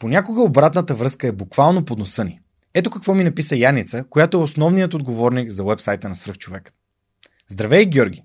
Понякога обратната връзка е буквално под носа ни. Ето какво ми написа Яница, която е основният отговорник за вебсайта на Свръхчовекът. Здравей, Георги!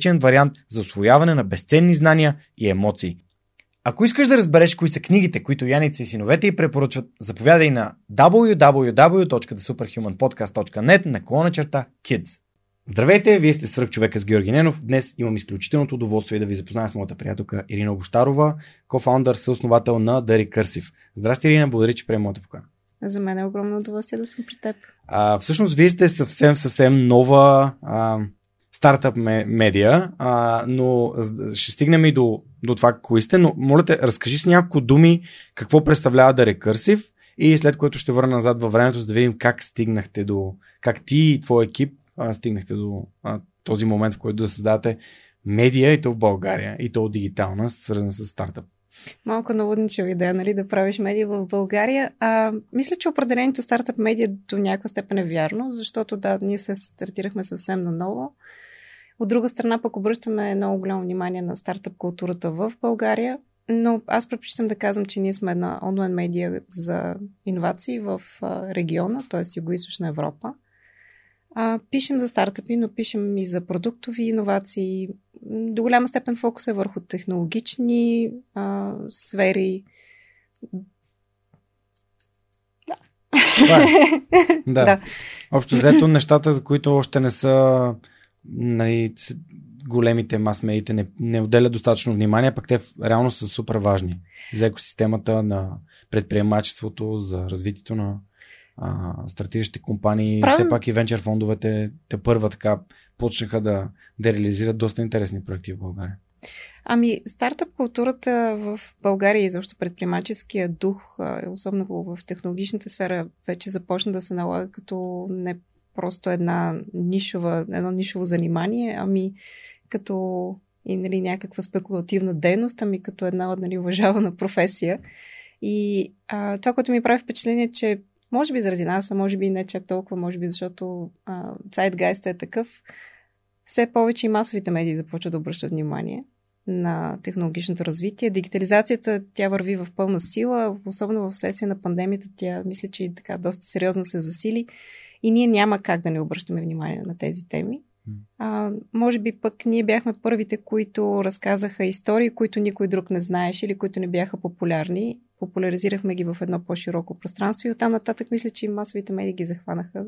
различен вариант за освояване на безценни знания и емоции. Ако искаш да разбереш кои са книгите, които Яница и синовете й препоръчват, заповядай на www.thesuperhumanpodcast.net на колона черта Kids. Здравейте, вие сте свърх човека с Георги Ненов. Днес имам изключителното удоволствие да ви запозная с моята приятелка Ирина Обощарова, кофаундър, съосновател на The Recursive. Здрасти, Ирина, благодаря, че приема моята покана. За мен е огромно удоволствие да съм при теб. А, всъщност, вие сте съвсем, съвсем нова а, стартъп медиа, а, но ще стигнем и до, до това кои сте, но моля те, разкажи с няколко думи какво представлява да рекърсив и след което ще върна назад във времето, за да видим как стигнахте до, как ти и твой екип а, стигнахте до а, този момент, в който да създадете медия и то в България, и то дигитална, свързана с стартъп. Малко налудничева идея, нали, да правиш медия в България. А, мисля, че определението стартъп медия до някаква степен е вярно, защото да, ние се стартирахме съвсем наново. От друга страна пък обръщаме много голямо внимание на стартъп културата в България, но аз предпочитам да казвам, че ние сме една онлайн медия за иновации в региона, т.е. Юго-Источна Европа. А, пишем за стартъпи, но пишем и за продуктови иновации. До голяма степен фокус е върху технологични а, сфери. Да. е. да. да. Общо взето нещата, за които още не са нали, големите мас-медиите не, не отделят достатъчно внимание, пък те реално са супер важни за екосистемата на предприемачеството, за развитието на а, стартиращите компании. Правим. Все пак и венчър фондовете те първа така почнаха да, да реализират доста интересни проекти в България. Ами, стартъп културата в България и защо предприемаческия дух, особено в технологичната сфера, вече започна да се налага като не просто една нишова, едно нишово занимание, ами като и нали, някаква спекулативна дейност, ами като една нали, уважавана професия. И а, това, което ми прави впечатление, че Може би заради нас, а може би не чак толкова, може би защото Zeitgeist е такъв. Все повече и масовите медии започват да обръщат внимание на технологичното развитие. Дигитализацията, тя върви в пълна сила, особено в следствие на пандемията, тя мисля, че и така доста сериозно се засили и ние няма как да не обръщаме внимание на тези теми. А, може би пък ние бяхме първите, които разказаха истории, които никой друг не знаеше или които не бяха популярни. Популяризирахме ги в едно по-широко пространство и оттам нататък мисля, че и масовите медии ги захванаха,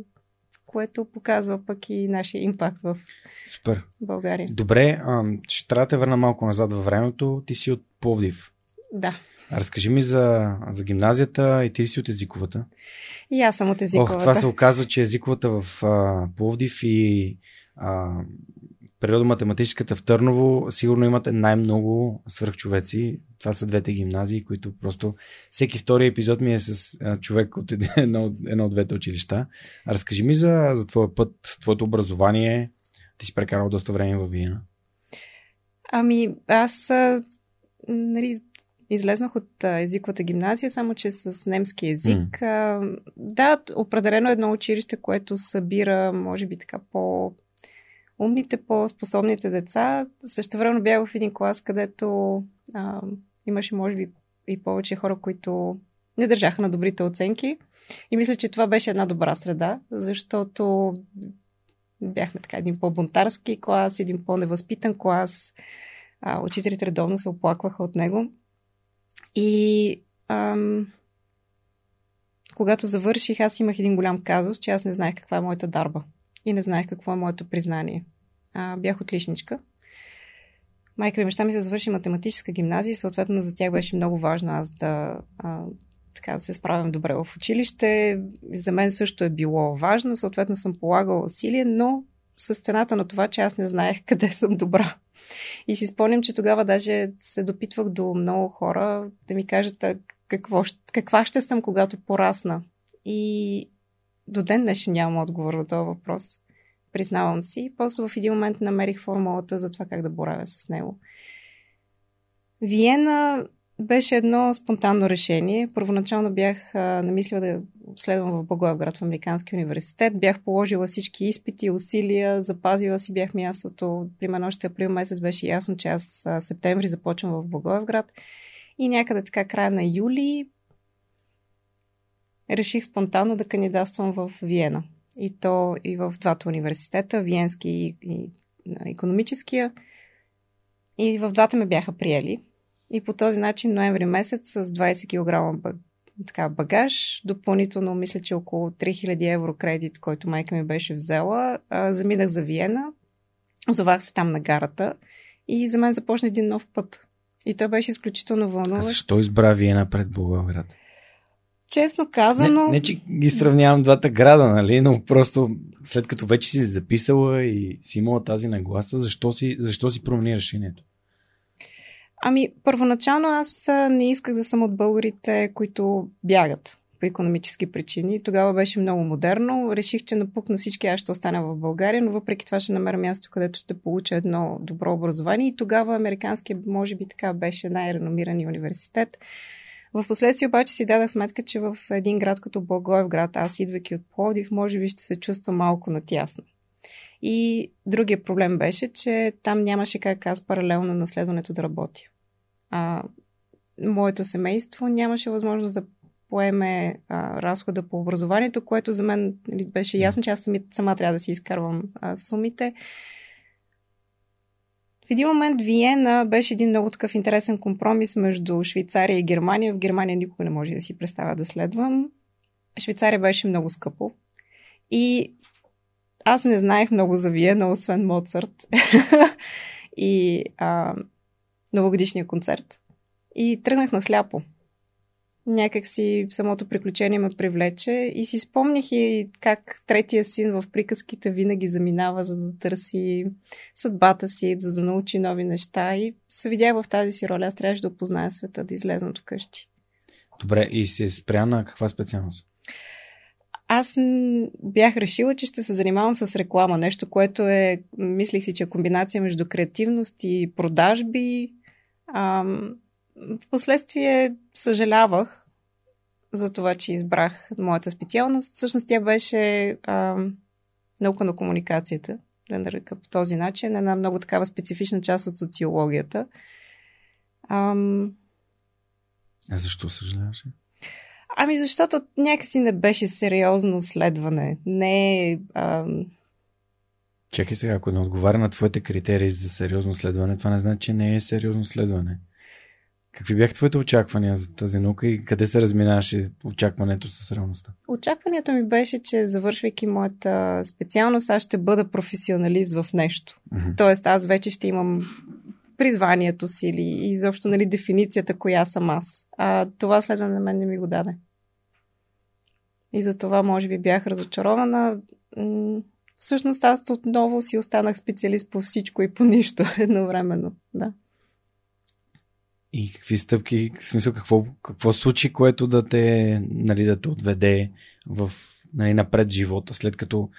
което показва пък и нашия импакт в Супер. България. Добре, ще трябва да те върна малко назад във времето. Ти си от Пловдив. Да. Разкажи ми за, за гимназията и ти си от езиковата. И аз съм от езиковата. Ох, това се оказва, че езиковата в а, Пловдив и а, природо-математическата в Търново сигурно имате най-много свръхчовеци. Това са двете гимназии, които просто всеки втори епизод ми е с а, човек от едно, едно от двете училища. Разкажи ми за, за твоя път, твоето образование. Ти си прекарал доста време във Виена. Ами, аз нали, излезнах от езиковата гимназия, само че с немски език. Mm. Да, определено едно училище, което събира, може би така по умните, по-способните деца. Също време бях в един клас, където а, имаше, може би, и повече хора, които не държаха на добрите оценки. И мисля, че това беше една добра среда, защото бяхме така един по-бунтарски клас, един по-невъзпитан клас. А, учителите редовно се оплакваха от него. И ам, когато завърших, аз имах един голям казус, че аз не знаех каква е моята дарба. И не знаех какво е моето признание. А, бях отличничка. Майка ми баща ми се завърши математическа гимназия и съответно за тях беше много важно аз да, а, така, да се справям добре в училище. За мен също е било важно, съответно съм полагала усилия, но с цената на това, че аз не знаех къде съм добра. И си спомням, че тогава даже се допитвах до много хора да ми кажат какво, каква ще съм, когато порасна. И до ден днешен нямам отговор на този въпрос. Признавам си. После в един момент намерих формулата за това как да боравя с него. Виена беше едно спонтанно решение. Първоначално бях намислила да следвам в Благоевград в Американски университет. Бях положила всички изпити, усилия, запазила си бях мястото. Примерно още април месец беше ясно, че аз септември започвам в Благоевград. И някъде така края на юли реших спонтанно да кандидатствам в Виена. И то и в двата университета, Виенски и, и економическия. И в двата ме бяха приели. И по този начин ноември месец с 20 кг така, багаж, допълнително мисля, че около 3000 евро кредит, който майка ми беше взела, заминах за Виена, озовах се там на гарата и за мен започна един нов път. И той беше изключително вълнуващ. А защо избра Виена пред Благоевград? Честно казано... Не, не, че ги сравнявам двата града, нали, но просто след като вече си записала и си имала тази нагласа, защо си, защо си промени решението? Ами, първоначално аз не исках да съм от българите, които бягат по економически причини. Тогава беше много модерно. Реших, че напук на всички аз ще остана в България, но въпреки това ще намеря място, където ще получа едно добро образование. И тогава американския, може би така, беше най-реномиран университет. В последствие обаче си дадах сметка, че в един град като Благоевград, аз идвайки от Плодив, може би ще се чувствам малко натясно. И другия проблем беше, че там нямаше как аз паралелно на следването да работя. А, моето семейство нямаше възможност да поеме а, разхода по образованието, което за мен нали, беше ясно, че аз сами, сама трябва да си изкарвам а, сумите. В един момент Виена беше един много такъв интересен компромис между Швейцария и Германия. В Германия никога не може да си представя да следвам. Швейцария беше много скъпо. И аз не знаех много за Виена, освен Моцарт и а, новогодишния концерт. И тръгнах на сляпо някак си самото приключение ме привлече и си спомних и как третия син в приказките винаги заминава, за да търси съдбата си, за да научи нови неща и се видях в тази си роля. Аз трябваше да опозная света, да излезна от къщи. Добре, и си спря на каква специалност? Аз бях решила, че ще се занимавам с реклама. Нещо, което е, мислих си, че е комбинация между креативност и продажби. Ам, Впоследствие съжалявах, за това, че избрах моята специалност. Всъщност тя беше а, наука на комуникацията, да нарека по този начин, една много такава специфична част от социологията. Ам... А защо съжаляваш? Ами защото някакси не беше сериозно следване. Не ам... Чакай сега, ако не отговаря на твоите критерии за сериозно следване, това не значи, че не е сериозно следване. Какви бяха твоите очаквания за тази наука и къде се разминаваше очакването с реалността? Очакването ми беше, че завършвайки моята специалност, аз ще бъда професионалист в нещо. Mm-hmm. Тоест, аз вече ще имам призванието си или изобщо нали, дефиницията, коя съм аз. А това следване на мен не ми го даде. И за това може би бях разочарована. Всъщност аз отново си останах специалист по всичко и по нищо едновременно. Да. И какви стъпки, в смисъл какво, какво случи, което да те, нали, да те отведе в нали, напред живота, след като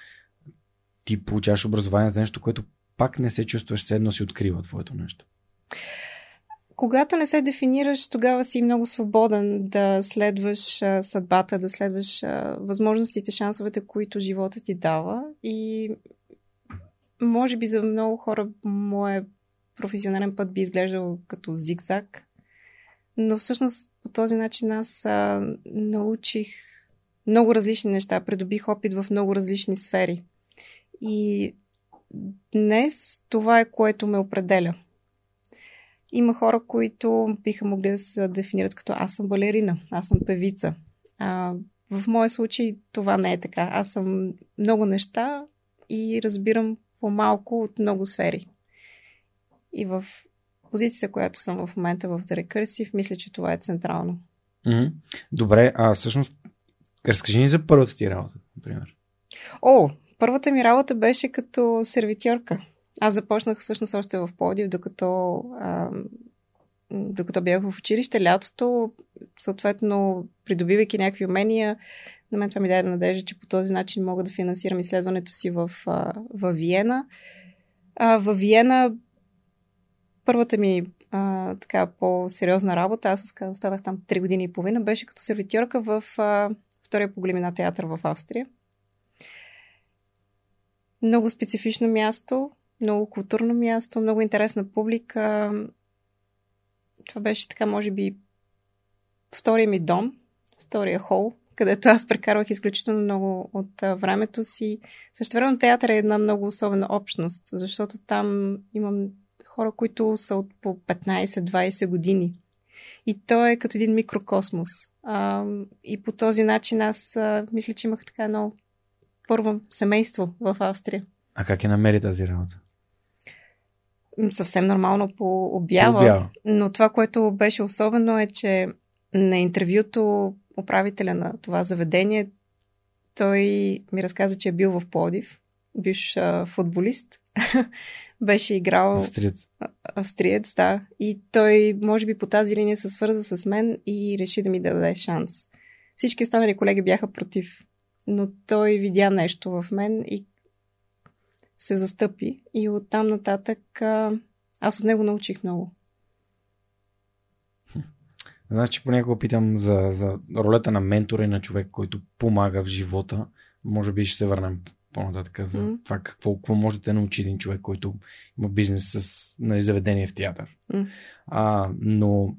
ти получаваш образование за нещо, което пак не се чувстваш седно си открива твоето нещо. Когато не се дефинираш, тогава си много свободен да следваш а, съдбата, да следваш а, възможностите, шансовете, които живота ти дава. И може би за много хора моят професионален път би изглеждал като зигзаг, но всъщност по този начин аз а, научих много различни неща, придобих опит в много различни сфери. И днес това е което ме определя. Има хора, които биха могли да се дефинират като аз съм балерина, аз съм певица. А, в моя случай това не е така. Аз съм много неща и разбирам по-малко от много сфери. И в позицията, която съм в момента в The Recursive, мисля, че това е централно. Mm-hmm. Добре, а всъщност, разкажи ни за първата ти работа, например. О, първата ми работа беше като сервитьорка. Аз започнах всъщност още в Подив, докато, а, докато бях в училище, лятото, съответно, придобивайки някакви умения, на мен това ми даде надежда, че по този начин мога да финансирам изследването си в, в Виена. А, в Виена първата ми а, така по-сериозна работа, аз останах там 3 години и половина, беше като сервитьорка в а, втория по големина театър в Австрия. Много специфично място, много културно място, много интересна публика. Това беше така, може би, втория ми дом, втория хол, където аз прекарвах изключително много от времето си. Също време театър е една много особена общност, защото там имам хора, които са от по 15-20 години. И то е като един микрокосмос. А, и по този начин аз а, мисля, че имах така едно първо семейство в Австрия. А как я намери тази работа? Съвсем нормално по обява. обява. Но това, което беше особено е, че на интервюто управителя на това заведение, той ми разказа, че е бил в Плодив, бивш а, футболист. беше играл... Австриец. Австриец, да. И той, може би, по тази линия се свърза с мен и реши да ми даде шанс. Всички останали колеги бяха против. Но той видя нещо в мен и се застъпи. И оттам нататък аз от него научих много. Значи, понякога питам за, за ролята на ментора и на човек, който помага в живота. Може би ще се върнем по-нататък за mm. това какво, какво може да научи един човек, който има бизнес с нали, заведение в театър. Mm. А, но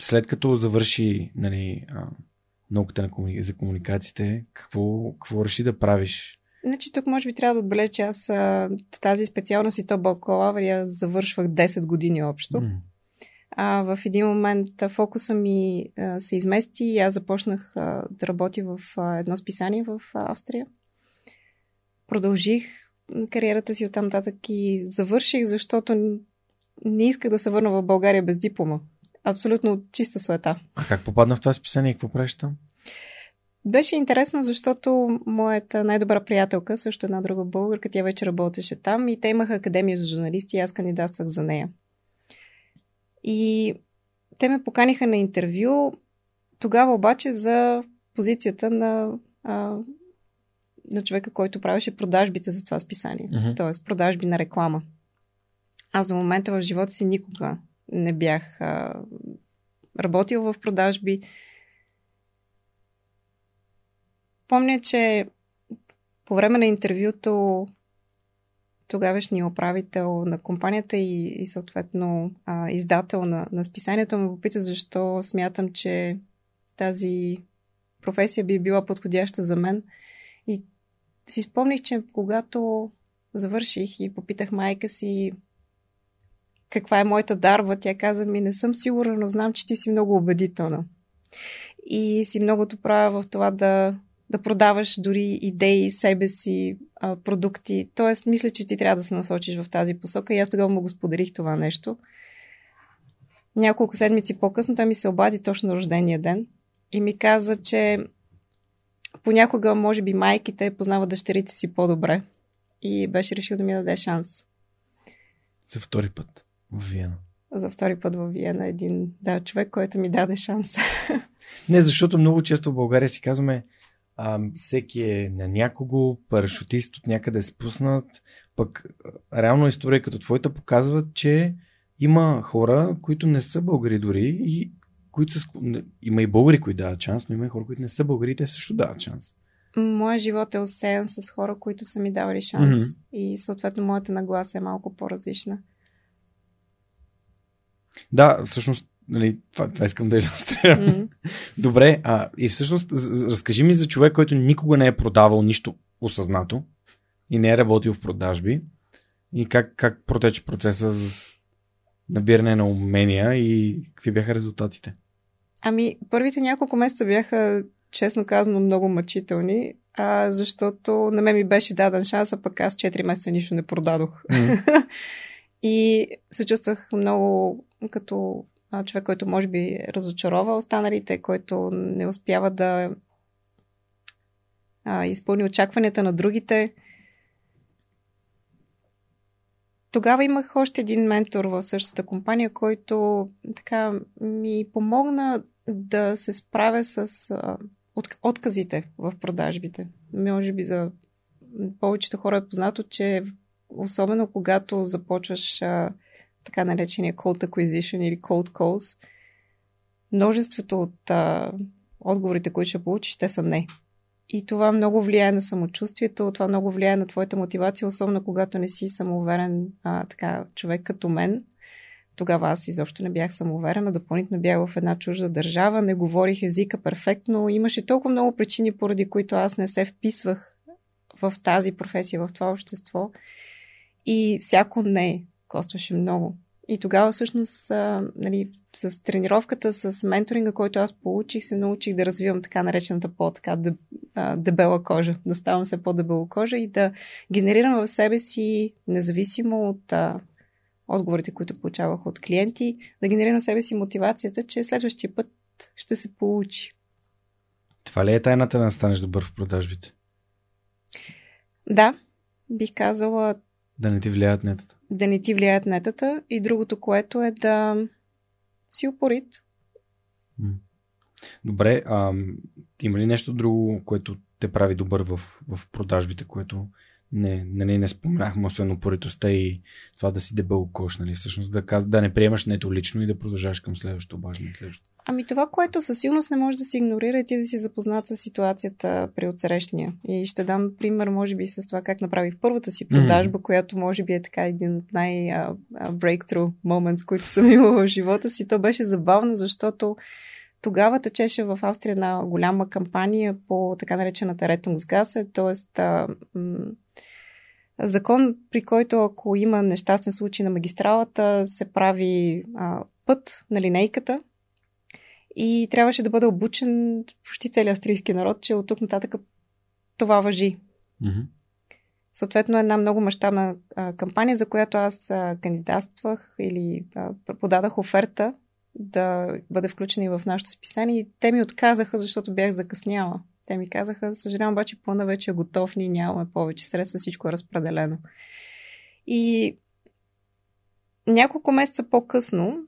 след като завърши нали, а, науката на комуни... за комуникациите, какво, какво реши да правиш? Значи тук може би трябва да отбележа, че аз тази специалност и то бакалавър я завършвах 10 години общо. Mm. А, в един момент фокуса ми а, се измести и аз започнах а, да работя в а, едно списание в а, Австрия продължих кариерата си оттам нататък и завърших, защото не исках да се върна в България без диплома. Абсолютно чиста суета. А как попадна в това списание и какво правиш там? Беше интересно, защото моята най-добра приятелка, също една друга българка, тя вече работеше там и те имаха академия за журналисти и аз кандидатствах за нея. И те ме поканиха на интервю, тогава обаче за позицията на а, на човека, който правеше продажбите за това списание. Mm-hmm. Тоест продажби на реклама. Аз до момента в живота си никога не бях а, работил в продажби. Помня, че по време на интервюто тогавашния управител на компанията и, и съответно а, издател на, на списанието ме попита защо смятам, че тази професия би била подходяща за мен. И си спомних, че когато завърших и попитах майка си каква е моята дарба, тя каза ми, не съм сигурна, но знам, че ти си много убедителна. И си многото права в това да, да продаваш дори идеи, себе си, продукти. Тоест, мисля, че ти трябва да се насочиш в тази посока и аз тогава му го споделих това нещо. Няколко седмици по-късно той ми се обади точно на рождения ден и ми каза, че понякога, може би, майките познават дъщерите си по-добре и беше решил да ми даде шанс. За втори път в Виена. За втори път в Виена един да, човек, който ми даде шанс. Не, защото много често в България си казваме, а, всеки е на някого, парашутист от някъде е спуснат, пък реално история като твоята показват, че има хора, които не са българи дори и които са, има и българи, които дават шанс, но има и хора, които не са българи, те също дават шанс. Моя живот е осеян с хора, които са ми давали шанс. Mm-hmm. И съответно моята нагласа е малко по-различна. Да, всъщност, нали, това, това искам да иллюстрирам. Mm-hmm. Добре, а, и всъщност, разкажи ми за човек, който никога не е продавал нищо осъзнато и не е работил в продажби и как, как протече процеса с набиране на умения и какви бяха резултатите? Ами, първите няколко месеца бяха, честно казано, много мъчителни, а, защото на мен ми беше даден шанс, а пък аз 4 месеца нищо не продадох. Mm. и се чувствах много като човек, който може би разочарова останалите, който не успява да а, изпълни очакванията на другите. Тогава имах още един ментор в същата компания, който така ми помогна да се справя с а, от, отказите в продажбите. Може би за повечето хора е познато, че особено когато започваш а, така наречения cold acquisition или cold calls, множеството от а, отговорите, които ще получиш, те са не. И това много влияе на самочувствието, това много влияе на твоята мотивация, особено когато не си самоуверен а, така, човек като мен. Тогава аз изобщо не бях самоуверена, допълнително бях в една чужда държава, не говорих езика перфектно. Имаше толкова много причини, поради които аз не се вписвах в тази професия, в това общество. И всяко не костваше много. И тогава всъщност а, нали, с тренировката, с менторинга, който аз получих, се научих да развивам така наречената по-така дебела кожа, да ставам все по-дебела кожа и да генерирам в себе си, независимо от а, отговорите, които получавах от клиенти, да генерирам в себе си мотивацията, че следващия път ще се получи. Това ли е тайната да станеш добър в продажбите? Да, бих казала. Да не ти влияят нетата да не ти влияят нетата и другото, което е да си упорит. Добре, а, има ли нещо друго, което те прави добър в, в продажбите, което не, нали, не споменахме, освен упоритостта и това да си дебел кош, нали, всъщност да, да не приемаш нето лично и да продължаваш към следващото важно и следващото. Ами това, което със сигурност не може да се игнорира е ти да си запознат с ситуацията при отсрещния. И ще дам пример, може би, с това как направих първата си продажба, mm-hmm. която може би е така един от най-breakthrough moments, които съм имала в живота си. То беше забавно, защото тогава течеше в Австрия една голяма кампания по така наречената Ретунгсгасе, т.е. закон, при който ако има нещастен случай на магистралата, се прави а, път на линейката и трябваше да бъде обучен почти целият австрийски народ, че от тук нататък това въжи. Mm-hmm. Съответно, една много мащабна кампания, за която аз а, кандидатствах или а, подадах оферта да бъде включени в нашото списание и те ми отказаха, защото бях закъсняла. Те ми казаха, съжалявам, обаче плана вече е готов, ние нямаме повече средства, всичко е разпределено. И няколко месеца по-късно,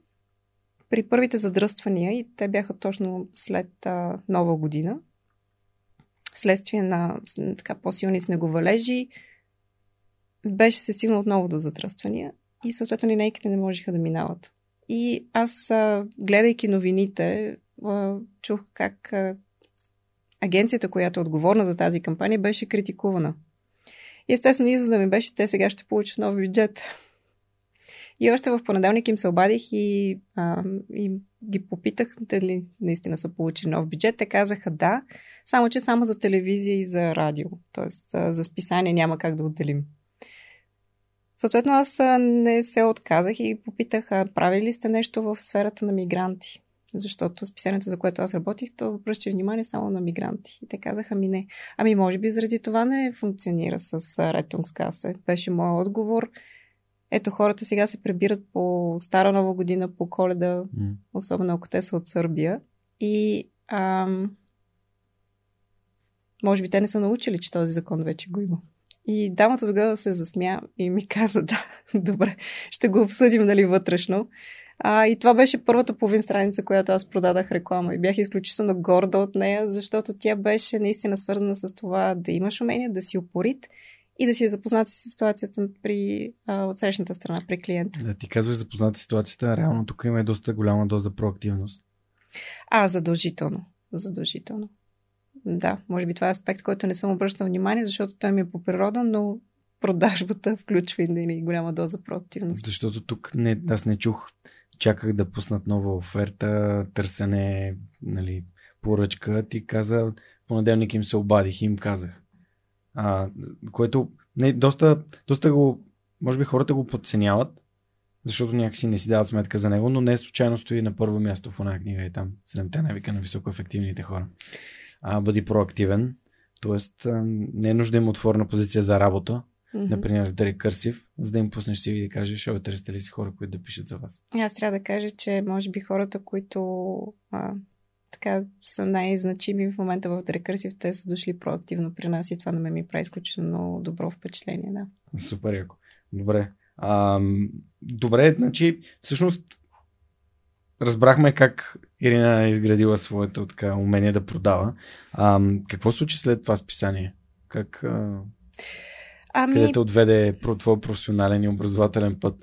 при първите задръствания, и те бяха точно след а, нова година, вследствие на така по-силни снеговалежи, беше се стигнал отново до задръствания и съответно линейките не можеха да минават. И аз, гледайки новините, чух как агенцията, която е отговорна за тази кампания, беше критикувана. И естествено, извода ми беше, те сега ще получат нов бюджет. И още в понеделник им се обадих и, а, и ги попитах дали наистина са получили нов бюджет. Те казаха да, само че само за телевизия и за радио. Тоест за списание няма как да отделим. Съответно, аз не се отказах и попитах, правили ли сте нещо в сферата на мигранти? Защото списанието, за което аз работих, то обръща внимание само на мигранти. И те казаха ми не. Ами може би заради това не функционира с Ретунгскасе. Беше моят отговор. Ето хората сега се прибират по Стара Нова година, по коледа, mm. особено ако те са от Сърбия. И ам, може би те не са научили, че този закон вече го има. И дамата тогава се засмя и ми каза, да, добре, ще го обсъдим, нали, вътрешно. А, и това беше първата половин страница, която аз продадах реклама. И бях изключително горда от нея, защото тя беше наистина свързана с това да имаш умение, да си упорит и да си е запознат с ситуацията при а, отсрещната страна, при клиента. Да, ти казваш запознат с ситуацията, реално тук има и доста голяма доза проактивност. А, задължително. Задължително. Да, може би това е аспект, който не съм обръщал внимание, защото той ми е по природа, но продажбата включва и голяма доза проактивност. Защото тук не, аз не чух чаках да пуснат нова оферта, търсене, нали, поръчка. Ти каза, понеделник им се обадих и им казах. А, което не, доста, доста го, може би хората го подценяват, защото някакси не си дават сметка за него, но не случайно стои на първо място в една книга и там седемте навика на високоефективните хора. А, бъди проактивен, т.е. не е нужда им отворена позиция за работа, Mm-hmm. Например, да рекърсив, за да им пуснеш си и да кажеш, ще търсите ли си хора, които да пишат за вас? Аз трябва да кажа, че може би хората, които а, така са най-значими в момента в рекърсив, те са дошли проактивно при нас и това на мен ми прави изключително добро впечатление. Да. Супер яко. Добре. А, добре, значи, всъщност разбрахме как Ирина е изградила своето така, умение да продава. А, какво случи след това списание? Как... А... Ами... Къде те отведе твой професионален и образователен път?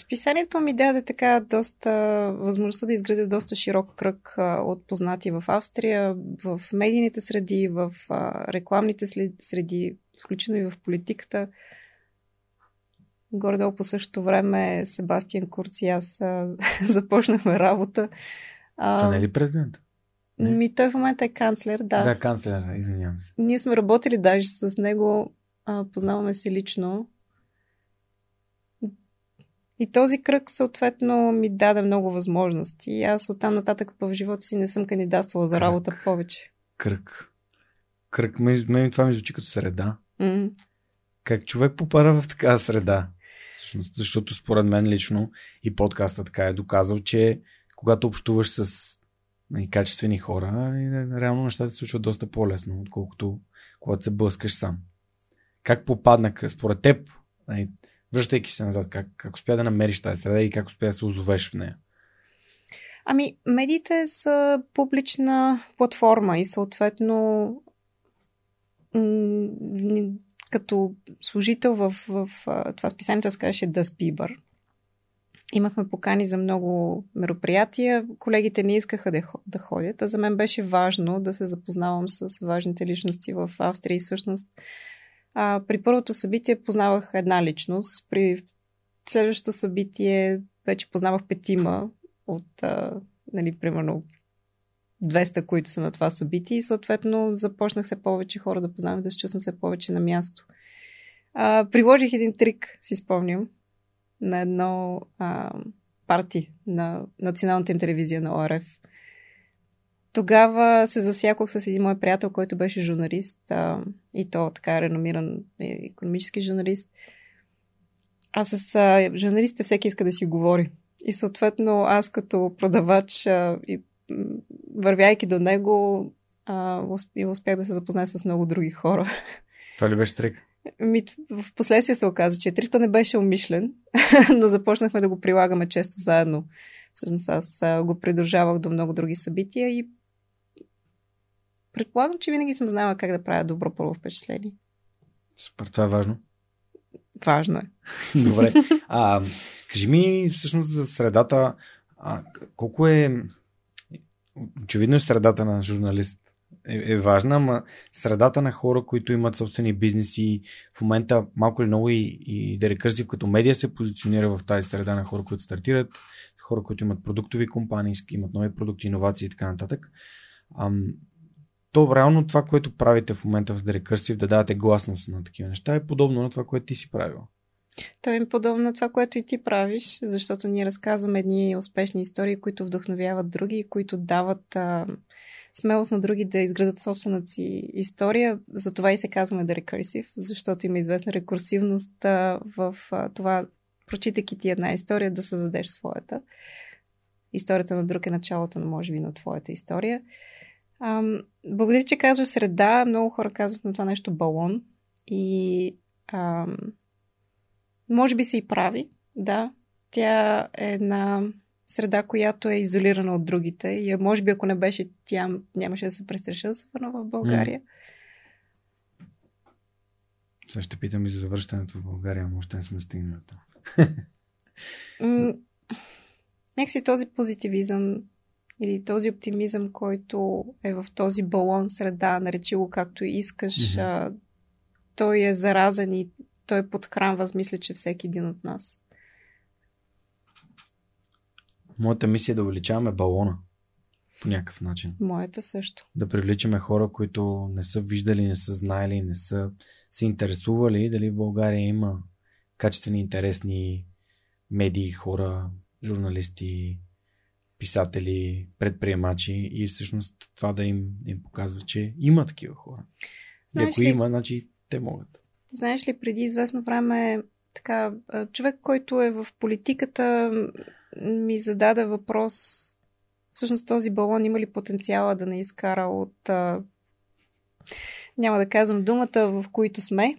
Списанието ми даде така доста възможността да изградя доста широк кръг а, от познати в Австрия, в медийните среди, в а, рекламните среди, включено и в политиката. Горе-долу по същото време Себастиан Курц и аз а, започнахме работа. А, Та не е ли президент? Не? Ми, той в момента е канцлер, да. Да, канцлер, извинявам се. Ние сме работили даже с него а, познаваме се лично. И този кръг съответно ми даде много възможности. Аз оттам нататък в живота си не съм кандидатствала за кръг. работа повече. Кръг. Кръг. Мен това ми звучи като среда. Mm. Как човек попара в такава среда? Всъщност, защото според мен лично и подкаста така е доказал, че когато общуваш с нали, качествени хора, реално нещата се случват доста по-лесно, отколкото когато се блъскаш сам. Как попадна според теб, нали, връщайки се назад, как, как успя да намериш тази среда и как успя да се озовеш в нея? Ами, медиите са публична платформа и съответно като служител в, в, в това списанието се казваше The Speaker. Имахме покани за много мероприятия. Колегите не искаха да, ходят, а за мен беше важно да се запознавам с важните личности в Австрия и всъщност а, при първото събитие познавах една личност, при следващото събитие вече познавах петима от, а, нали, примерно 200, които са на това събитие и съответно започнах се повече хора да познавам, да се чувствам се повече на място. А, приложих един трик, си спомням, на едно а, парти на националната им телевизия на ОРФ. Тогава се засякох с един мой приятел, който беше журналист а, и то така реномиран економически журналист. А с а, журналистите всеки иска да си говори. И съответно аз като продавач а, и вървяйки до него а, успях да се запозная с много други хора. Това ли беше трик? Ми, в последствие се оказа, че трикто не беше умишлен, но започнахме да го прилагаме често заедно. Всъщност аз го придружавах до много други събития и предполагам, че винаги съм знала как да правя добро първо впечатление. Супер, това е важно. Важно е. Добре. А, кажи ми всъщност за средата, а, колко е очевидно е средата на журналист е, е важна, ама средата на хора, които имат собствени бизнеси, в момента малко или много и, и да рекърсив като медия се позиционира в тази среда на хора, които стартират, хора, които имат продуктови компании, имат нови продукти, иновации и така нататък. Ам, то реално това, което правите в момента в Recursive, да давате гласност на такива неща, е подобно на това, което ти си правил. То е подобно на това, което и ти правиш, защото ние разказваме едни успешни истории, които вдъхновяват други, които дават а, смелост на други да изградат собствената си история. Затова и се казваме The Recursive, защото има известна рекурсивност в това, прочитайки ти една история, да създадеш своята. Историята на друг е началото, на може би, на твоята история. Ам, благодаря, че казваш среда. Много хора казват на това нещо балон. И ам, може би се и прави, да. Тя е една среда, която е изолирана от другите. И може би ако не беше тя, нямаше да се престреша да се върна в България. Сега ще питам и за завръщането в България, може да не сме стигнали там. Нека си този позитивизъм или този оптимизъм, който е в този балон среда, наречи го както искаш, mm-hmm. той е заразен и той подхранва, мисля, че всеки един от нас. Моята мисия е да увеличаваме балона по някакъв начин. Моята също. Да привличаме хора, които не са виждали, не са знаели, не са се интересували дали в България има качествени, интересни медии, хора, журналисти, писатели, предприемачи и всъщност това да им, им показва, че има такива хора. Знаеш и ако ли, има, значи те могат. Знаеш ли, преди известно време така, човек, който е в политиката, ми зададе въпрос всъщност този балон има ли потенциала да не изкара от няма да казвам думата, в които сме.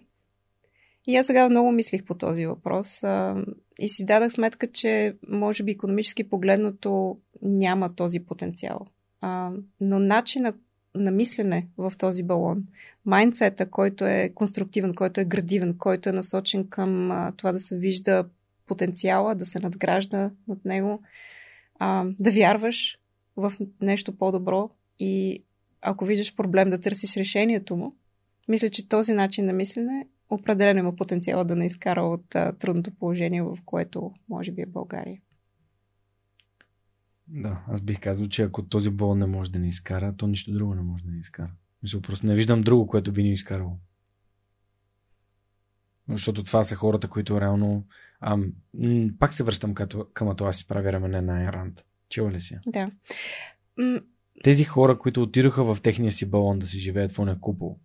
И аз сега много мислих по този въпрос а, и си дадах сметка, че може би економически погледното няма този потенциал. А, но начина на мислене в този балон, майндсета, който е конструктивен, който е градивен, който е насочен към а, това да се вижда потенциала, да се надгражда над него, а, да вярваш в нещо по-добро и ако виждаш проблем да търсиш решението му, мисля, че този начин на мислене определено има потенциала да не изкара от а, трудното положение, в което може би е България. Да, аз бих казал, че ако този бол не може да ни изкара, то нищо друго не може да ни изкара. Мисля, просто не виждам друго, което би ни изкарало. Защото това са хората, които реално... Ам, пак се връщам като, към това си прави рамене на Айрант. Чела ли си? Да. Тези хора, които отидоха в техния си балон да си живеят в оня купол,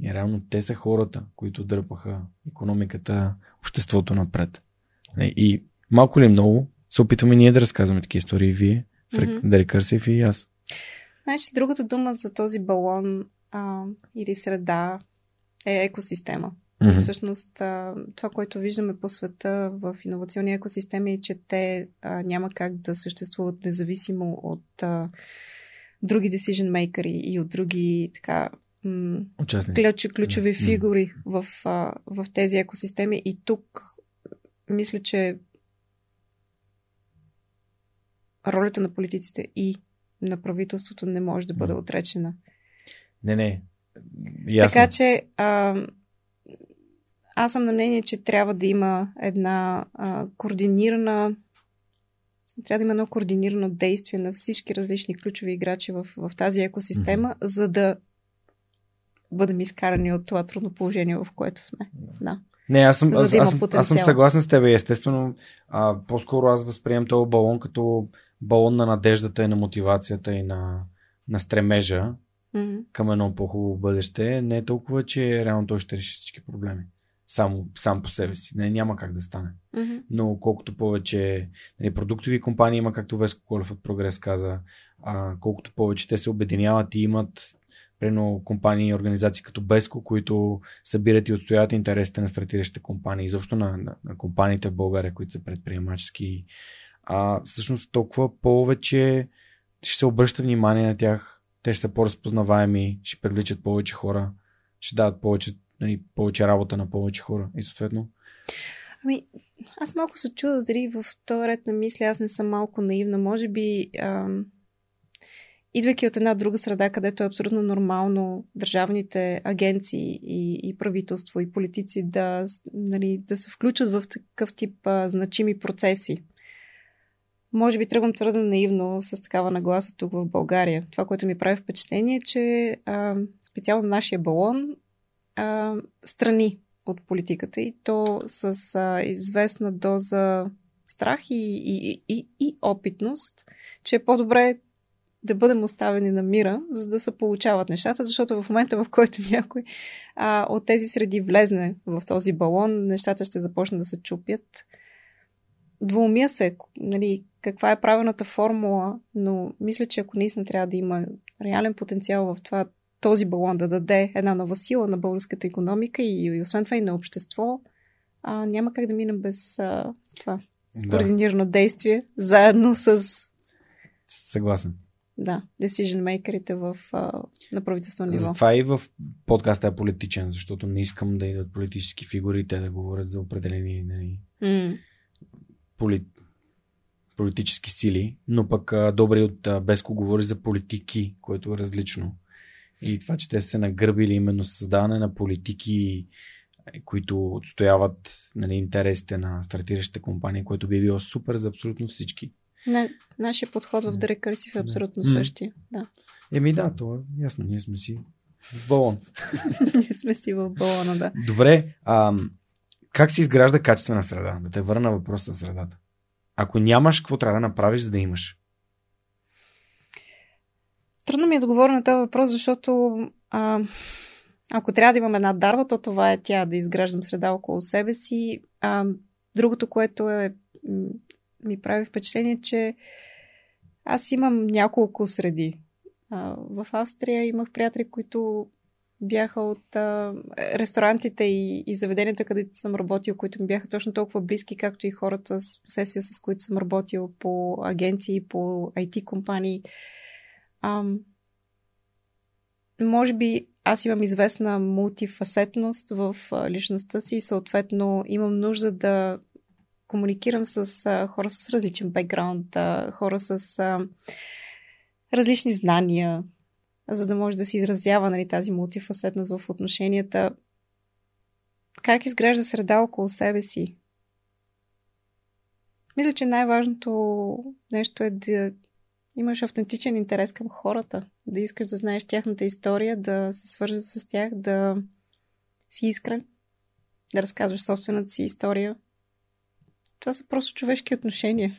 и реално те са хората, които дърпаха економиката, обществото напред. И малко ли много се опитваме ние да разказваме такива истории, вие, mm-hmm. да рекърсив и аз. Знаеш, другата дума за този балон а, или среда е екосистема. Mm-hmm. Всъщност, а, това, което виждаме по света в иновационни екосистеми е, че те а, няма как да съществуват независимо от а, други decision makers и от други така ключ, ключови mm. фигури в, а, в тези екосистеми. И тук мисля, че ролята на политиците и на правителството не може да бъде отречена. Не, не. Ясно. Така че а, аз съм на мнение, че трябва да има една а, координирана трябва да има едно координирано действие на всички различни ключови играчи в, в тази екосистема, mm-hmm. за да бъдем изкарани от това трудно положение, в което сме. Да. Не, аз съм, аз, да аз, аз съм съгласен с теб. Естествено, а, по-скоро аз възприемам този балон като балон на надеждата и на мотивацията и на, на стремежа mm-hmm. към едно по-хубаво бъдеще. Не е толкова, че реално той ще реши всички проблеми. Само, сам по себе си. Не, няма как да стане. Mm-hmm. Но колкото повече нали, продуктови компании има, както Веско Колев от Прогрес каза, а, колкото повече те се обединяват и имат Прено компании и организации като Беско, които събират и отстояват интересите на стартиращите компании, изобщо на, на, на компаниите в България, които са предприемачески. А всъщност толкова повече ще се обръща внимание на тях, те ще са по-разпознаваеми, ще привличат повече хора, ще дадат повече, нали, повече работа на повече хора и съответно. Ами, аз малко се чуда дали в този ред на мисли аз не съм малко наивна. Може би ам, идвайки от една друга среда, където е абсолютно нормално държавните агенции и, и правителство и политици да, нали, да се включат в такъв тип а, значими процеси. Може би тръгвам твърде наивно с такава нагласа тук в България. Това, което ми прави впечатление е, че а, специално нашия балон а, страни от политиката и то с а, известна доза страх и, и, и, и опитност, че е по-добре да бъдем оставени на мира, за да се получават нещата, защото в момента, в който някой а, от тези среди влезне в този балон, нещата ще започнат да се чупят. Двумя се, нали, каква е правилната формула, но мисля, че ако наистина трябва да има реален потенциал в това този балон да даде една нова сила на българската економика и, и освен това и на общество, а, няма как да минем без а, това да. координирано действие, заедно с... Съгласен. Да, decision makers в, а, на правителствено ниво. Затова и в подкаста е политичен, защото не искам да идват политически фигури и те да говорят за определени нали, mm. Поли, политически сили, но пък добре от Беско говори за политики, което е различно. И това, че те са се нагърбили именно създаване на политики, които отстояват нали, интересите на стартиращите компании, което би било супер за абсолютно всички. На, нашия подход в The Recursive е абсолютно да. същия. Да. Еми да, то е ясно. Ние сме си в балон. ние сме си в балона, да. Добре. А, как се изгражда качествена среда? Да те върна въпроса за средата. Ако нямаш, какво трябва да направиш, за да имаш? Трудно ми е да говоря на този въпрос, защото а, ако трябва да имам една дарба, то това е тя да изграждам среда около себе си. А, другото, което е, ми прави впечатление, че аз имам няколко среди. А, в Австрия имах приятели, които бяха от а, ресторантите и, и заведенията, където съм работил, които ми бяха точно толкова близки, както и хората с посесия, с които съм работил по агенции, по IT компании. Ам, може би аз имам известна мултифасетност в личността си съответно имам нужда да комуникирам с а, хора с различен бекграунд, хора с а, различни знания, за да може да се изразява нали, тази мултифасетност в отношенията. Как изгражда среда около себе си? Мисля, че най-важното нещо е да имаш автентичен интерес към хората, да искаш да знаеш тяхната история, да се свържеш с тях, да си искрен, да разказваш собствената си история. Това са просто човешки отношения.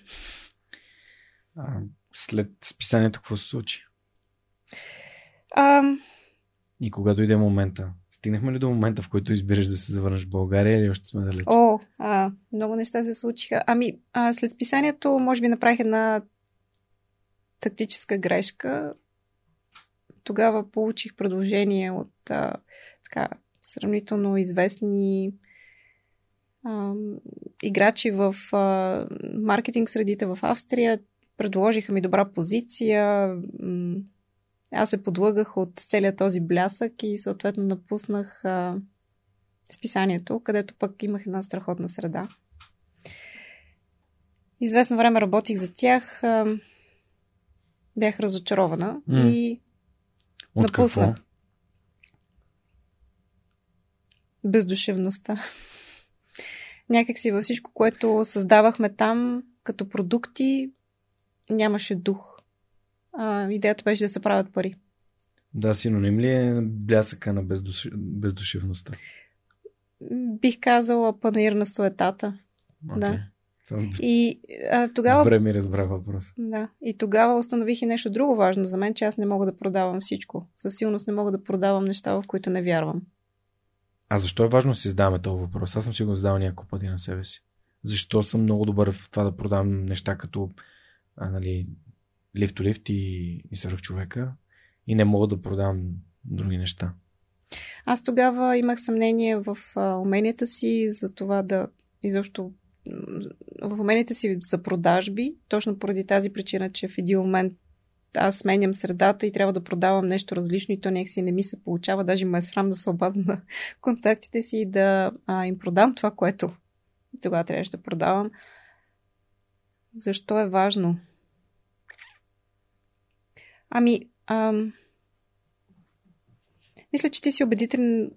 След списанието какво се случи? А... И кога дойде момента? Стигнахме ли до момента, в който избираш да се завърнеш в България или още сме далеч? О, а, много неща се случиха. Ами, а, след списанието, може би направих една тактическа грешка. Тогава получих предложение от а, така, сравнително известни а, играчи в а, маркетинг средите в Австрия. Предложиха ми добра позиция. Аз се подлъгах от целият този блясък и съответно напуснах а, списанието, където пък имах една страхотна среда. Известно време работих за тях. А, бях разочарована mm. и От напуснах. Какво? Бездушевността. Някак си във всичко, което създавахме там като продукти, нямаше дух. А, идеята беше да се правят пари. Да, синоним ли е блясъка на бездуш... бездушевността? Бих казала панаир на суетата. Okay. Да. И а, тогава. Добре ми разбра въпроса. Да. И тогава установих и нещо друго важно за мен, че аз не мога да продавам всичко. Със сигурност не мога да продавам неща, в които не вярвам. А защо е важно да си задаваме този въпрос? Аз съм си го задал няколко пъти на себе си. Защо съм много добър в това да продавам неща като а, нали, лифт лифт и, и свърх човека и не мога да продавам други неща. Аз тогава имах съмнение в уменията си за това да изобщо в умените си за продажби, точно поради тази причина, че в един момент аз сменям средата и трябва да продавам нещо различно и то някакси не ми се получава. Даже ме е срам да се обада на контактите си и да а, им продам това, което тогава трябваше да продавам. Защо е важно? Ами, Ам... Мисля, че ти си убедителен,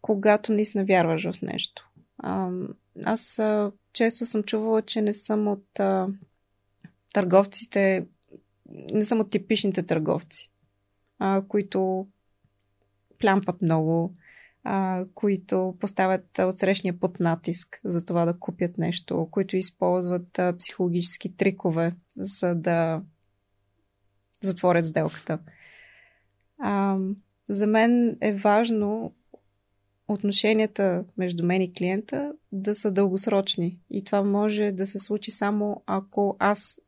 когато наистина вярваш в нещо. Ам... Аз а, често съм чувала, че не съм от а, търговците, не съм от типичните търговци, а, които плямпат много, а, които поставят отсрещния под натиск за това да купят нещо, които използват а, психологически трикове, за да затворят сделката. А, за мен е важно отношенията между мен и клиента да са дългосрочни. И това може да се случи само ако аз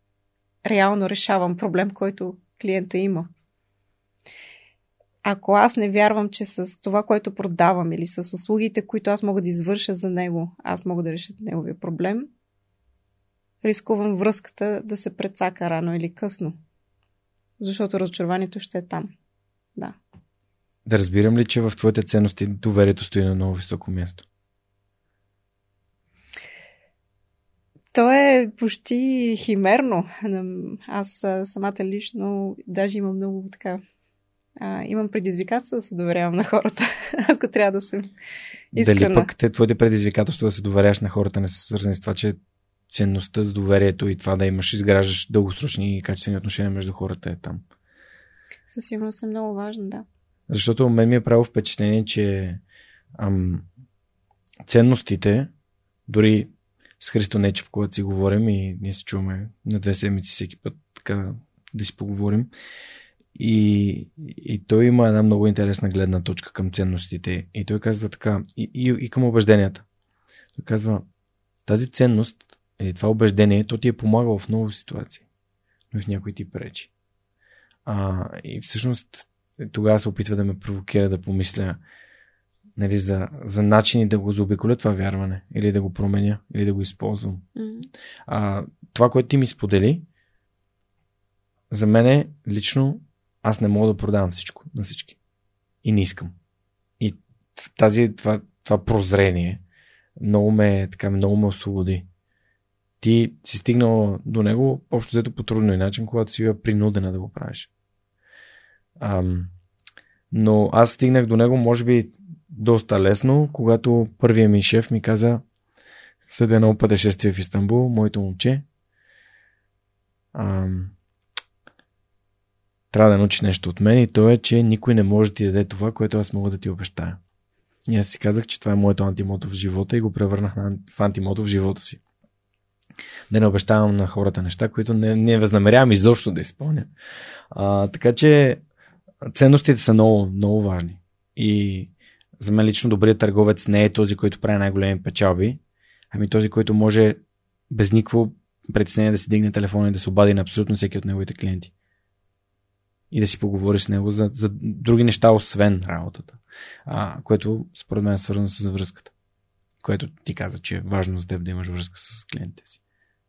реално решавам проблем, който клиента има. Ако аз не вярвам, че с това, което продавам или с услугите, които аз мога да извърша за него, аз мога да реша неговия проблем, рискувам връзката да се прецака рано или късно. Защото разочарованието ще е там. Да. Да разбирам ли, че в твоите ценности доверието стои на много високо място? То е почти химерно. Аз самата лично даже имам много така. А, имам предизвикателство да се доверявам на хората, ако трябва да съм искрена. Дали пък те твоите предизвикателства да се доверяваш на хората не са свързани с това, че ценността с доверието и това да имаш, изграждаш дългосрочни и качествени отношения между хората е там. Със сигурност е много важно, да. Защото мен ми е правило впечатление, че ам, ценностите, дори с Христо Нечев, когато си говорим и ние се чуваме на две седмици всеки път така да си поговорим. И, и той има една много интересна гледна точка към ценностите. И той казва така, и, и, и към убежденията. Той казва, тази ценност или това убеждение, то ти е помагало в много ситуации, но в някой ти пречи. А, и всъщност тогава се опитва да ме провокира да помисля нали, за, за начини да го заобиколя това вярване, или да го променя, или да го използвам. Mm-hmm. А, това, което ти ми сподели, за мен лично аз не мога да продавам всичко на всички. И не искам. И тази, това, това прозрение много ме, така, много ме освободи. Ти си стигнал до него общо взето по трудно начин, когато си била принудена да го правиш. Ам, но аз стигнах до него, може би, доста лесно, когато първият ми шеф ми каза след едно пътешествие в Истанбул, моето момче, ам, трябва да научиш нещо от мен и то е, че никой не може да ти даде това, което аз мога да ти обещая. И аз си казах, че това е моето антимото в живота и го превърнах в антимото в живота си. Да не обещавам на хората неща, които не, не възнамерявам изобщо да изпълня. А, така че ценностите са много, много важни. И за мен лично добрият търговец не е този, който прави най-големи печалби, ами този, който може без никакво притеснение да си дигне телефона и да се обади на абсолютно всеки от неговите клиенти. И да си поговори с него за, за други неща, освен работата. А, което според мен е свързано с връзката. Което ти каза, че е важно за теб да имаш връзка с клиентите си.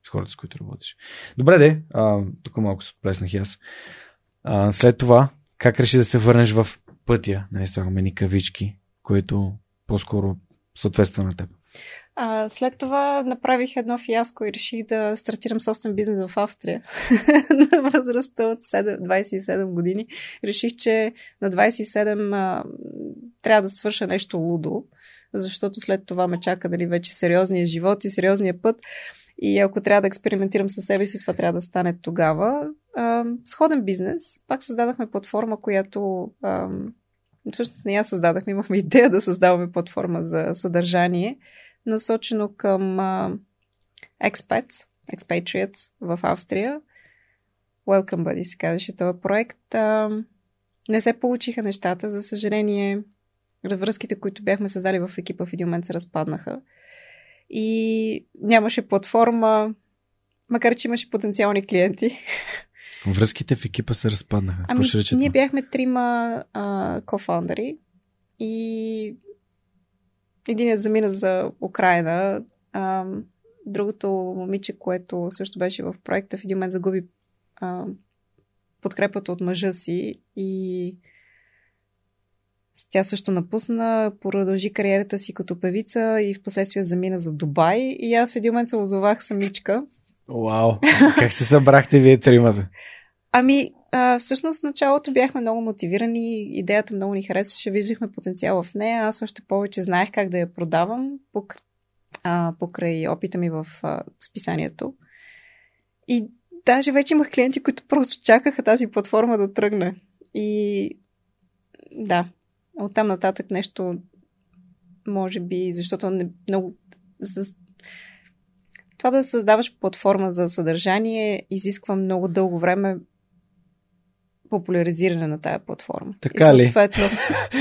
С хората, с които работиш. Добре, де. А, тук малко се отплеснах и аз. А, след това, как реши да се върнеш в пътя? Нали, слагаме ни кавички, което по-скоро съответства на теб. А, след това направих едно фиаско и реших да стартирам собствен бизнес в Австрия на възрастта от 7, 27 години. Реших, че на 27 а, трябва да свърша нещо лудо, защото след това ме чака дали вече сериозния живот и сериозния път. И ако трябва да експериментирам със себе си, това трябва да стане тогава. А, сходен бизнес. Пак създадахме платформа, която а, всъщност не я създадахме, имахме идея да създаваме платформа за съдържание, насочено към а, expats, expatriates в Австрия. Welcome Buddy се казваше този проект. А, не се получиха нещата, за съжаление. Връзките, които бяхме създали в екипа в един момент се разпаднаха. И нямаше платформа, макар че имаше потенциални клиенти. Връзките в екипа се разпаднаха. Ами, ние бяхме трима а, кофаундъри и Единият замина за Украина. А, другото момиче, което също беше в проекта, в един момент загуби а, подкрепата от мъжа си и тя също напусна, продължи кариерата си като певица и в последствие замина за Дубай. И аз в един момент се озовах самичка. Вау! Как се събрахте вие тримата? Ами, а, всъщност в началото бяхме много мотивирани, идеята много ни харесваше, виждахме потенциал в нея. Аз още повече знаех как да я продавам покрай, а, покрай опита ми в а, списанието. И даже вече имах клиенти, които просто чакаха тази платформа да тръгне. И да, оттам нататък нещо, може би, защото не, много. За, това да създаваш платформа за съдържание изисква много дълго време популяризиране на тая платформа. Така и съответно, ли?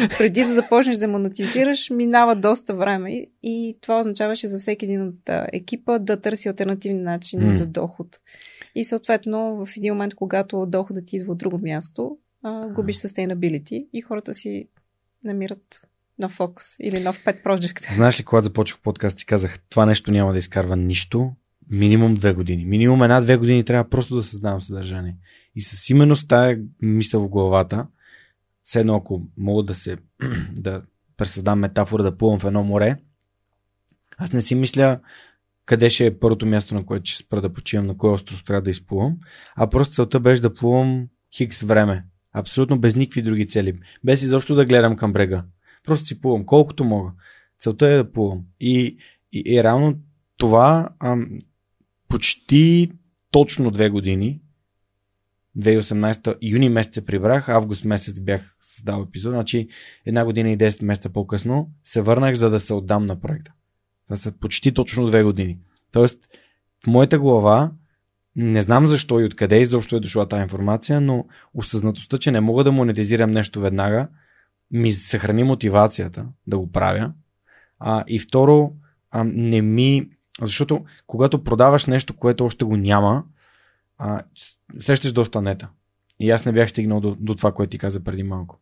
преди да започнеш да монетизираш, минава доста време и, и това означаваше за всеки един от екипа да търси альтернативни начини mm. за доход. И съответно, в един момент, когато доходът ти идва от друго място, а, губиш sustainability и хората си намират нов фокус или нов pet project. Знаеш ли, когато започнах подкаст и казах, това нещо няма да изкарва нищо, минимум две години. Минимум една-две години трябва просто да създавам съдържание. И с именно с тая мисъл в главата, все едно ако мога да се да пресъздам метафора да плувам в едно море, аз не си мисля къде ще е първото място, на което ще спра да почивам, на кой остров трябва да изплувам, а просто целта беше да плувам хикс време. Абсолютно без никакви други цели. Без изобщо да гледам към брега. Просто си плувам колкото мога. Целта е да плувам. И, и, и реално това ам, почти точно две години 2018 юни месец се прибрах, август месец бях създал епизод, значи една година и 10 месеца по-късно се върнах за да се отдам на проекта. Това са почти точно две години. Тоест, в моята глава не знам защо и откъде изобщо е дошла тази информация, но осъзнатостта, че не мога да монетизирам нещо веднага, ми съхрани мотивацията да го правя. А, и второ, а, не ми. Защото когато продаваш нещо, което още го няма, а, срещаш доста нета. И аз не бях стигнал до, до това, което ти каза преди малко.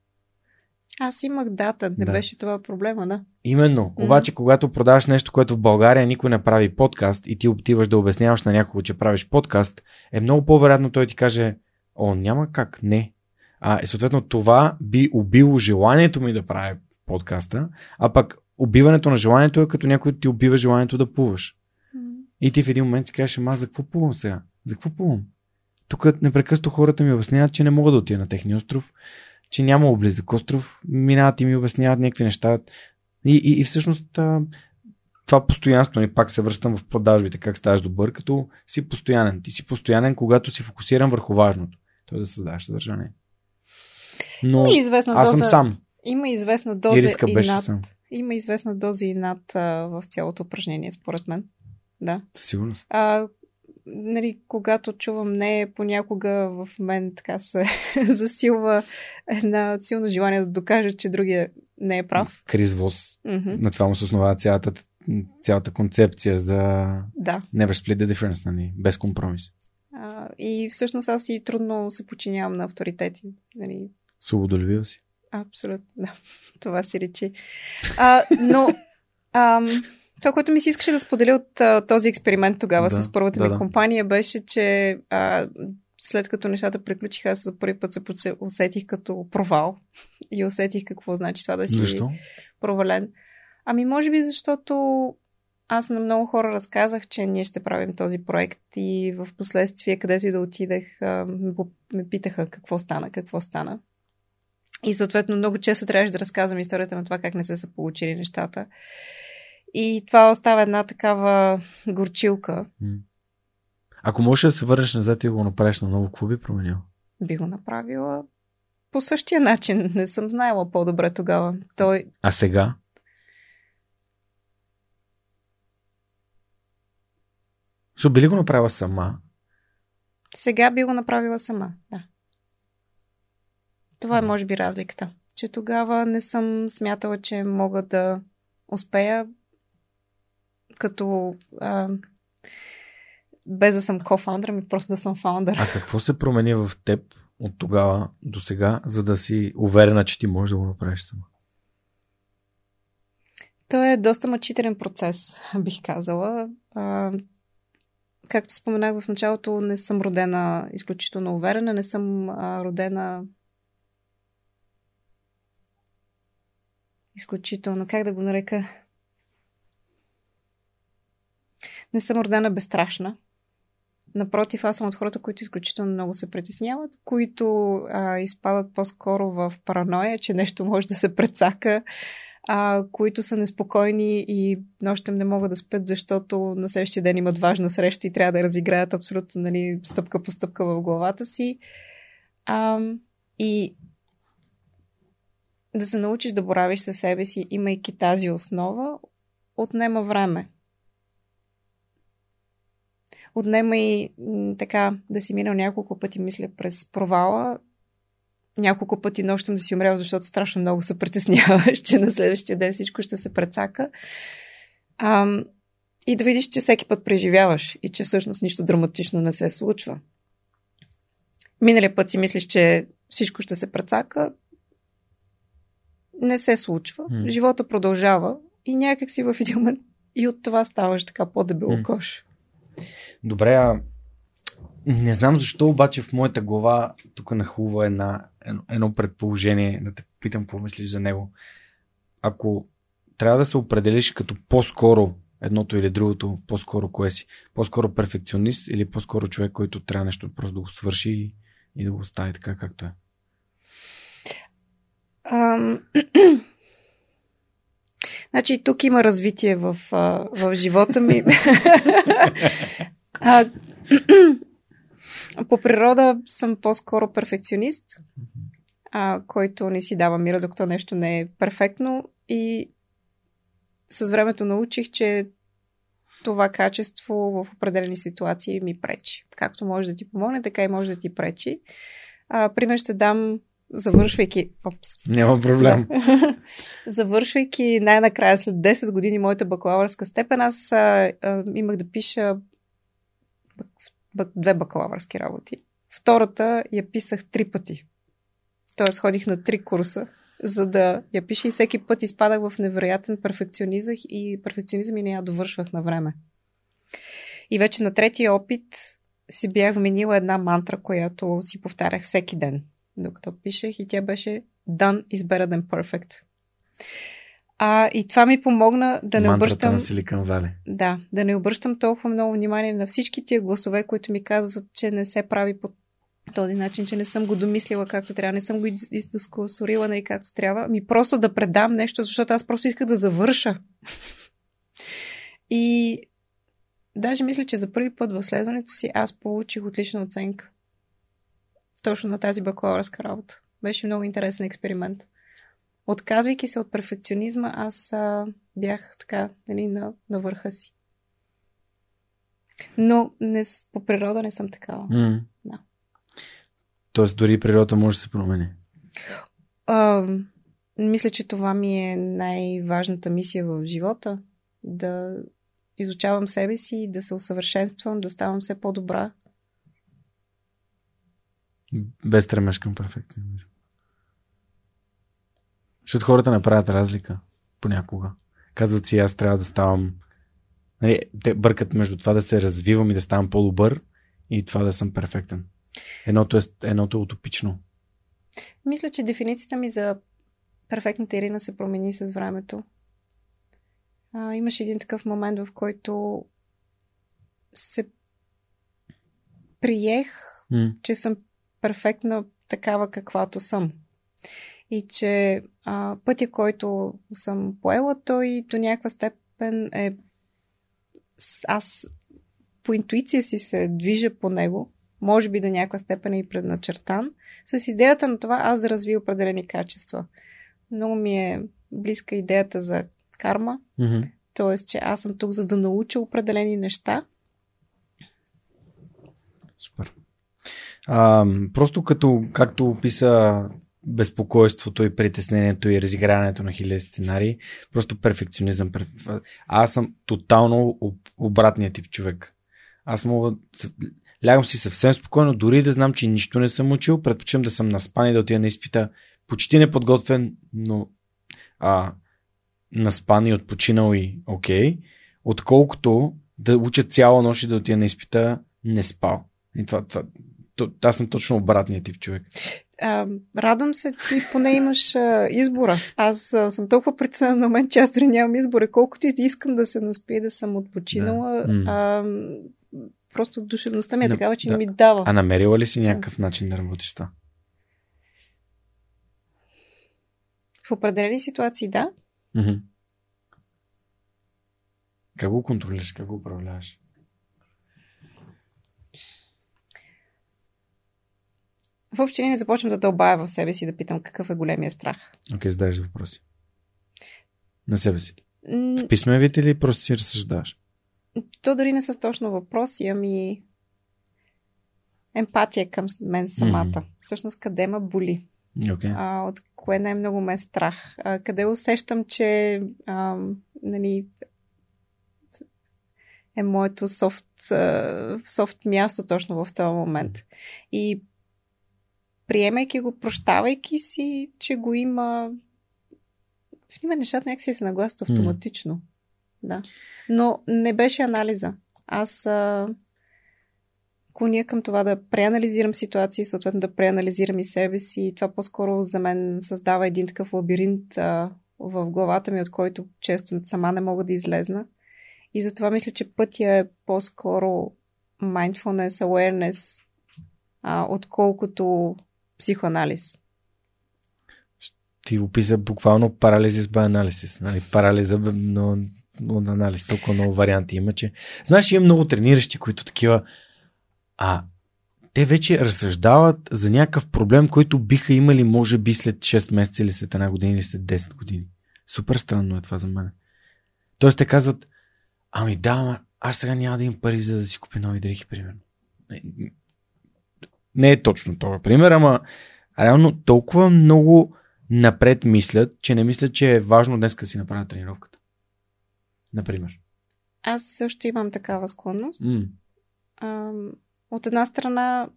Аз имах дата, не да. беше това проблема, да. Именно. Обаче, когато продаваш нещо, което в България никой не прави подкаст и ти отиваш да обясняваш на някого, че правиш подкаст, е много по-вероятно той ти каже, о, няма как, не. А, и съответно това би убило желанието ми да правя подкаста, а пък убиването на желанието е като някой ти убива желанието да плуваш. Mm-hmm. И ти в един момент си кажеш, ама за какво плувам сега? За какво плувам? Тук непрекъснато хората ми обясняват, че не мога да отида на техния остров, че няма облизък остров, минават и ми обясняват някакви неща. И, и, и всъщност това постоянство, и пак се връщам в продажбите, как ставаш добър, като си постоянен. Ти си постоянен, когато си фокусиран върху важното. Той да създаваш съдържание. Но има известна аз доза, съм сам. Има известна доза и, и над, сам. Има известна доза и над а, в цялото упражнение, според мен. Да. А, нали, когато чувам не, понякога в мен така се засилва една силно желание да докажа, че другия не е прав. Крис Вос. Mm-hmm. На това му се основава цялата, цялата концепция за да. never split the difference, нали? без компромис. А, и всъщност аз и трудно се подчинявам на авторитети. Нали? Свободолюбива си. Абсолютно, да. Това си речи. А, но ам, това, което ми се искаше да споделя от а, този експеримент тогава да, с първата да, ми да. компания, беше, че а, след като нещата приключиха, аз за първи път се усетих като провал и усетих какво значи това да си Защо? провален. Ами, може би, защото аз на много хора разказах, че ние ще правим този проект и в последствие, където и да отидех, ме питаха какво стана, какво стана. И съответно много често трябваше да разказвам историята на това как не се са получили нещата. И това остава една такава горчилка. Ако можеш да се върнеш назад и го направиш на ново, какво би променил? Би го направила по същия начин. Не съм знаела по-добре тогава. Той... А сега? Защо би ли го направила сама? Сега би го направила сама, да. Това е, може би, разликата. Че тогава не съм смятала, че мога да успея като а, без да съм кофаундър, ми просто да съм фаундър. А какво се промени в теб от тогава до сега, за да си уверена, че ти можеш да го направиш сама? То е доста мъчителен процес, бих казала. А, както споменах в началото, не съм родена изключително уверена, не съм а, родена изключително, как да го нарека, не съм родена безстрашна. напротив, аз съм от хората, които изключително много се притесняват, които а, изпадат по-скоро в параноя, че нещо може да се прецака, а, които са неспокойни и нощем не могат да спят, защото на следващия ден имат важна среща и трябва да разиграят абсолютно нали, стъпка по стъпка в главата си. А, и да се научиш да боравиш със себе си, имайки тази основа, отнема време. Отнема и така да си минал няколко пъти, мисля, през провала. Няколко пъти нощем да си умрял, защото страшно много се притесняваш, че на следващия ден всичко ще се прецака. А, и да видиш, че всеки път преживяваш и че всъщност нищо драматично не се случва. Миналия път си мислиш, че всичко ще се прецака. Не се случва. Mm. Живота продължава и някак си в един момент и от това ставаш така по-дебело кош. Добре, а не знам защо, обаче в моята глава тук нахлува една, едно, едно предположение, да те питам какво мислиш за него. Ако трябва да се определиш като по-скоро едното или другото, по-скоро кое си? По-скоро перфекционист или по-скоро човек, който трябва нещо просто да го свърши и, и да го остави така, както е? Ам... Значи тук има развитие в, в живота ми. а, по природа съм по-скоро перфекционист, а, който не си дава мира, докато нещо не е перфектно. И с времето научих, че това качество в определени ситуации ми пречи. Както може да ти помогне, така и може да ти пречи. А, пример ще дам завършвайки... Опс. Няма проблем. Завършвайки най-накрая след 10 години моята бакалавърска степен, аз а, а, имах да пиша две бакалавърски работи. Втората я писах три пъти. Тоест ходих на три курса, за да я пиша и всеки път изпадах в невероятен перфекционизъм и перфекционизъм и не я довършвах на време. И вече на третия опит си бях вменила една мантра, която си повтарях всеки ден докато пишех и тя беше Done is better than perfect. А, и това ми помогна да не Мантрата обръщам... на Вали. Да, да не обръщам толкова много внимание на всички тия гласове, които ми казват, че не се прави по този начин, че не съм го домислила както трябва, не съм го издискусорила нали, както трябва. Ми просто да предам нещо, защото аз просто исках да завърша. И даже мисля, че за първи път в следването си аз получих отлична оценка точно на тази бакалавърска работа. Беше много интересен експеримент. Отказвайки се от перфекционизма, аз а, бях така нали, на, на върха си. Но не, по природа не съм такава. Mm. Да. Тоест дори природа може да се промени. А, мисля, че това ми е най-важната мисия в живота. Да изучавам себе си, да се усъвършенствам, да ставам все по-добра без стремеж към перфекционизъм. Защото хората не правят разлика понякога. Казват си, аз трябва да ставам. Нали, те бъркат между това да се развивам и да ставам по-добър и това да съм перфектен. Едното е, едното е утопично. Мисля, че дефиницията ми за перфектната Ирина се промени с времето. А, имаше един такъв момент, в който се приех, mm. че съм перфектна такава каквато съм. И че а, пътя, който съм поела, той до някаква степен е. Аз по интуиция си се движа по него, може би до някаква степен е и предначертан, с идеята на това аз да развия определени качества. Много ми е близка идеята за карма, mm-hmm. т.е. че аз съм тук за да науча определени неща. Супер. А, просто като, както описа безпокойството и притеснението и разиграването на хиляди сценарии, просто перфекционизъм. Аз съм тотално обратният тип човек. Аз мога. Лягам си съвсем спокойно, дори да знам, че нищо не съм учил, предпочитам да съм наспан и да отида на изпита почти неподготвен, но а, наспан и отпочинал и окей, отколкото да уча цяла нощ и да отида на изпита не спал. И това, това, аз съм точно обратният тип човек. А, радвам се, че поне имаш а, избора. Аз а, съм толкова притеснена на момент, че аз дори нямам избора. Колкото и да искам да се наспи, да съм отпочинала, да. а, просто душевността ми е такава, че да. не ми дава. А намерила ли си някакъв начин да работиш това? В определени ситуации, да. Мгм. Как го контролираш? Как го управляваш? Въобще не започвам да дълбая в себе си да питам какъв е големия страх. Окей, задаваш въпроси. На себе си. В писмен вид или просто си разсъждаваш? То дори не са точно въпроси, ами емпатия към мен самата. Мгм. Всъщност къде ме боли? Окей. а, от кое най-много ме е страх, а, къде усещам, че а, нали, е моето софт, софт място точно в този момент. И приемайки го, прощавайки си, че го има, в има нещата някакси се нагласят автоматично. Да. Но не беше анализа. Аз а, клоня към това да преанализирам ситуации, съответно да преанализирам и себе си. И това по-скоро за мен създава един такъв лабиринт а, в главата ми, от който често сама не мога да излезна. И затова мисля, че пътя е по-скоро mindfulness, awareness, а, отколкото психоанализ. Ти описа буквално парализис by анализис. Нали? Парализа, но, но анализ. Толкова много варианти има, че... Знаеш, има много трениращи, които такива... А те вече разсъждават за някакъв проблем, който биха имали, може би, след 6 месеца или след една година или след 10 години. Супер странно е това за мен. Тоест те казват, ами да, ама аз сега няма да имам пари за да си купя нови дрехи, примерно. Не, е точно това пример, ама реално толкова много напред мислят, че не мислят, че е важно днес да си направят тренировката. Например. Аз също имам такава склонност. Ам, от една страна,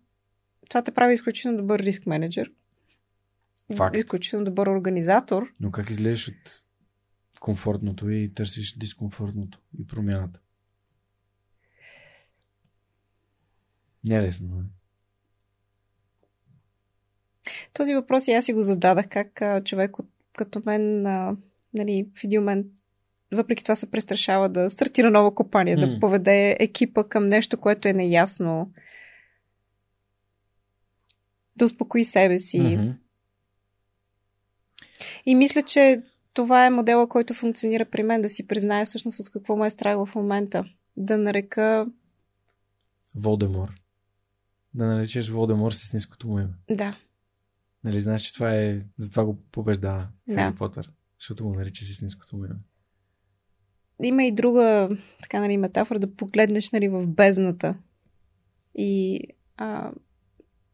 това те прави изключително добър риск менеджер. Факт. Изключително добър организатор. Но как излезеш от комфортното и търсиш дискомфортното и промяната? Не е. Не? Този въпрос и аз си го зададах, как а, човек от, като мен а, нали, в един момент въпреки това се престрашава да стартира нова компания, М. да поведе екипа към нещо, което е неясно, да успокои себе си. Мгм. И мисля, че това е модела, който функционира при мен, да си призная всъщност от какво му е страх в момента. Да нарека, Волдемор. Да наречеш Волдемор с ниското му име. да, Нали знаеш, че това е... Затова го побеждава Да. Хари Потър. Защото го нарича с ниското му име. има и друга така, нали, метафора да погледнеш нали, в бездната. И а,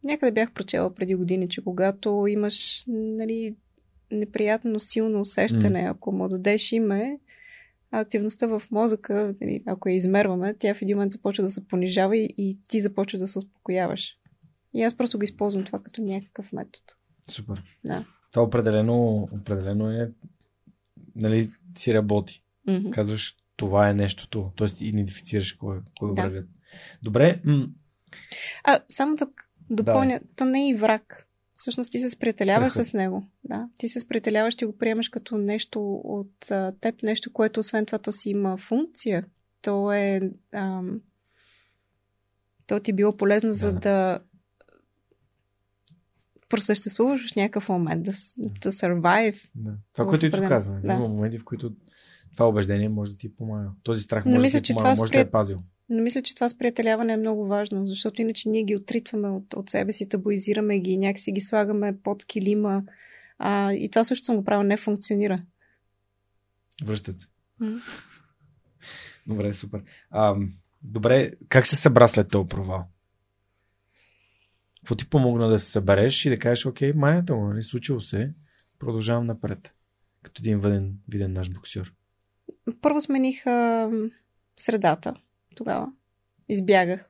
някъде бях прочела преди години, че когато имаш нали, неприятно силно усещане, М. ако му дадеш име, активността в мозъка, нали, ако я измерваме, тя в един момент започва да се понижава и, и ти започваш да се успокояваш. И аз просто го използвам това като някакъв метод. Супер. Да. Това определено, определено е... Нали, си работи. Мгм. Казваш, това е нещото. Тоест, идентифицираш кой, кой Да. врагът. Добре. М- А, само да допълня, то не е и враг. Всъщност ти се сприятеляваш Страхът. с него. Да. Ти се сприятеляваш, ти го приемаш като нещо от а, теб, нещо, което освен това то си има функция. То е... Ам, то ти е било полезно, Да, за да. Просъществуваш в някакъв момент, да, да survive. Да. Това, което и ти определен- казва. да. Има моменти, в които това убеждение може да ти помага. Този страх Не може мисля, да ти че помага, може да е пазил. Но мисля, че това сприятеляване е много важно, защото иначе ние ги отритваме от, от себе си, табуизираме ги, някакси ги слагаме под килима. А, и това също съм го правила, не функционира. Връщат се. Добре, супер. А, добре, как се събра след този провал? Какво ти помогна да се събереш и да кажеш, окей, майната му, нали, случило се, продължавам напред. Като един виден, виден наш боксер. Първо смених а, средата тогава. Избягах.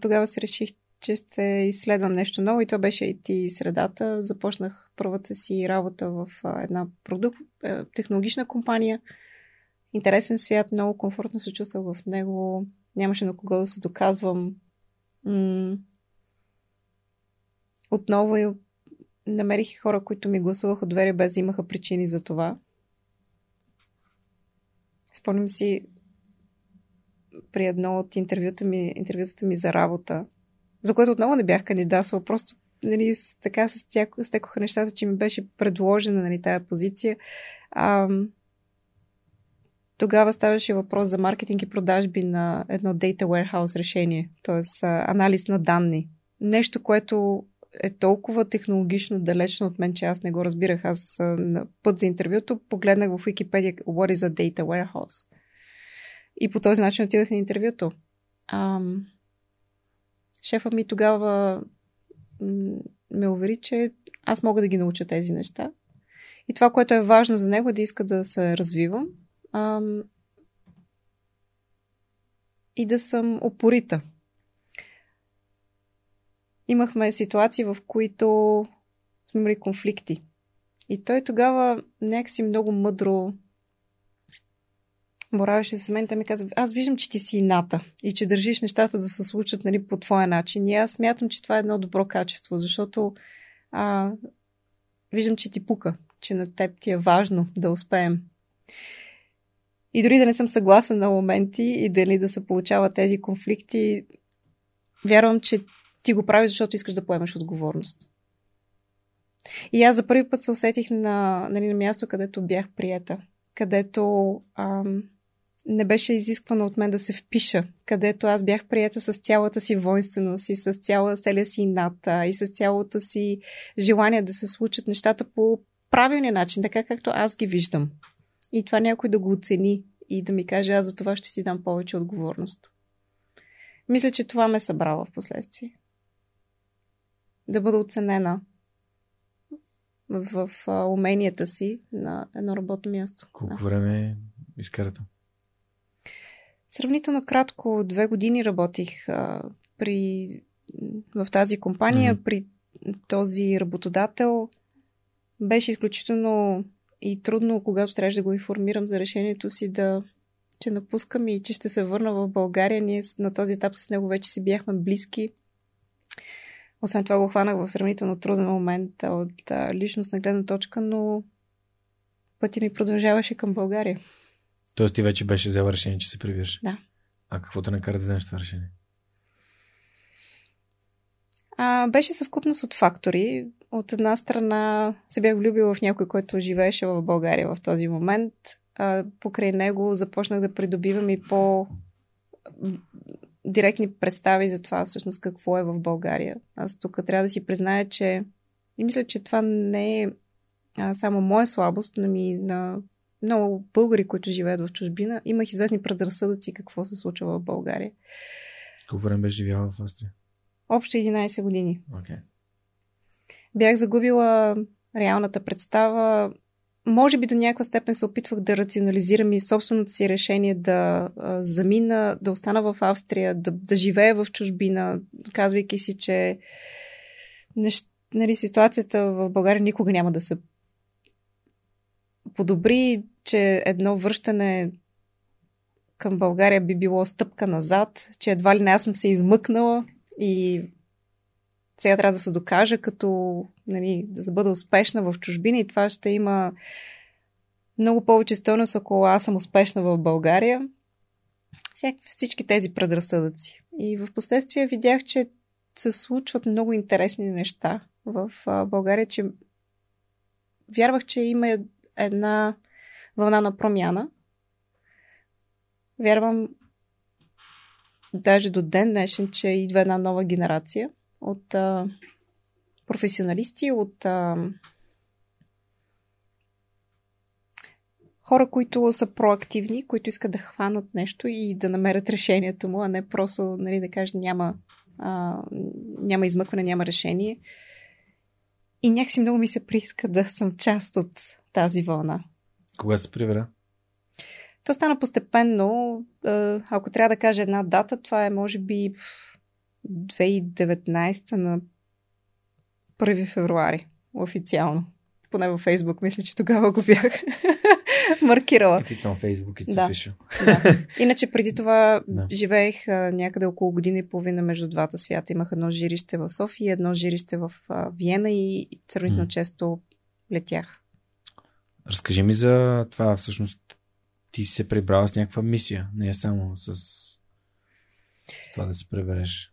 Тогава се реших, че ще изследвам нещо ново и то беше IT средата. Започнах първата си работа в една продукт, е, технологична компания. Интересен свят, много комфортно се чувствах в него. Нямаше на кого да се доказвам. Отново и намерих хора, които ми гласуваха доверие без да имаха причини за това. Спомням си, при едно от интервюта ми, интервютата ми за работа, за което отново не бях кандидатствала, просто нали, така се стекоха нещата, че ми беше предложена нали, тая позиция. А, тогава ставаше въпрос за маркетинг и продажби на едно Data Warehouse решение, т.е. анализ на данни. Нещо, което е толкова технологично далечно от мен, че аз не го разбирах. Аз на път за интервюто погледнах в Wikipedia what is a data warehouse. И по този начин отидах на интервюто. Ам... Шефа ми тогава ме увери, че аз мога да ги науча тези неща. И това, което е важно за него, е да иска да се развивам ам, и да съм опорита. Имахме ситуации, в които сме имали конфликти. И той тогава някакси много мъдро боравеше с мен, той ми каза, аз виждам, че ти си ината и че държиш нещата да се случат нали, по твоя начин. И аз смятам, че това е едно добро качество, защото а, виждам, че ти пука, че на теб ти е важно да успеем. И дори да не съм съгласен на моменти и дали да се получават тези конфликти, вярвам, че ти го правиш, защото искаш да поемеш отговорност. И аз за първи път се усетих на, нали, на място, където бях приета, където ам, не беше изисквано от мен да се впиша, където аз бях приета с цялата си воинственост и с цяла целия си ината и с цялото си желание да се случат нещата по правилния начин, така както аз ги виждам. И това някой да го оцени и да ми каже, аз за това ще си дам повече отговорност. Мисля, че това ме събрава в последствие. Да бъда оценена в, в уменията си на едно работно място. Колко да. време изкарате? Сравнително кратко, две години работих а, при, в тази компания, mm-hmm. при този работодател. Беше изключително и трудно, когато трябваше да го информирам за решението си да че напускам и че ще се върна в България. Ние на този етап с него вече си бяхме близки. Освен това го хванах в сравнително труден момент от а, личностна гледна точка, но пътя ми продължаваше към България. Тоест ти вече беше взела решение, че се прибираш? Да. А какво те накара да вземеш това решение? А, беше съвкупност от фактори. От една страна се бях влюбила в някой, който живееше в България в този момент. А, покрай него започнах да придобивам и по директни представи за това всъщност какво е в България. Аз тук трябва да си призная, че и мисля, че това не е а, само моя слабост, но ми на много българи, които живеят в чужбина, имах известни предразсъдъци какво се случва в България. Колко време беше живяла в Австрия? Общо 11 години. Okay. Бях загубила реалната представа. Може би до някаква степен се опитвах да рационализирам и собственото си решение да а, замина, да остана в Австрия, да, да живея в чужбина, казвайки си, че нещ, нали, ситуацията в България никога няма да се подобри, че едно връщане към България би било стъпка назад, че едва ли не аз съм се измъкнала и сега трябва да се докажа като нали, да бъда успешна в чужбина и това ще има много повече стойност, ако аз съм успешна в България. Всякакви всички тези предразсъдъци. И в последствие видях, че се случват много интересни неща в България, че вярвах, че има една вълна на промяна. Вярвам даже до ден днешен, че идва една нова генерация от а, професионалисти, от а, хора, които са проактивни, които искат да хванат нещо и да намерят решението му, а не просто нали, да кажат няма, а, няма измъкване, няма решение. И някакси много ми се прииска да съм част от тази вълна. Кога се привера? То стана постепенно. Ако трябва да кажа една дата, това е може би 2019 на 1 февруари. Официално. Поне във Фейсбук, мисля, че тогава го бях маркирала. If it's on Facebook, it's да. official. да. Иначе преди това да. живеех а, някъде около година и половина между двата свята. Имах едно жилище в София, едно жилище в а, Виена и сравнително mm. често летях. Разкажи ми за това. Всъщност ти се прибрала с някаква мисия, не е само с с това да се пребереш?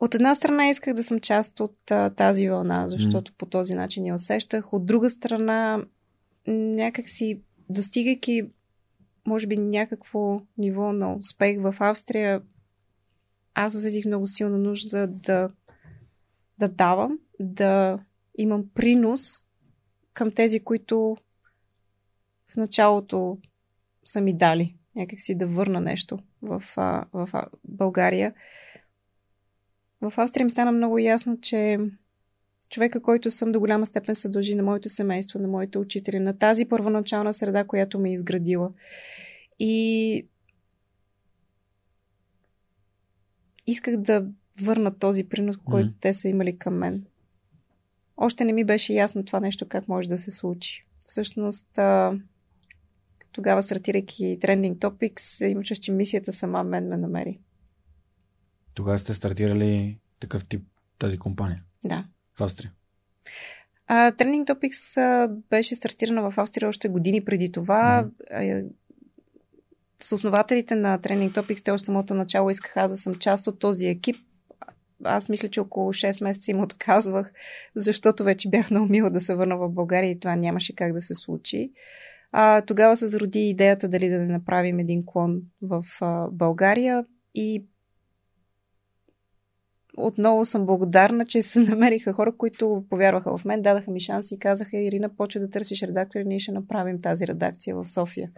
От една страна исках да съм част от а, тази вълна, защото mm. по този начин я усещах. От друга страна, някак си достигайки, може би, някакво ниво на успех в Австрия, аз усетих много силна нужда да, да давам, да имам принос към тези, които в началото са ми дали. Някак си да върна нещо в, в, в България. В Австрия ми стана много ясно, че човека, който съм до голяма степен се дължи на моето семейство, на моите учители, на тази първоначална среда, която ме е изградила. И исках да върна този принос, който mm. те са имали към мен. Още не ми беше ясно това нещо как може да се случи. Всъщност, тогава стартирайки Trending Topics, чувство, че мисията сама мен ме намери. Тогава сте стартирали такъв тип тази компания? Да. В Австрия? А, Trending Topics а, беше стартирана в Австрия още години преди това. Mm-hmm. С основателите на Trending Topics те още самото начало искаха да съм част от този екип. Аз мисля, че около 6 месеца им отказвах, защото вече бях наумила да се върна в България и това нямаше как да се случи. А, тогава се зароди идеята дали да не направим един клон в а, България и отново съм благодарна, че се намериха хора, които повярваха в мен, дадаха ми шанс и казаха, Ирина, почва да търсиш редактори, ние ще направим тази редакция в София.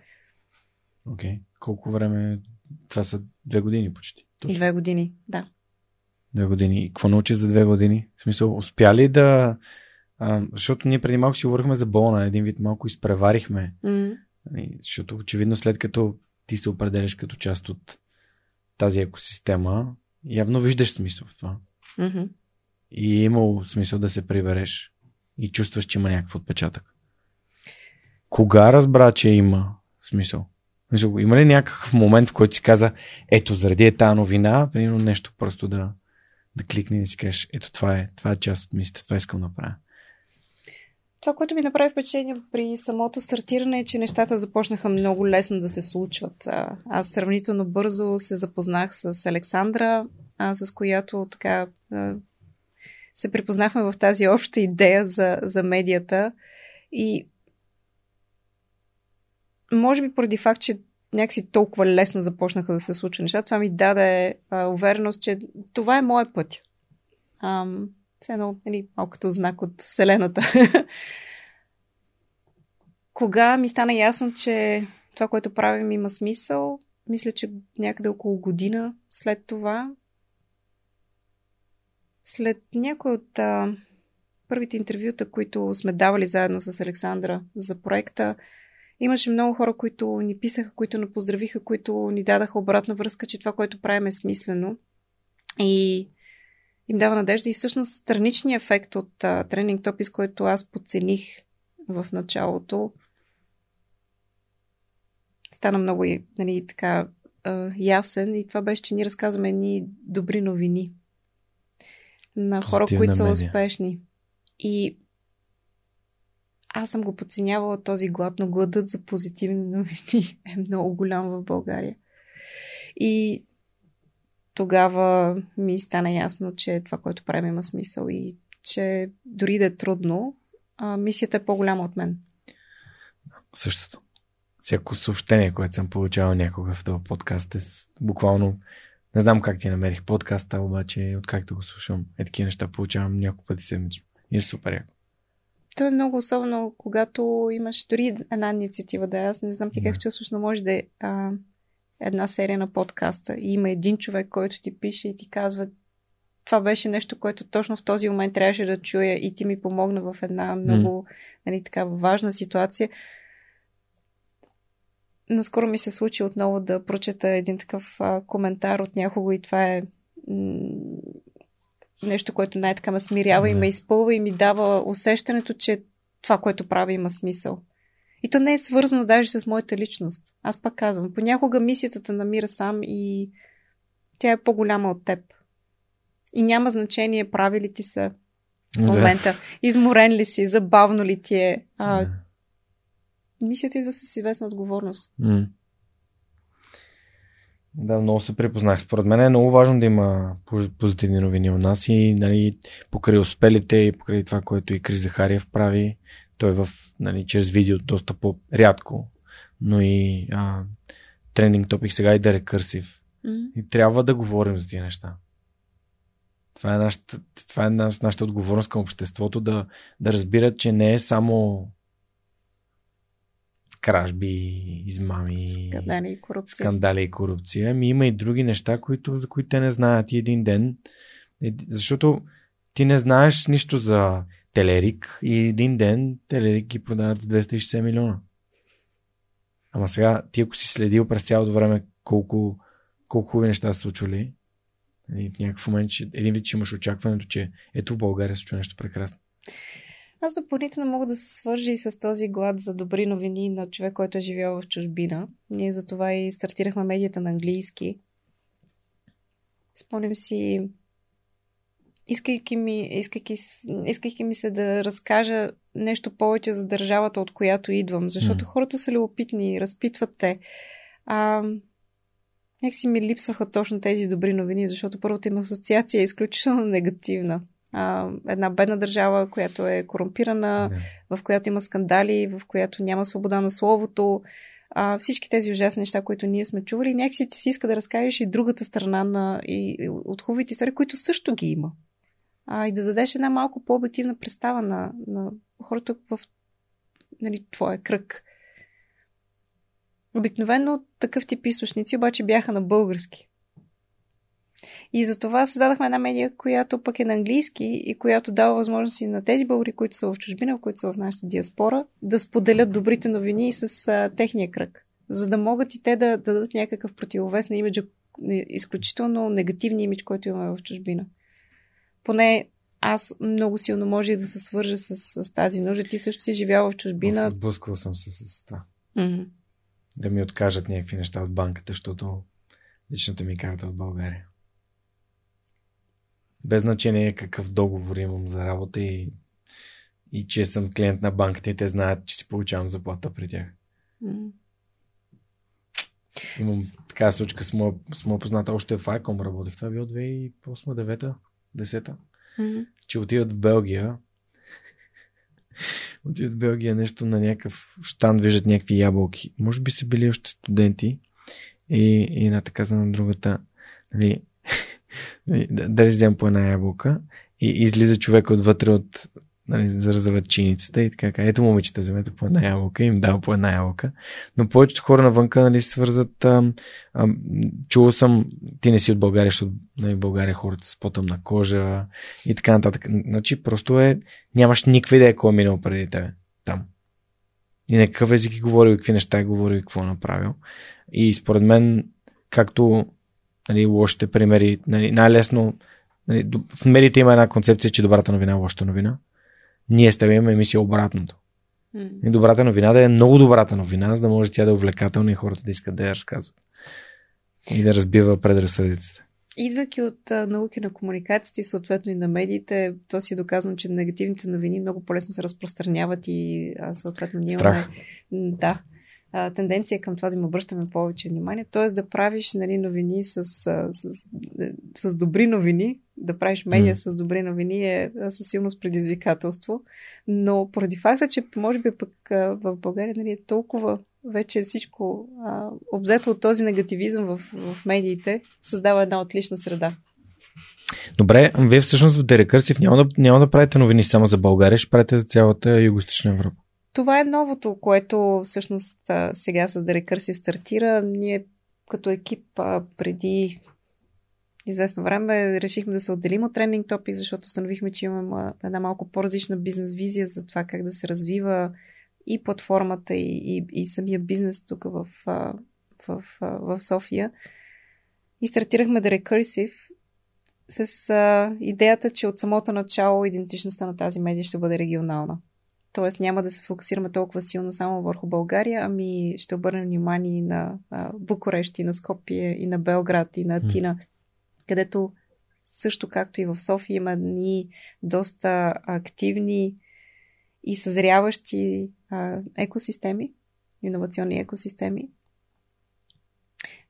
Окей. Okay. Колко време? Това са две години почти. Точно. Две години, да. Две години. И какво научи за две години? В смисъл, успя ли да... А, защото ние преди малко си говорихме за болна, един вид малко изпреварихме. Mm-hmm. Защото очевидно след като ти се определяш като част от тази екосистема, явно виждаш смисъл в това. Mm-hmm. И е имало смисъл да се прибереш и чувстваш, че има някакъв отпечатък. Кога разбра, че има смисъл? смисъл има ли някакъв момент, в който си каза, ето, заради е тази новина, примерно нещо просто да, да кликне и да си кажеш, ето това е, това е част от мисията, това искам да направя. Това, което ми направи впечатление при самото стартиране е, че нещата започнаха много лесно да се случват. Аз сравнително бързо се запознах с Александра, с която така се припознахме в тази обща идея за, за медията. И може би поради факт, че някакси толкова лесно започнаха да се случват неща, това ми даде увереност, че това е моят път. Ам, все едно, нали, малко като знак от Вселената. Кога ми стана ясно, че това, което правим, има смисъл, мисля, че някъде около година след това, след някои от а, първите интервюта, които сме давали заедно с Александра за проекта, имаше много хора, които ни писаха, които ни поздравиха, които ни дадаха обратна връзка, че това, което правим е смислено. И им дава надежда и всъщност страничният ефект от а, тренинг топис, който аз подцених в началото, стана много нали, така а, ясен и това беше, че ние разказваме едни добри новини на Позитивна хора, които са медия. успешни. И аз съм го подценявала този глад, но гладът за позитивни новини е много голям в България. И тогава ми стана ясно, че това, което правим, има смисъл и че дори да е трудно, а, мисията е по-голяма от мен. Същото. Всяко съобщение, което съм получавал някога в този подкаст е буквално не знам как ти намерих подкаста, обаче откакто го слушам, е такива неща получавам няколко пъти седмично. И е супер яко. То е много особено, когато имаш дори една инициатива да аз не знам ти как чувстваш, но може да е а, една серия на подкаста и има един човек, който ти пише и ти казва това беше нещо, което точно в този момент трябваше да чуя и ти ми помогна в една много mm. нали, така, важна ситуация. Наскоро ми се случи отново да прочета един такъв а, коментар от някого и това е м- нещо, което най-така ме смирява mm. и ме изпълва и ми дава усещането, че това, което прави, има смисъл. И то не е свързано даже с моята личност. Аз пак казвам, понякога мисията те намира сам и тя е по-голяма от теб. И няма значение прави ли ти са в момента, изморен ли си, забавно ли ти е. А, мисията идва с известна отговорност. Да, много се припознах. Според мен е много важно да има позитивни новини у нас и нали, покрай успелите и покрай това, което и Крис Захариев прави, той е в, нали, чрез видео доста по-рядко, но и а, трендинг топик сега и да е рекърсив. Mm-hmm. И трябва да говорим за тези неща. Това е нашата, това е нашата отговорност към обществото да, да разбират, че не е само кражби, измами, скандали и корупция. Скандали и корупция. Ами има и други неща, които, за които те не знаят и един ден. Защото ти не знаеш нищо за Телерик и един ден Телерик ги продават за 260 милиона. Ама сега, ти ако си следил през цялото време колко, колко хубави неща са случвали, и в някакъв момент един вид, че имаш очакването, че ето в България се случва нещо прекрасно. Аз допълнително мога да се свържа и с този глад за добри новини на човек, който е живял в чужбина. Ние затова и стартирахме медията на английски. Спомням си, искайки ми, искайки, искайки ми се да разкажа нещо повече за държавата, от която идвам, защото mm. хората са любопитни, разпитват те. А, някакси ми липсваха точно тези добри новини, защото първата им асоциация е изключително негативна а, една бедна държава, която е корумпирана, yeah. в която има скандали, в която няма свобода на словото. А, всички тези ужасни неща, които ние сме чували, някакси ти си иска да разкажеш и другата страна на, и, и от хубавите истории, които също ги има. А, и да дадеш една малко по-обективна представа на, на хората в нали, твоя кръг. Обикновено такъв тип източници обаче бяха на български. И за това създадахме една медия, която пък е на английски и която дава възможности на тези българи, които са в чужбина, които са в нашата диаспора, да споделят добрите новини с а, техния кръг. За да могат и те да, да дадат някакъв противовес на имиджа, изключително негативния имидж, който имаме в чужбина. Поне аз много силно може да се свържа с, с тази нужда. Ти също си живял в чужбина. Сблъсквал съм се с това. Mm-hmm. Да ми откажат някакви неща от банката, защото личната ми карта от България. Без значение какъв договор имам за работа и, и че съм клиент на банката и те знаят, че си получавам заплата при тях. Mm. Имам така случка с моя, с моя позната. Още в ICOM работих. Това било 2008-2009, 10 mm-hmm. Че отиват в Белгия. отиват в Белгия нещо на някакъв штан, виждат някакви ябълки. Може би са били още студенти. И, и на така на другата. Нали, да, да вземем по една ябълка и излиза човек отвътре от нали, заръзват чиницата и така. Ето момичета, вземете по една ябълка, им дава по една ябълка. Но повечето хора навънка нали, свързат. А, а, чувал съм, ти не си от България, защото нали, България хората с по-тъмна кожа и така нататък. Значи просто е, нямаш никаква идея кой е минал преди тебе там. И на какъв език е говорил, какви неща е говорил какво е направил. И според мен, както нали, лошите примери. Нали, най-лесно нали, в медиите има една концепция, че добрата новина е лошата новина. Ние с теб имаме емисия обратното. И добрата новина да е много добрата новина, за да може тя да е увлекателна и хората да искат да я разказват. И да разбива предразсъдиците. Идвайки от а, науки на комуникацията и съответно и на медиите, то си е доказано, че негативните новини много по-лесно се разпространяват и а, съответно ние Страх. имаме... Да, а, тенденция към това да им обръщаме повече внимание. Т.е. да правиш нали, новини с, с, с, с добри новини, да правиш медиа mm. с добри новини е със силност предизвикателство. Но поради факта, че може би пък в България нали, е толкова вече всичко а, обзето от този негативизъм в, в медиите, създава една отлична среда. Добре, вие всъщност в Дерекърсив няма да, няма да правите новини само за България, ще правите за цялата Юго-Источна Европа. Това е новото, което всъщност сега с Recursive стартира. Ние като екип преди известно време решихме да се отделим от тренинг топик, защото установихме, че имаме една малко по-различна бизнес визия за това как да се развива и платформата, и, и, и самия бизнес тук в, в, в, в София. И стартирахме The Recursive с а, идеята, че от самото начало идентичността на тази медия ще бъде регионална. Тоест няма да се фокусираме толкова силно само върху България, ами ще обърнем внимание и на а, Букурещ, и на Скопие, и на Белград, и на Атина, mm. Където също както и в София има ни доста активни и съзряващи а, екосистеми, иновационни екосистеми.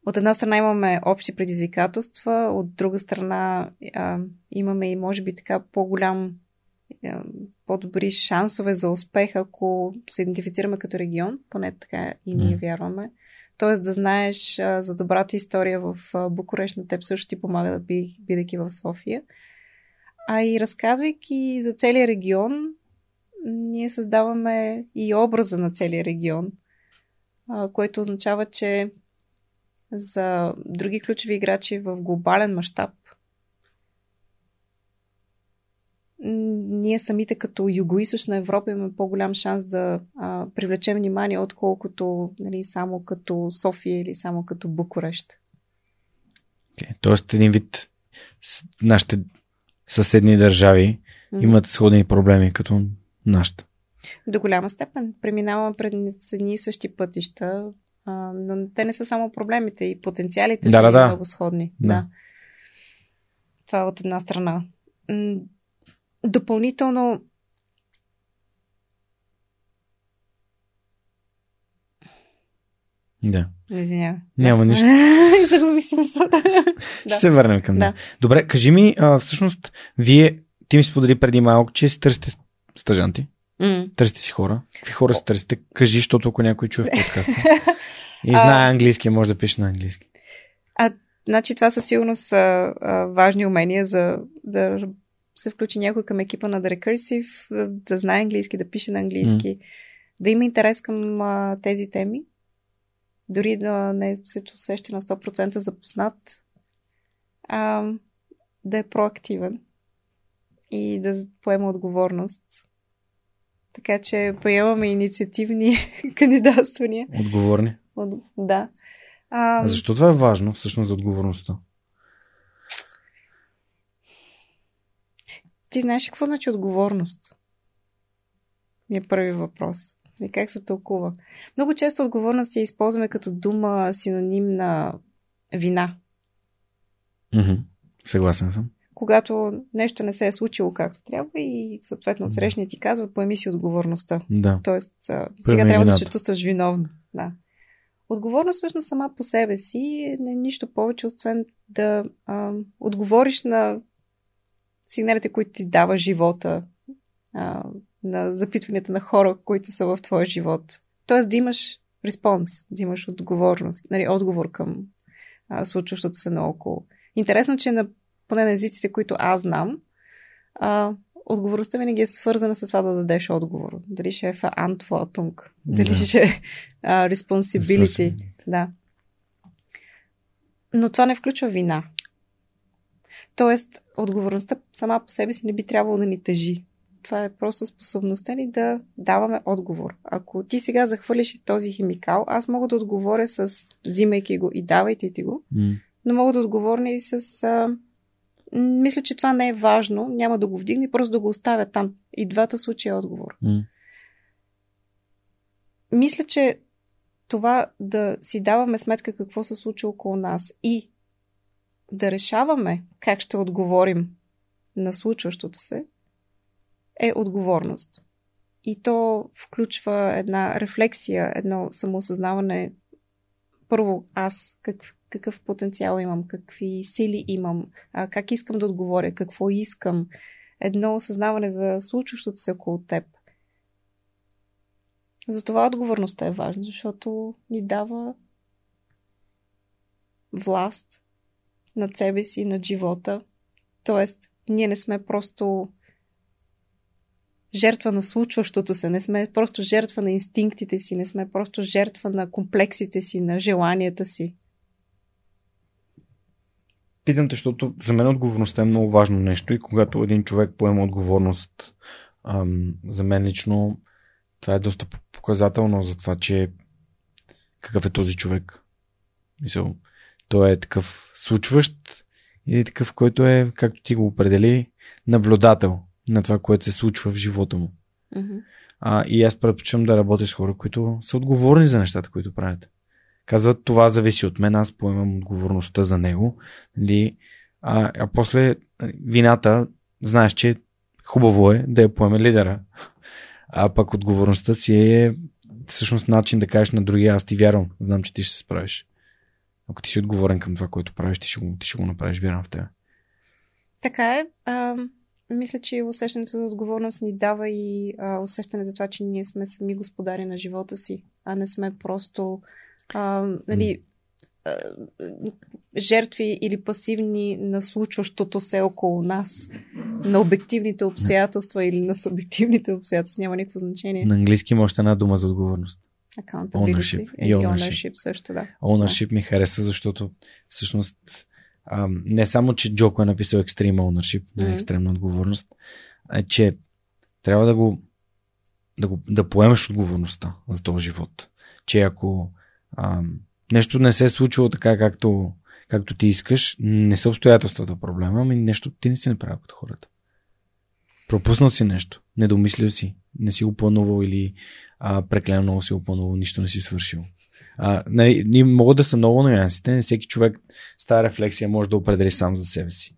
от една страна имаме общи предизвикателства, от друга страна а, имаме и може би така по-голям, а, по-добри шансове за успех, ако се идентифицираме като регион, поне така и ние вярваме. Тоест да знаеш за добрата история в а, Букурещ на теб също ти помага да би, бидейки в София. А и разказвайки за целия регион, ние създаваме и образа на целия регион, което означава, че за други ключови играчи в глобален мащаб. Ние самите като Юго-Источна Европа имаме по-голям шанс да а, привлечем внимание, отколкото нали, само като София или само като Букурещ. Okay. Тоест, един вид нашите съседни държави mm-hmm. имат сходни проблеми като нашата. До голяма степен. Преминаваме пред едни и същи пътища, а, но те не са само проблемите и потенциалите да, са да, да. много сходни. Да. да. Това е от една страна. Допълнително Да. Извинявай. Няма нищо. Загуби си мисълта. Ще се върнем към да. Добре, кажи ми, а, всъщност, вие, ти ми сподели преди малко, че си търсите стъжанти. Mm. Търсите си хора. Какви хора си търсите? Кажи, защото ако някой чуе в подкаста и знае английски, може да пише на английски. А, значи това със сигурност са а, важни умения за да се включи някой към екипа на The Recursive, да знае английски, да пише на английски, mm. да има интерес към а, тези теми, дори да не се усеща на 100% запознат, а, да е проактивен и да поема отговорност така че приемаме инициативни кандидатствания. Отговорни. От, да. А, а защо това е важно, всъщност, за отговорността? Ти знаеш какво значи отговорност? Ми е първи въпрос. И как се тълкува? Много често отговорност я използваме като дума синоним на вина. Mm-hmm. Съгласен съм когато нещо не се е случило както трябва и съответно отсрещният ти казва, поеми си отговорността. Да. Тоест, сега трябва да се чувстваш виновно. Да. Отговорност всъщност сама по себе си не е нищо повече, освен да а, отговориш на сигналите, които ти дава живота, а, на запитванията на хора, които са в твоя живот. Тоест да имаш респонс, да имаш отговорност, нали, отговор към а, случващото се наоколо. Интересно, че на поне на езиците, които аз знам, а, отговорността винаги е свързана с това да дадеш отговор. Дали ще е verantwortung, дали да. ще е responsibility. Да. Но това не включва вина. Тоест, отговорността сама по себе си не би трябвало да ни тъжи. Това е просто способността ни да даваме отговор. Ако ти сега захвърлиш този химикал, аз мога да отговоря с взимайки го и давайте ти го, mm. но мога да отговоря и с а, мисля, че това не е важно. Няма да го вдигне, просто да го оставя там. И двата случая е отговор. Mm. Мисля, че това да си даваме сметка какво се случва около нас и да решаваме как ще отговорим на случващото се, е отговорност. И то включва една рефлексия, едно самоосъзнаване. Първо, аз как, какъв потенциал имам, какви сили имам, как искам да отговоря, какво искам. Едно осъзнаване за случващото се около теб. Затова отговорността е важна, защото ни дава власт над себе си, над живота. Тоест, ние не сме просто жертва на случващото се, не сме просто жертва на инстинктите си, не сме просто жертва на комплексите си, на желанията си. Питам те, защото за мен отговорността е много важно нещо и когато един човек поема отговорност, ам, за мен лично това е доста показателно за това, че какъв е този човек. Мисъл, той е такъв случващ или такъв, който е, както ти го определи, наблюдател на това, което се случва в живота му. Mm-hmm. А, и аз предпочитам да работя с хора, които са отговорни за нещата, които правят. Казват, това зависи от мен, аз поемам отговорността за него. Нали? А, а после вината, знаеш, че хубаво е да я поеме лидера. А пък отговорността си е всъщност начин да кажеш на другия, аз ти вярвам, знам, че ти ще се справиш. Ако ти си отговорен към това, което правиш, ти ще го, ти ще го направиш, вярвам в теб. Така е. А, мисля, че усещането за отговорност ни дава и а, усещане за това, че ние сме сами господари на живота си, а не сме просто а, нали, а, жертви или пасивни на случващото се около нас, на обективните обстоятелства или на субективните обстоятелства. Няма никакво значение. На английски има още една дума за отговорност. Accountability Ownership. и ownership. ownership. също, да. Ownership ми харесва, защото всъщност ам, не само, че Джоко е написал Extreme Ownership, не Мгм. екстремна отговорност, а че трябва да го да, го, да поемеш отговорността за този живот. Че ако ам, нещо не се е случило така, както, както ти искаш, не са обстоятелствата проблема, ами нещо ти не си направил като хората. Пропуснал си нещо, недомислил си, не си го планувал или а, преклено много си го планувал, нищо не си свършил. А, нали, ние могат да са много нюансите, всеки човек с тази рефлексия може да определи сам за себе си.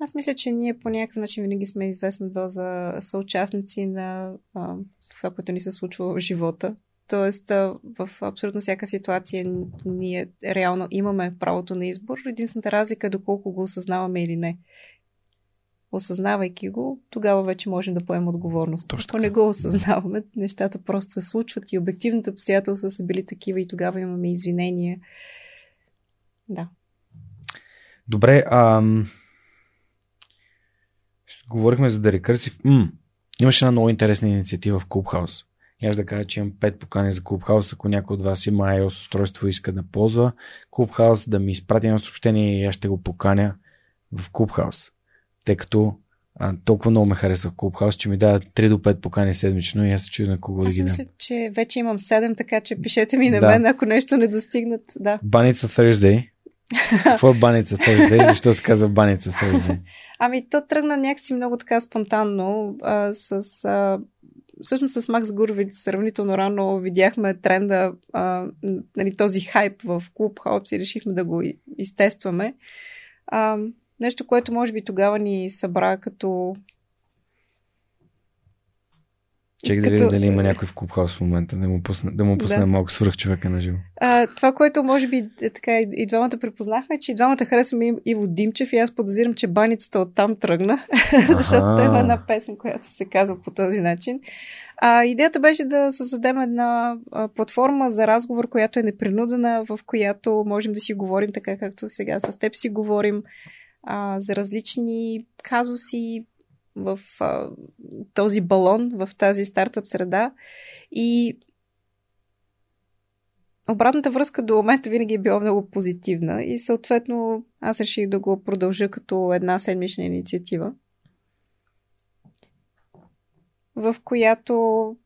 Аз мисля, че ние по някакъв начин винаги сме известна доза съучастници на а, това, което ни се случва в живота. Тоест, в абсолютно всяка ситуация ние реално имаме правото на избор. Единствената разлика е доколко го осъзнаваме или не. Осъзнавайки го, тогава вече можем да поемем отговорност. Точно Ако не го осъзнаваме, нещата просто се случват и обективните обстоятелства са били такива и тогава имаме извинения. Да. Добре, ам... говорихме за The Recursive. М- имаше една много интересна инициатива в Clubhouse. И аз да кажа, че имам 5 покани за Clubhouse. Ако някой от вас има iOS устройство и иска да ползва Clubhouse, да ми изпрати едно съобщение и аз ще го поканя в Clubhouse. Тъй като а, толкова много ме харесва Clubhouse, че ми дава 3 до 5 покани седмично и аз се чудя на кого да Аз ги дам. мисля, че вече имам 7, така че пишете ми на Да. мен, ако нещо не достигнат. Да. Баница Thursday. Какво е Баница Thursday? Защо се казва Баница Thursday? Ами, то тръгна някакси много така спонтанно. А, с, а, всъщност с Макс Гуровиц сравнително рано видяхме тренда, а, нали, този хайп в клуб Хаупс и решихме да го изтестваме. А, нещо, което може би тогава ни събра като Чек дали, Като- дали има някой в Clubhouse в момента, да му пусне, да му пусне Да. малко свръх човека на живо. А, това, което може би е, така и, двамата препознахме, е, че и двамата харесваме Ив- Иво Димчев и аз подозирам, че баницата оттам тръгна, защото той има една песен, която се казва по този начин. А, идеята беше да създадем една а, платформа за разговор, която е непринудена, в която можем да си говорим така, както сега с теб си говорим, а, за различни казуси в а, този балон, в тази стартъп среда. И обратната връзка до момента винаги е била много позитивна и съответно аз реших да го продължа като една седмична инициатива, в която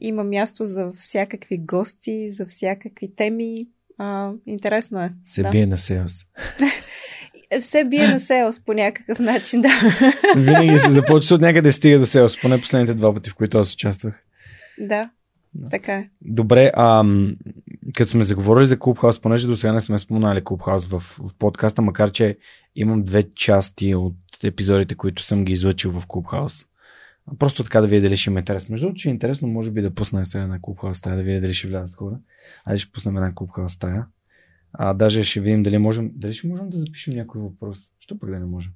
има място за всякакви гости, за всякакви теми. А, интересно е. Се да. бие на селс. Е, Все бие на селс по някакъв начин, да. Винаги се започва от някъде стига до селс, поне последните два пъти, в които аз участвах. да, Да. така е. Добре, ам, като сме заговорили за Clubhouse, понеже до сега не сме споменали Clubhouse в, в подкаста, макар че имам две части от епизодите, които съм ги излъчил в Clubhouse. Просто така да видя дали ще има интерес. Между другото, че е интересно, може би да пусна сега една Clubhouse стая, да видя дали ще влязат хора. Айде ще пуснем една Clubhouse стая. А даже ще видим дали можем, дали ще можем да запишем някой въпрос. Що пък да не можем?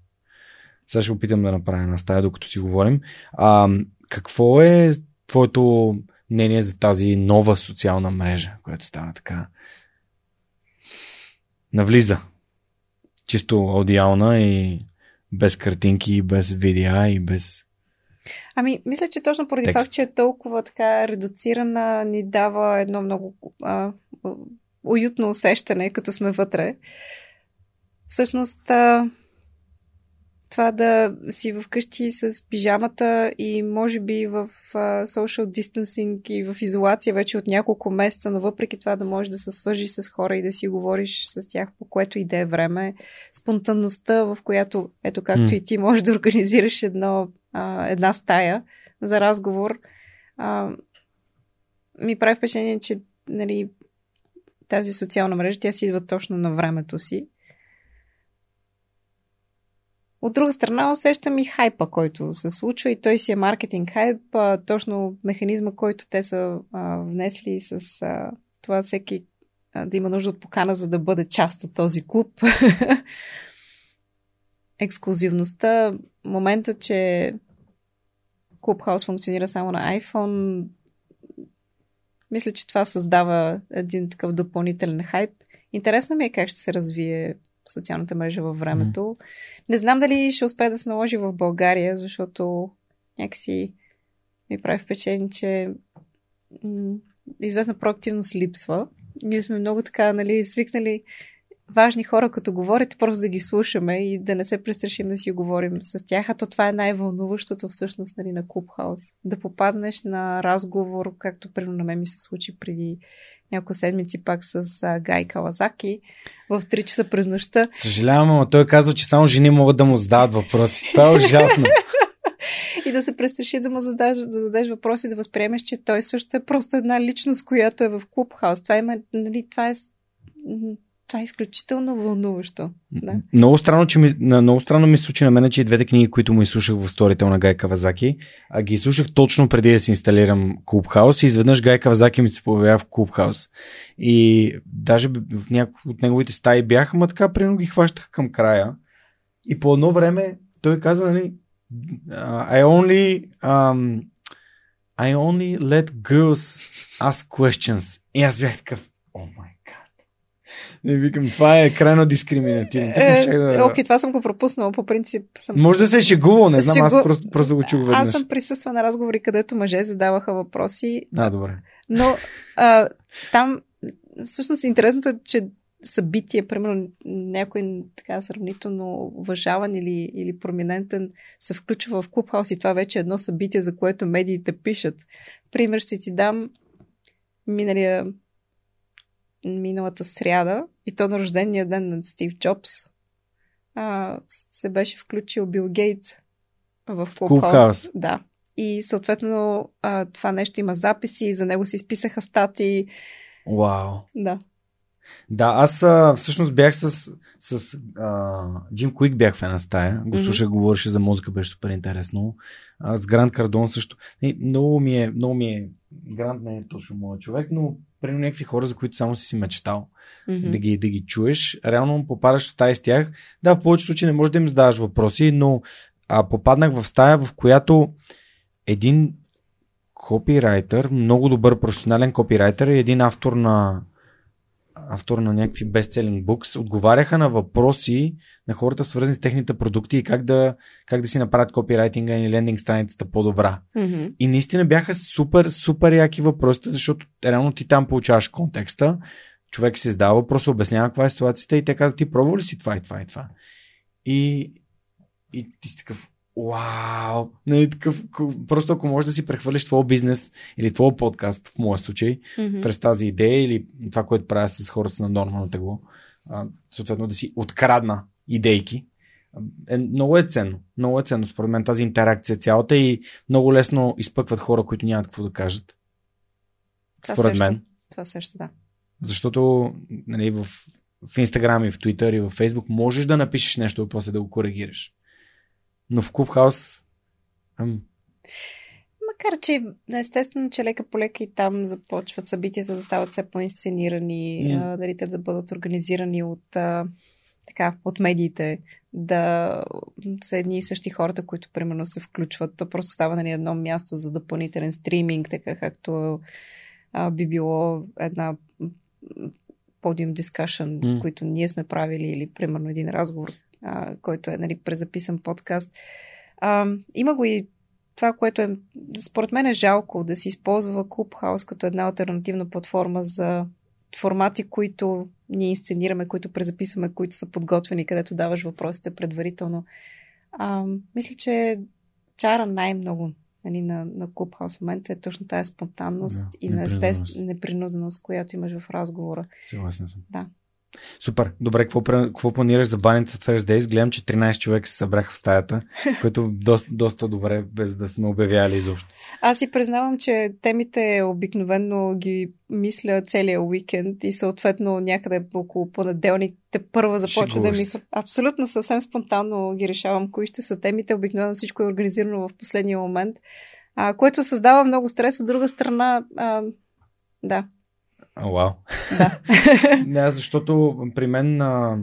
Сега ще опитам да направя една стая, докато си говорим. А, какво е твоето мнение за тази нова социална мрежа, която става така? Навлиза. Чисто аудиална и без картинки, и без видеа, и без... Ами, мисля, че точно поради Текст. факт, че е толкова така редуцирана, ни дава едно много а, уютно усещане, като сме вътре. Всъщност, а, това да си вкъщи с пижамата и може би в а, social distancing и в изолация вече от няколко месеца, но въпреки това да можеш да се свържиш с хора и да си говориш с тях по което и да е време. Спонтанността, в която, ето както и ти можеш да организираш едно, а, една стая за разговор, а, ми прави впечатление, че нали, тази социална мрежа, тя си идва точно на времето си. От друга страна усещам и хайпа, който се случва и той си е маркетинг хайп, а, точно механизма, който те са а, внесли с а, това всеки а, да има нужда от покана, за да бъде част от този клуб. Ексклюзивността, момента, че Clubhouse функционира само на iPhone, мисля, че това създава един такъв допълнителен хайп. Интересно ми е как ще се развие социалната мрежа във времето. Mm. Не знам дали ще успее да се наложи в България, защото някакси ми прави впечатление, че м- известна проактивност липсва. Ние сме много така, нали, свикнали важни хора, като говорите, просто да ги слушаме и да не се престрашим да си говорим с тях. А то това е най-вълнуващото всъщност нали, на Клубхаус. Да попаднеш на разговор, както примерно на мен ми се случи преди няколко седмици пак с а, Гай Калазаки в 3 часа през нощта. Съжалявам, но той казва, че само жени могат да му задават въпроси. Това е ужасно. и да се престраши да му зададеш, да зададеш въпроси, да възприемеш, че той също е просто една личност, която е в Клубхаус. Това, има, нали, това е това е изключително вълнуващо. Да. Много странно, че ми, много странно ми случи на мен, че и двете книги, които му изслушах в сторител на Гай Кавазаки, а ги слушах точно преди да си инсталирам Клубхаус и изведнъж Гай Кавазаки ми се появява в Клубхаус. И даже в някои от неговите стаи бяха, ма така примерно ги хващах към края. И по едно време той каза, нали, I only, um, I only let girls ask questions. И аз бях такъв, oh my не викам, това е крайно дискриминативно. Е, да... Окей, това съм го пропуснала. По принцип съм... Може да се е шегувал, не знам, Шегу... аз просто, просто го чух веднъж. Аз съм присъства на разговори, където мъже задаваха въпроси. А, добре. Но а, там всъщност интересното е, че събитие, примерно някой така сравнително уважаван или, или проминентен се включва в Клубхаус и това вече е едно събитие, за което медиите пишат. Пример ще ти дам миналия миналата сряда и то на рождения ден на Стив Джобс а, се беше включил Бил Гейтс в Клубхаус. Да. И съответно а, това нещо има записи, за него се изписаха стати. Вау. Да. Да, аз а, всъщност бях с, с а, Джим Куик бях в една стая. Го слушах, mm-hmm. говореше за музика, беше супер интересно. А, с Грант Кардон също. Не, много ми е, много ми е, Грант не е точно моят човек, но при някакви хора, за които само си си мечтал mm-hmm. да, ги, да ги чуеш, реално попадаш в стая с тях. Да, в повечето случаи не можеш да им задаваш въпроси, но а, попаднах в стая, в която един копирайтер, много добър професионален копирайтер и един автор на автор на някакви бестселинг букс, отговаряха на въпроси на хората, свързани с техните продукти и как да, как да си направят копирайтинга и лендинг страницата по-добра. Mm-hmm. И наистина бяха супер, супер яки въпроси, защото реално ти там получаваш контекста, човек се задава въпрос, обяснява каква е ситуацията и те казват, ти пробва ли си това и това и това? И, и ти си такъв, Вау! Нали, такъв, просто ако можеш да си прехвърлиш твой бизнес или твой подкаст, в моя случай, mm-hmm. през тази идея или това, което правя с хората на нормално тегло, съответно да си открадна идейки, е, много е ценно. Много е ценно, според мен, тази интеракция цялата и много лесно изпъкват хора, които нямат какво да кажат. Това според също. мен. Това също, да. Защото нали, в, в Инстаграм и в Твитър и в Фейсбук можеш да напишеш нещо и после да го коригираш. Но в Клубхаус... Ам... Макар, че естествено, че лека по лека и там започват събитията да стават все по-инсценирани, mm. дали те да бъдат организирани от, а, така, от медиите, да са едни и същи хората, които примерно се включват. То просто става на нали, едно място за допълнителен стриминг, така както а, би било една подиум дискашън, mm. които ние сме правили или примерно един разговор, а, който е нали, презаписан подкаст. А, има го и това, което е, според мен е жалко да се използва Clubhouse като една альтернативна платформа за формати, които ние инсценираме, които презаписваме, които са подготвени, където даваш въпросите предварително. А, мисля, че чара най-много нали, на, на Clubhouse в момента е точно тази спонтанност да, и на естествена непринуденост, която имаш в разговора. Съгласен съм. Да. Супер. Добре, какво, какво планираш за баните Thursdays? Гледам, че 13 човека се събраха в стаята, което доста, доста добре, без да сме обявяли изобщо. Аз си признавам, че темите обикновено ги мисля целия уикенд и съответно някъде около понеделник те първа започва да ми... Абсолютно съвсем спонтанно ги решавам кои ще са темите. Обикновено всичко е организирано в последния момент, а, което създава много стрес. От друга страна, а, да, А, вау. Да. Да, защото при мен а,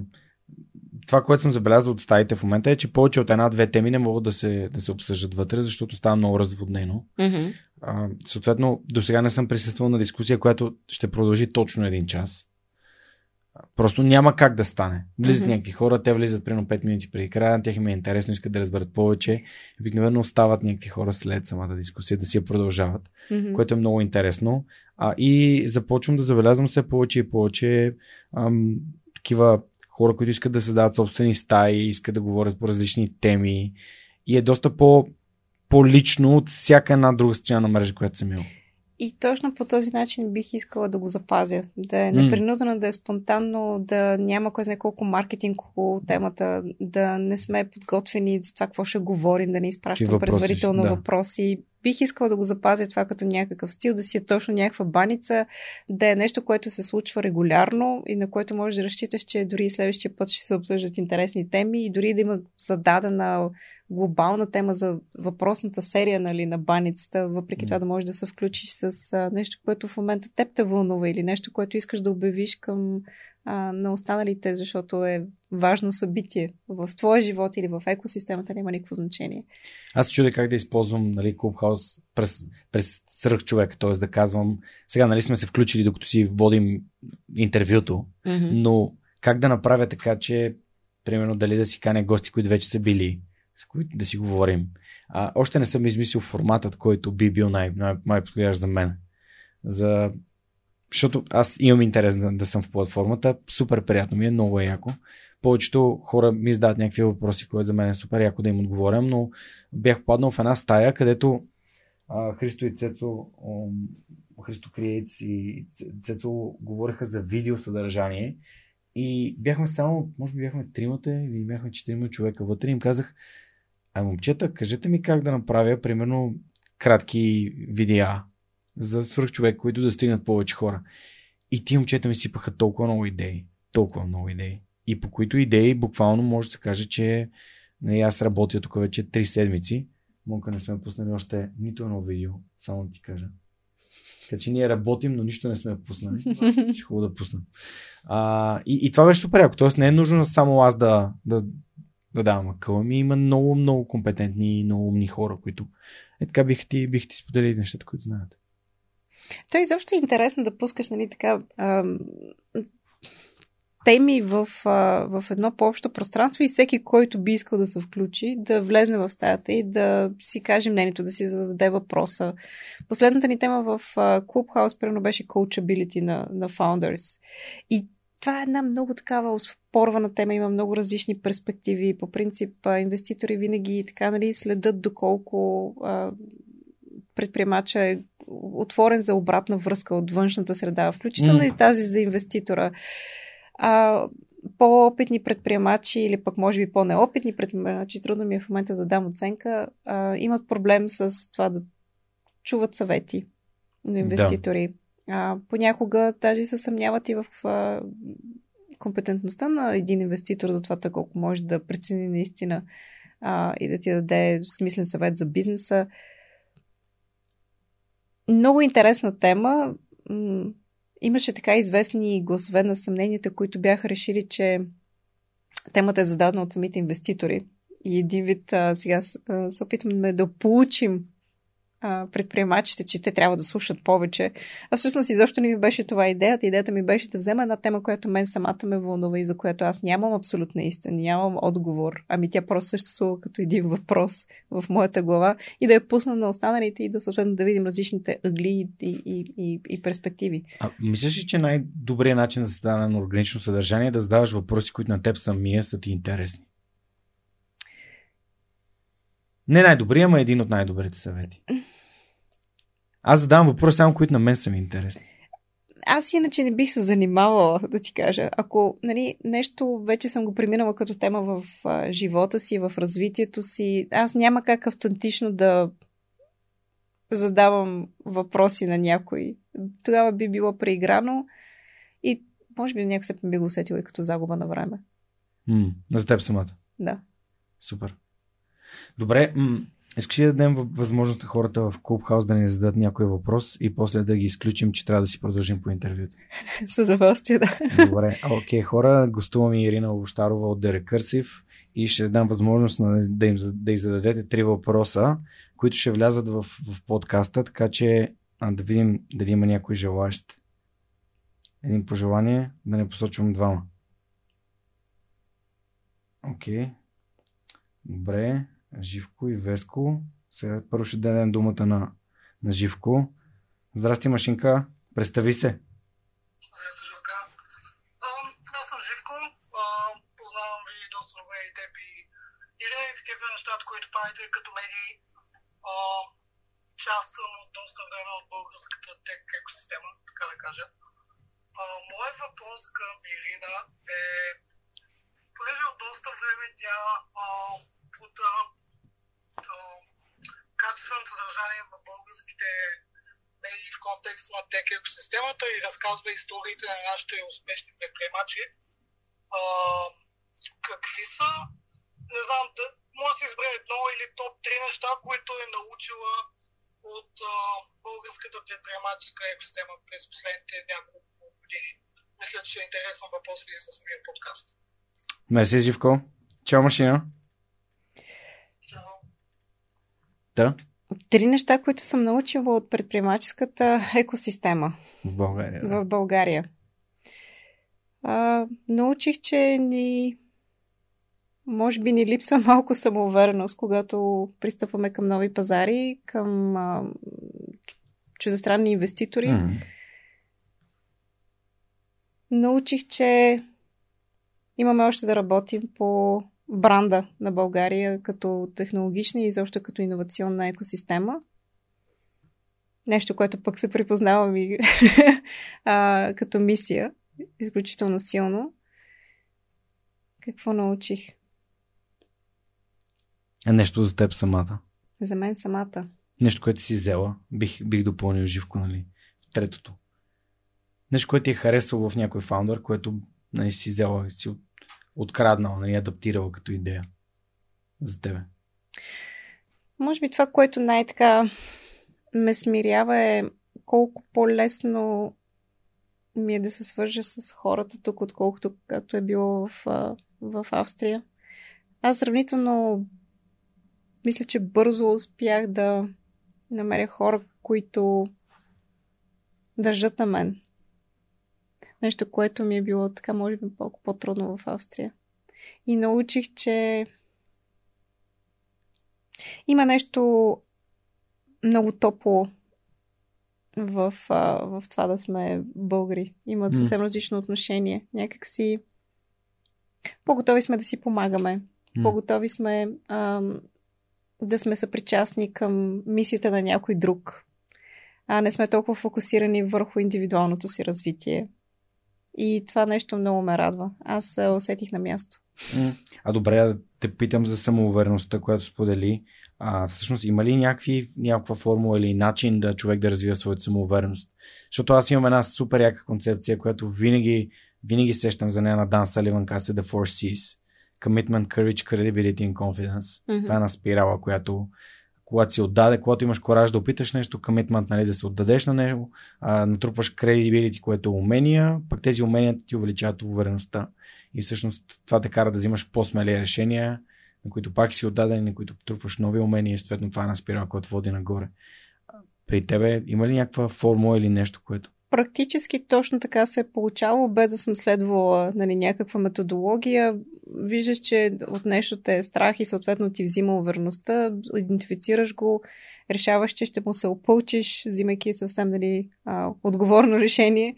това, което съм забелязал от стаите в момента е, че повече от една-две теми не могат да се, да се обсъждат вътре, защото става много разводнено. Мгм. А, съответно, до сега не съм присъствал на дискусия, която ще продължи точно един час. Просто няма как да стане. Влизат Мгм. някакви хора, те влизат примерно 5 минути преди края, на тях им е интересно, искат да разберат повече. Обикновено остават някакви хора след самата дискусия да си я продължават Мгм. което е много интересно. А, и започвам да забелязвам все повече и повече ам, такива хора, които искат да създават собствени стаи, искат да говорят по различни теми и е доста по, по-лично от всяка една друга социална мрежа, която съм имал. И точно по този начин бих искала да го запазя. Да е непринудено, да е спонтанно, да няма кой знае колко маркетинг около темата, да не сме подготвени за това какво ще говорим, да не изпращам въпроси, предварително да. въпроси. Бих искала да го запазя това като някакъв стил, да си е точно някаква баница, да е нещо, което се случва регулярно и на което можеш да разчиташ, че дори следващия път ще се обсъждат интересни теми и дори да има зададена глобална тема за въпросната серия нали, на баницата, въпреки М. това да можеш да се включиш с а, нещо, което в момента теб те вълнува или нещо, което искаш да обявиш към а, на останалите, защото е важно събитие в твоя живот или в екосистемата, няма никакво значение. Аз се чудя как да използвам нали, Clubhouse през, през сръх човек, т.е. да казвам, сега нали сме се включили докато си водим интервюто, Mm-hmm. но как да направя така, че примерно дали да си каня гости, които вече са били, с които да си говорим. А, още не съм измислил форматът, който би бил най- най- най-подходящ за мен. За... Защото аз имам интерес да, да съм в платформата, супер приятно ми е, много е яко. Повечето хора ми задават някакви въпроси, които за мен е супер яко да им отговорям, но бях попаднал в една стая, където а, Христо и Цецо, ом, Христо Криец и Цецо говориха за видеосъдържание и бяхме само, може би бяхме тримата или бяхме четирима човека вътре и им казах, ай момчета, кажете ми как да направя, примерно, кратки видеа за свръхчовек, които да стигнат повече хора. И ти момчета ми сипаха толкова много идеи. Толкова много идеи. И по които идеи буквално може да се каже, че нали, аз работя тук вече 3 седмици. Монка не сме пуснали още нито едно видео, само да ти кажа. Така че ние работим, но нищо не сме пуснали. Ще хубаво да пусна. А, и, и това беше супер яко. Тоест не е нужно само аз да, да, да давам акъла ми. Има много, много компетентни и много умни хора, които е така бих ти, бих ти споделили нещата, които знаят. То изобщо е интересно да пускаш, нали, така, ам, теми в, в едно по-общо пространство и всеки, който би искал да се включи, да влезне в стаята и да си каже мнението, да си зададе въпроса. Последната ни тема в а, Clubhouse, примерно, беше coachability на, на founders. И това е една много такава спорвана тема, има много различни перспективи. По принцип, инвеститори винаги така, нали, следят доколко предприемача е отворен за обратна връзка от външната среда, включително М. и тази за инвеститора. А, по-опитни предприемачи или пък може би по-неопитни предприемачи, трудно ми е в момента да дам оценка, а, имат проблем с това да чуват съвети на инвеститори. А, понякога даже се съмняват и в а, компетентността на един инвеститор за това той колко може да прецени наистина а, и да ти даде смислен съвет за бизнеса. Много интересна тема. Имаше така известни гласове на съмненията, които бяха решили, че темата е зададена от самите инвеститори. И един вид а, сега се опитваме да получим предприемачите, че те трябва да слушат повече. А всъщност изобщо не ми беше това идеята. Идеята ми беше да взема една тема, която мен самата ме вълнува и за която аз нямам абсолютна истина, нямам отговор. Ами тя просто съществува като един въпрос в моята глава и да я пусна на останалите и да съответно да видим различните ъгли и, и, и, и перспективи. А мислиш ли, че най-добрият начин за създаване на органично съдържание е да задаваш въпроси, които на теб самия са ти интересни? Не най-добрия, ама един от най-добрите съвети. Аз задавам въпроси само, които на мен са ми интересни. Аз иначе не бих се занимавала, да ти кажа. Ако нали, нещо вече съм го преминала като тема в а, живота си, в развитието си, аз няма как автентично да задавам въпроси на някой. Тогава би било преиграно и може би се би го усетила и като загуба на време. М, за теб самата. Да. Супер. Добре, м- Искаш ли да дадем възможност на хората в Клубхаус да ни зададат някой въпрос и после да ги изключим, че трябва да си продължим по интервюто? С удоволствие, да. Добре. Окей, хора, гостувам и Ирина Обощарова от The Recursive и ще дам възможност да им да зададете три въпроса, които ще влязат в, в подкаста, така че а, да видим дали има някой желащ. Един пожелание, да не посочвам двама. Окей. Okay. Добре. Живко и Веско. Сега първо ще дадем думата на, на Живко. Здрасти, машинка. Представи се. Здрасти, Живка. Аз съм Живко. Познавам ви доста добре и теб и Ирина и такива нещата, които правите като медии. Част съм от доста време от българската тек екосистема, така да кажа. Моят въпрос към Ирина е, понеже от доста време тя от качественото съдържание в българските медии в контекст на тек екосистемата и разказва историите на нашите успешни предприемачи. А, какви са, не знам, да, може да се избере едно или топ три неща, които е научила от а, българската предприемаческа екосистема през последните няколко години. Мисля, че е интересен въпрос и за самия подкаст. Мерси, Живко. Чао, машина. Да. Три неща, които съм научила от предприемаческата екосистема. В България. Да. В България. А, научих, че ни може би ни липсва малко самоувереност, когато пристъпваме към нови пазари, към а, чуждестранни инвеститори. Mm-hmm. Научих, че имаме още да работим по бранда на България като технологична и изобщо като иновационна екосистема. Нещо, което пък се припознавам и а, като мисия. Изключително силно. Какво научих? А нещо за теб самата? За мен самата. Нещо, което си взела. Бих, бих допълнил живко, нали? Третото. Нещо, което ти е харесало в някой фаундър, което нали, си взела, си откраднала, нали, адаптирала като идея за тебе? Може би това, което най-така ме смирява е колко по-лесно ми е да се свържа с хората тук, отколкото както е било в, в Австрия. Аз сравнително мисля, че бързо успях да намеря хора, които държат на мен. Нещо, което ми е било така, може би, малко по-трудно в Австрия. И научих, че има нещо много топло в, в това да сме българи. Имат съвсем различно отношение. Някак си по-готови сме да си помагаме. По-готови сме ам, да сме съпричастни към мисията на някой друг. А не сме толкова фокусирани върху индивидуалното си развитие. И това нещо много ме радва. Аз се усетих на място. А добре, те питам за самоувереността, която сподели. А, всъщност има ли някакви, някаква формула или начин да човек да развива своята самоувереност? Защото аз имам една супер яка концепция, която винаги, винаги сещам за нея на Дан Саливан, каза The Four C's. Commitment, Courage, Credibility and Confidence. Mm-hmm. Това е една спирала, която когато си отдаде, когато имаш кораж да опиташ нещо, комитмент, нали, да се отдадеш на него, а, натрупваш кредибилити, което е умения, пък тези умения ти увеличават увереността. И всъщност това те кара да взимаш по-смели решения, на които пак си отдаден, на които трупваш нови умения и съответно това е една спирала, която води нагоре. При тебе има ли някаква формула или нещо, което? Практически точно така се е получавало, без да съм следвала нали, някаква методология. Виждаш, че от нещо те е страх и съответно ти взима увереността, идентифицираш го, решаваш, че ще му се опълчиш, взимайки съвсем нали, а, отговорно решение,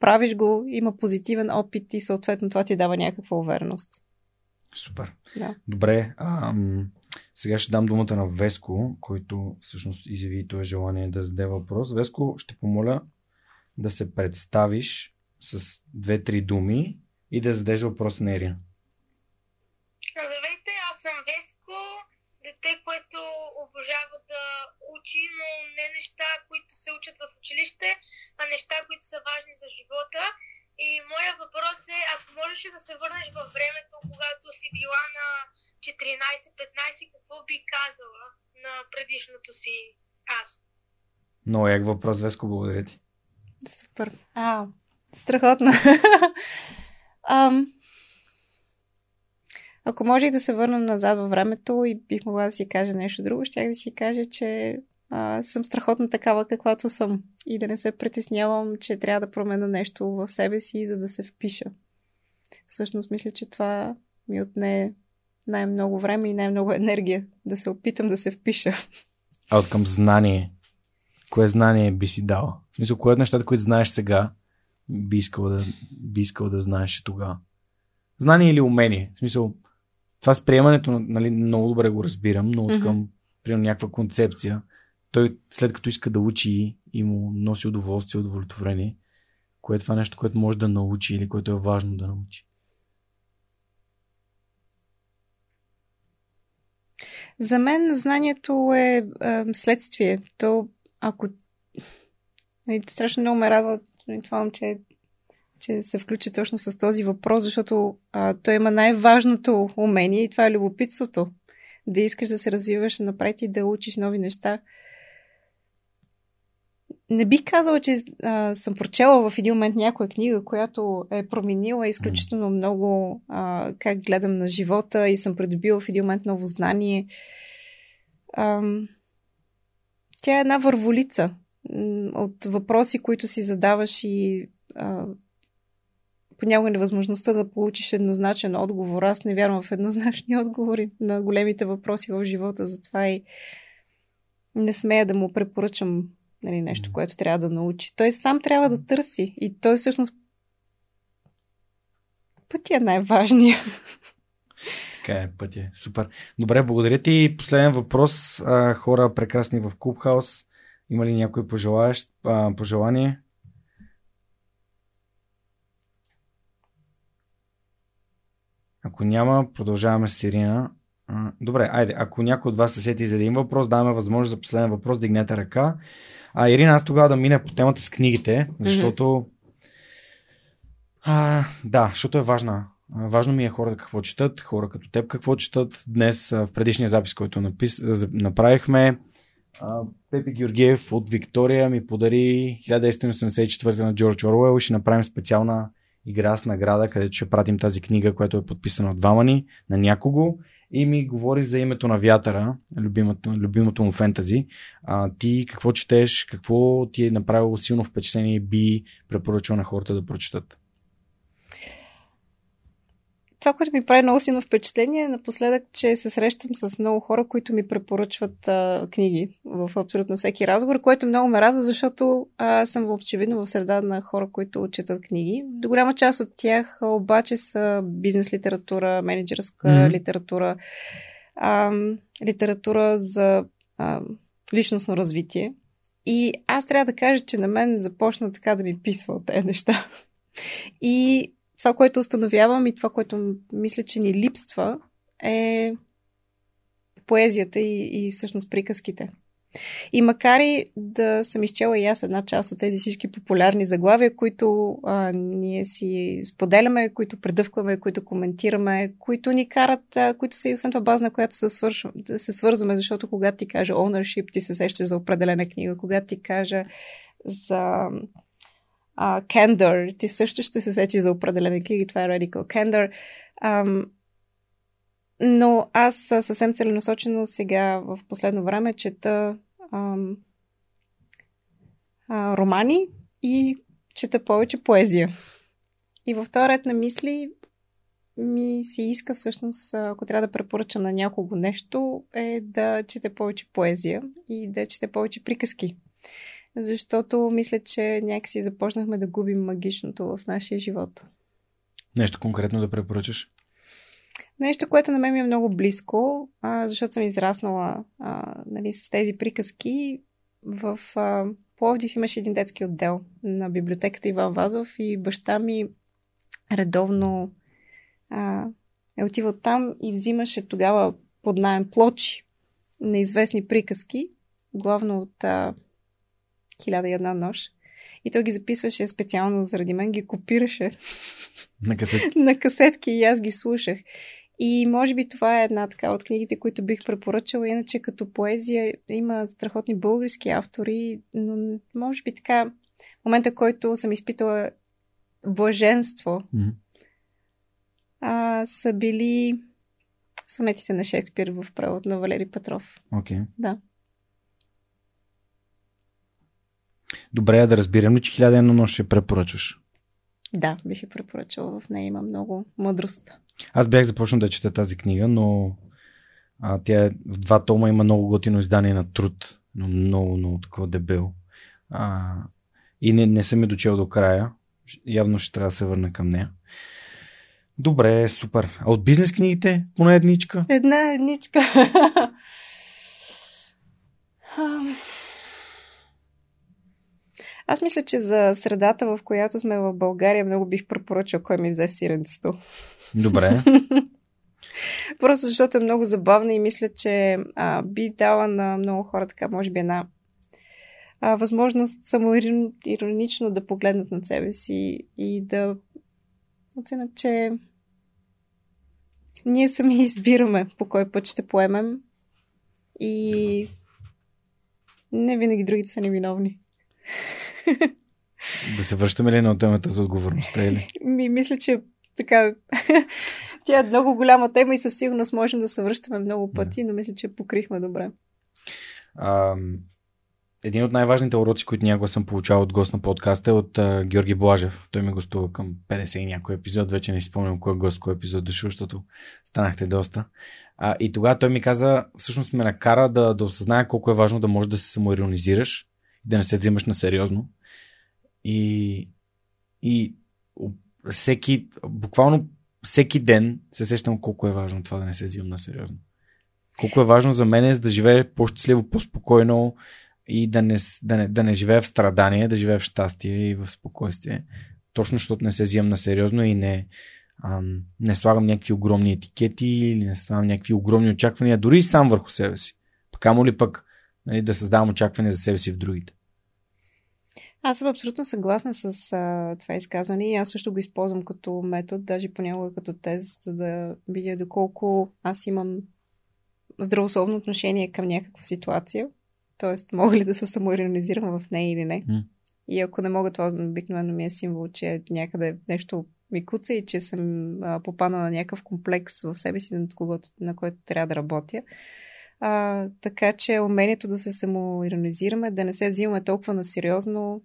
правиш го, има позитивен опит и съответно това ти дава някаква увереност. Супер. Да. Добре. Ам, сега ще дам думата на Веско, който всъщност изяви това желание да зададе въпрос. Веско, ще помоля да се представиш с две-три думи и да зададеш въпрос на Ерина. Здравейте, аз съм Веско, дете, което обожава да учи, но не неща, които се учат в училище, а неща, които са важни за живота. И моя въпрос е, ако можеш да се върнеш във времето, когато си била на 14-15, какво би казала на предишното си аз. Много як въпрос, Веско, благодаря ти. Супер. А, страхотно. Ам, ако можех да се върна назад във времето и бих могла да си кажа нещо друго, щях да си кажа, че а, съм страхотна такава, каквато съм. И да не се притеснявам, че трябва да променя нещо в себе си, за да се впиша. Всъщност мисля, че това ми отне най-много време и най-много енергия да се опитам да се впиша. А от към знание. Кое знание би си дала? В смисъл, кое от нещата, които знаеш сега, би искал да, би искал да знаеш тогава? Знание или умение? В смисъл, това с приемането, нали, много добре го разбирам, но от към, mm-hmm. примерно, някаква концепция, той след като иска да учи и му носи удоволствие, удовлетворение, кое е това нещо, което може да научи или което е важно да научи? За мен знанието е, е следствие. То, ако... Нали, страшно много ме радва нали, това момче, че се включи точно с този въпрос, защото а, той има най-важното умение и това е любопитството. Да искаш да се развиваш напред и да учиш нови неща. Не бих казала, че а, съм прочела в един момент някоя книга, която е променила изключително много а, как гледам на живота и съм придобила в един момент ново знание. А, тя е една върволица от въпроси, които си задаваш и а, понякога невъзможността да получиш еднозначен отговор. Аз не вярвам в еднозначни отговори на големите въпроси в живота, затова и не смея да му препоръчам нали, нещо, което трябва да научи. Той сам трябва да търси. И той всъщност пътя е най-важния. Така е, пътя. Супер. Добре, благодаря ти. Последен въпрос. А, хора прекрасни в Клубхаус. Има ли някой пожелаещ, а, пожелание? Ако няма, продължаваме с Ирина. Добре, айде, ако някой от вас се сети за един въпрос, даваме възможност за последен въпрос, дигнете ръка. А, Ирина, аз тогава да мина по темата с книгите, защото. Mm-hmm. А, да, защото е важна. Важно ми е хората какво четат, хора като теб какво четат. Днес в предишния запис, който напис... направихме, Пепи Георгиев от Виктория ми подари 1984 на Джордж Оруел и ще направим специална игра с награда, където ще пратим тази книга, която е подписана от двама ни, на някого и ми говори за името на вятъра, любимото, любимото му фентази. А, ти какво четеш, какво ти е направило силно впечатление и би препоръчал на хората да прочитат? Това, което ми прави много силно впечатление е напоследък, че се срещам с много хора, които ми препоръчват а, книги в абсолютно всеки разговор, което много ме радва, защото а, съм очевидно в среда на хора, които четат книги. До голяма част от тях обаче са бизнес литература, менеджерска mm-hmm. литература, а, литература за а, личностно развитие. И аз трябва да кажа, че на мен започна така да ми писва от тези неща. И това, което установявам и това, което мисля, че ни липсва, е поезията и, и всъщност приказките. И макар и да съм изчела и аз една част от тези всички популярни заглавия, които а, ние си споделяме, които предъвкваме, които коментираме, които ни карат, а, които са и освен това база, на която се, свършвам, да се свързваме, защото когато ти кажа ownership, ти се сещаш за определена книга, когато ти кажа за uh. Ти също ще се сечи за определени книги. Това е Radical Candor. Um, но аз съвсем целенасочено сега в последно време чета ам, а, романи и чета повече поезия. И във ред на мисли ми се иска всъщност, ако трябва да препоръчам на някого нещо, е да чете повече поезия и да чете повече приказки защото мисля, че някакси започнахме да губим магичното в нашия живот. Нещо конкретно да препоръчаш? Нещо, което на мен ми е много близко, а, защото съм израснала а, нали, с тези приказки. В а, Пловдив имаше един детски отдел на библиотеката Иван Вазов и баща ми редовно а, е отивал там и взимаше тогава под найем плочи на известни приказки, главно от а, Хиляда и една нощ. И той ги записваше специално заради мен, ги копираше на, касет. на касетки и аз ги слушах. И може би това е една така от книгите, които бих препоръчала. Иначе като поезия има страхотни български автори, но може би така момента, който съм изпитала блаженство, Мгм. а, са били сонетите на Шекспир в превод на Валери Петров. Окей. Да. Добре, а да разбирам ли, че хиляда едно нощ ще препоръчваш? Да, бих я препоръчала. В нея има много мъдрост. Аз бях започнал да чета тази книга, но а, тя е в два тома има много готино издание на труд, но много, много такова дебел. А, и не, не съм я дочел до края. Явно ще трябва да се върна към нея. Добре, супер. А от бизнес книгите поне едничка? Една едничка. Аз мисля, че за средата, в която сме в България, много бих препоръчал кой ми взе сиренцето. Добре. Просто защото е много забавна и мисля, че а, би дала на много хора така, може би една а, възможност самоиронично да погледнат на себе си и да оценят, че ние сами избираме по кой път ще поемем и не винаги другите са ни виновни. да се връщаме ли на темата за отговорността или? Ми, мисля, че така. Тя е много голяма тема и със сигурност можем да се връщаме много пъти, но мисля, че покрихме добре. А, един от най-важните уроци, които някога съм получавал от гост на подкаста е от а, Георги Блажев. Той ме гостува към 50 и някой епизод. Вече не си спомням кой гост, кой епизод дошъл, защото станахте доста. А, и тогава той ми каза, всъщност ме накара да, да осъзная колко е важно да можеш да се самоиронизираш да не се взимаш на сериозно. И, и всеки, буквално всеки ден се сещам колко е важно това да не се взимам на сериозно. Колко е важно за мен е да живея по-щастливо, по-спокойно и да не, да, не, да не живея в страдание, да живея в щастие и в спокойствие. Точно защото не се взимам на сериозно и не, ам, не слагам някакви огромни етикети или не слагам някакви огромни очаквания, дори и сам върху себе си. Камо ли пък нали, да създавам очаквания за себе си в другите. Аз съм абсолютно съгласна с а, това изказване и аз също го използвам като метод, даже понякога като тест, за да видя доколко аз имам здравословно отношение към някаква ситуация. Тоест, мога ли да се самоиронизирам в нея или не. М. И ако не мога, това обикновено ми е символ, че някъде нещо ми куца и че съм а, попаднала на някакъв комплекс в себе си, над когото, на който трябва да работя. А, така че умението да се самоиронизираме, да не се взимаме толкова на сериозно,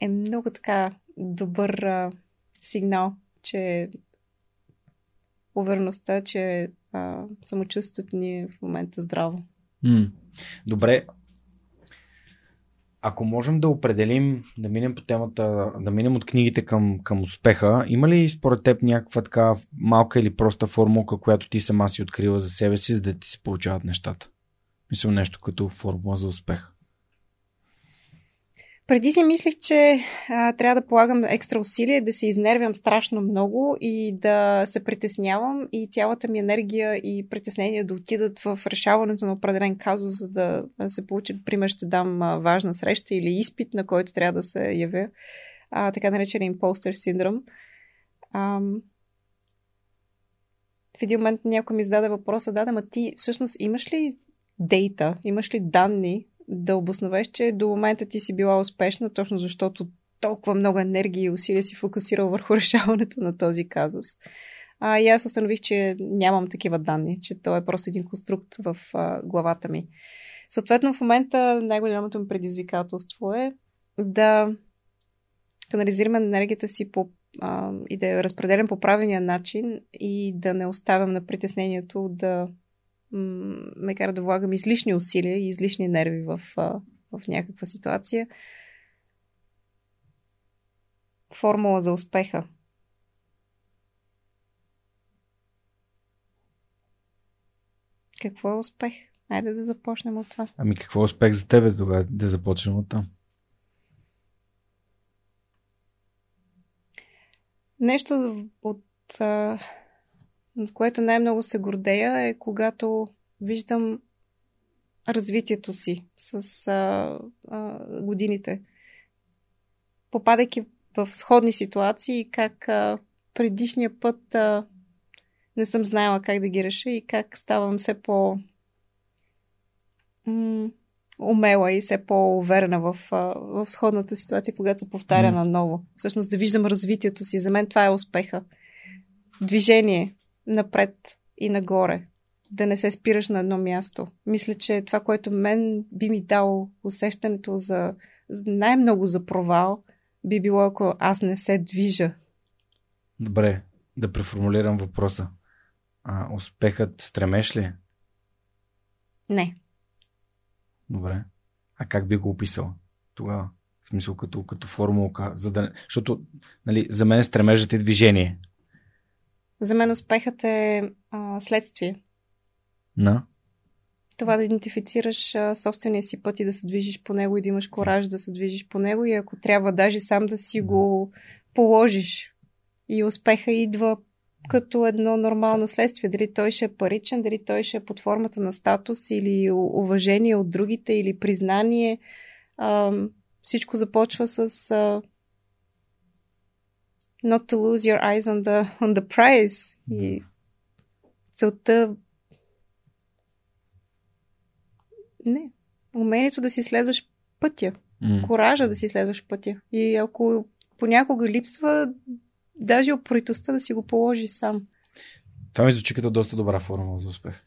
е много така добър а, сигнал, че увереността, че а, самочувствието ни е в момента здраво. Добре. Ако можем да определим, да минем по темата, да минем от книгите към, към успеха, има ли според теб някаква така малка или проста формулка, която ти сама си открила за себе си, за да ти се получават нещата? Мисля нещо като формула за успех. Преди си мислих, че а, трябва да полагам екстра усилие, да се изнервям страшно много и да се притеснявам и цялата ми енергия и притеснение да отидат в решаването на определен казус, за да се получи, пример ще дам а, важна среща или изпит, на който трябва да се явя. А, така наречен импостър синдром. Ам... В един момент някой ми зададе въпроса, да, да, ма ти всъщност имаш ли дейта, имаш ли данни да обосновеш, че до момента ти си била успешна, точно защото толкова много енергия и усилия си фокусирал върху решаването на този казус. А, и аз установих, че нямам такива данни, че то е просто един конструкт в а, главата ми. Съответно, в момента най-голямото ми предизвикателство е да канализирам енергията си по, а, и да я разпределям по правилния начин и да не оставям на притеснението да ме кара да влагам излишни усилия и излишни нерви в, в някаква ситуация. Формула за успеха. Какво е успех? Айде да започнем от това. Ами какво е успех за тебе тогава да започнем от там? Нещо от от което най-много се гордея е когато виждам развитието си с а, а, годините. Попадайки в сходни ситуации, как а, предишния път а, не съм знаела как да ги реша и как ставам все по м- умела и все по-уверена в, в сходната ситуация, когато се повтаря mm. наново. Всъщност да виждам развитието си. За мен това е успеха. Движение напред и нагоре. Да не се спираш на едно място. Мисля, че това, което мен би ми дало усещането за най-много за провал, би било ако аз не се движа. Добре, да преформулирам въпроса. А, успехът стремеш ли? Не. Добре. А как би го описала тогава? В смисъл като, като формулка, за да... Защото нали, за мен стремежът е движение. За мен успехът е а, следствие. На? Това да идентифицираш а, собствения си път и да се движиш по него и да имаш кораж да се движиш по него и ако трябва даже сам да си го положиш. И успеха идва като едно нормално следствие. Дали той ще е паричен, дали той ще е под формата на статус или уважение от другите или признание. А, всичко започва с а, not to lose your eyes on the, on the prize. И целта не. Умението да си следваш пътя. Mm. Коража да си следваш пътя. И ако понякога липсва, даже опоритостта да си го положи сам. Това ми звучи като доста добра формула за успех.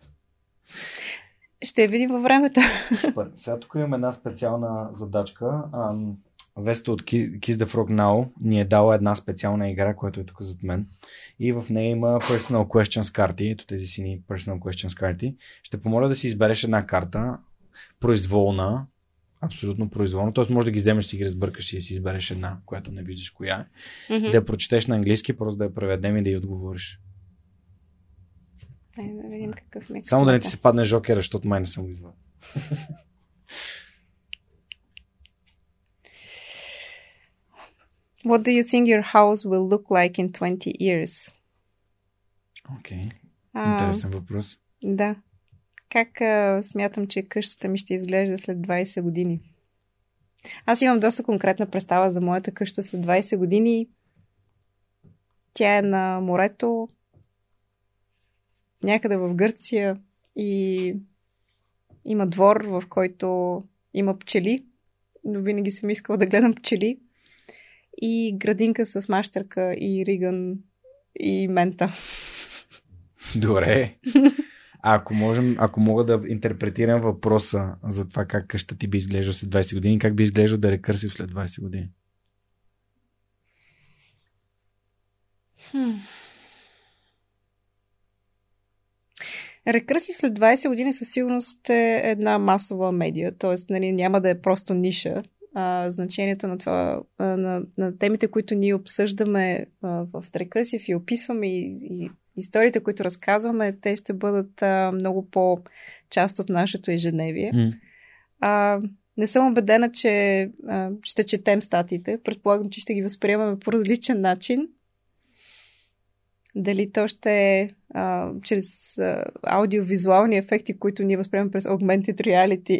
Ще я видим във времето. Супер. Сега тук имаме една специална задачка. Веста от Kiss the Frog Now ни е дала една специална игра, която е тук зад мен. И в нея има Personal Questions карти. Ето тези сини Personal Questions карти. Ще помоля да си избереш една карта, произволна, абсолютно произволно. Тоест може да ги вземеш, си ги разбъркаш и си избереш една, която не виждаш коя е. Mm-hmm. Да я прочетеш на английски, просто да я преведем и да й отговориш. Ай, да видим какъв микс. Само да не ти се падне жокера, защото май не съм го извадил. What do you think your house will look like in 20 years? Окей. Okay. Интересен въпрос. Да. Как а, смятам, че къщата ми ще изглежда след 20 години? Аз имам доста конкретна представа за моята къща след 20 години. Тя е на морето, някъде в Гърция и има двор, в който има пчели, но винаги съм искала да гледам пчели. И градинка с мащърка и риган и мента. Добре. А ако, можем, ако мога да интерпретирам въпроса за това как къща ти би изглеждал след 20 години, как би изглеждал да рекърсив след 20 години? Хм. Рекърсив след 20 години със сигурност е една масова медия, т.е. Нали, няма да е просто ниша. А, значението на, това, а, на, на темите, които ние обсъждаме а, в Рекърсив и описваме и, и историите, които разказваме, те ще бъдат а, много по-част от нашето ежедневие. Mm. А, не съм убедена, че а, ще четем статиите. Предполагам, че ще ги възприемаме по различен начин. Дали то ще е а, чрез а, аудиовизуални ефекти, които ние възприемаме през Augmented Reality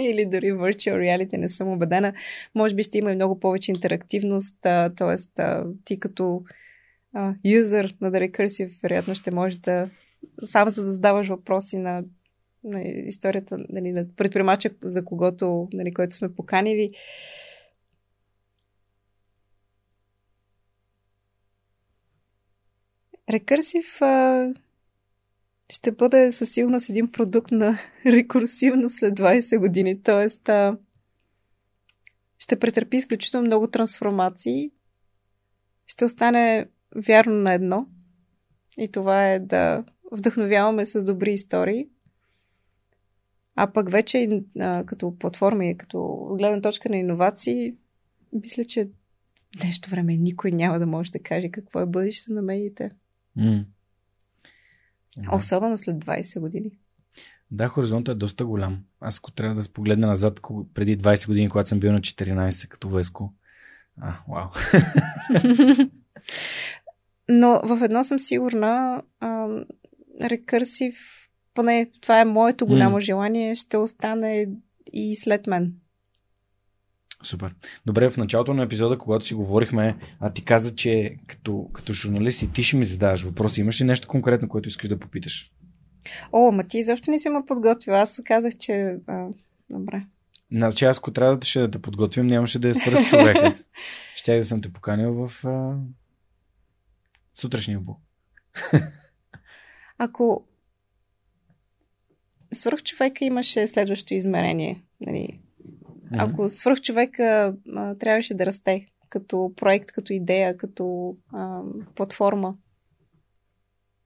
или дори Virtual Reality, не съм убедена. Може би ще има и много повече интерактивност, т.е. ти като юзър на The Recursive, вероятно ще може да сам за да задаваш въпроси на, на историята нали, на предприемача, за когото, нали, който сме поканили. Рекърсив а, ще бъде със сигурност един продукт на рекурсивно след 20 години. Тоест, а, ще претърпи изключително много трансформации. Ще остане вярно на едно. И това е да вдъхновяваме с добри истории. А пък вече а, като платформа и като гледна точка на иновации, мисля, че нещо време никой няма да може да каже какво е бъдещето на медиите. Mm. Особено след 20 години. Да, хоризонтът е доста голям. Аз ако трябва да погледна назад преди 20 години, когато съм бил на 14 като Веско. А, вау. Но в едно съм сигурна, рекърсив, поне това е моето голямо mm. желание, ще остане и след мен. Супер. Добре, в началото на епизода, когато си говорихме, а ти каза, че като, като журналист и ти ще ми задаваш въпроси. Имаш ли нещо конкретно, което искаш да попиташ? О, ма ти изобщо не си ме подготвила. Аз казах, че... А, добре. Значи аз, ако трябва да, ще да те подготвим, нямаше да е свърх човека. Ще да съм те поканил в а... сутрешния бул. Ако свръхчовека имаше следващо измерение, нали, ако свръхчовека а, трябваше да расте като проект, като идея, като а, платформа,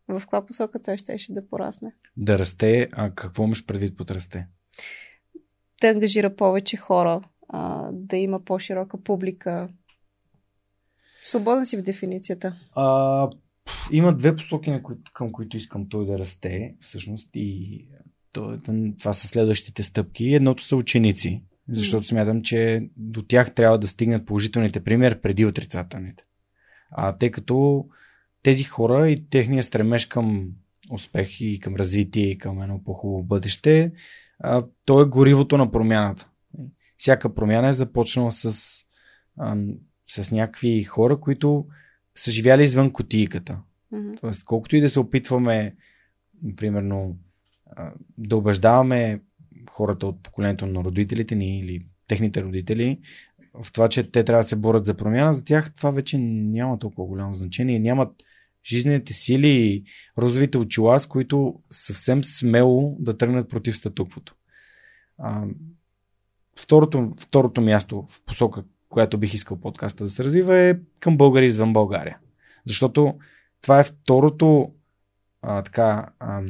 в каква посока той щеше да порасне? Да расте, а какво имаш предвид под расте? Да ангажира повече хора, а, да има по-широка публика. Свободен си в дефиницията. А, има две посоки, на кои, към които искам той да расте, всъщност, и това са следващите стъпки. Едното са ученици, защото смятам, че до тях трябва да стигнат положителните примери преди отрицателните. А тъй като тези хора и техния стремеж към успех и към развитие и към едно по-хубаво бъдеще, а, то е горивото на промяната. Всяка промяна е започнала с, а, с някакви хора, които са живяли извън котийката. Mm-hmm. Тоест, колкото и да се опитваме, примерно, да убеждаваме хората от поколението на родителите ни или техните родители в това, че те трябва да се борят за промяна, за тях това вече няма толкова голямо значение. Нямат жизнените сили и розовите очила, с които съвсем смело да тръгнат против статуквото. А, второто, второто място в посока, която бих искал подкаста да се развива е към българи извън България. Защото това е второто а, така, а,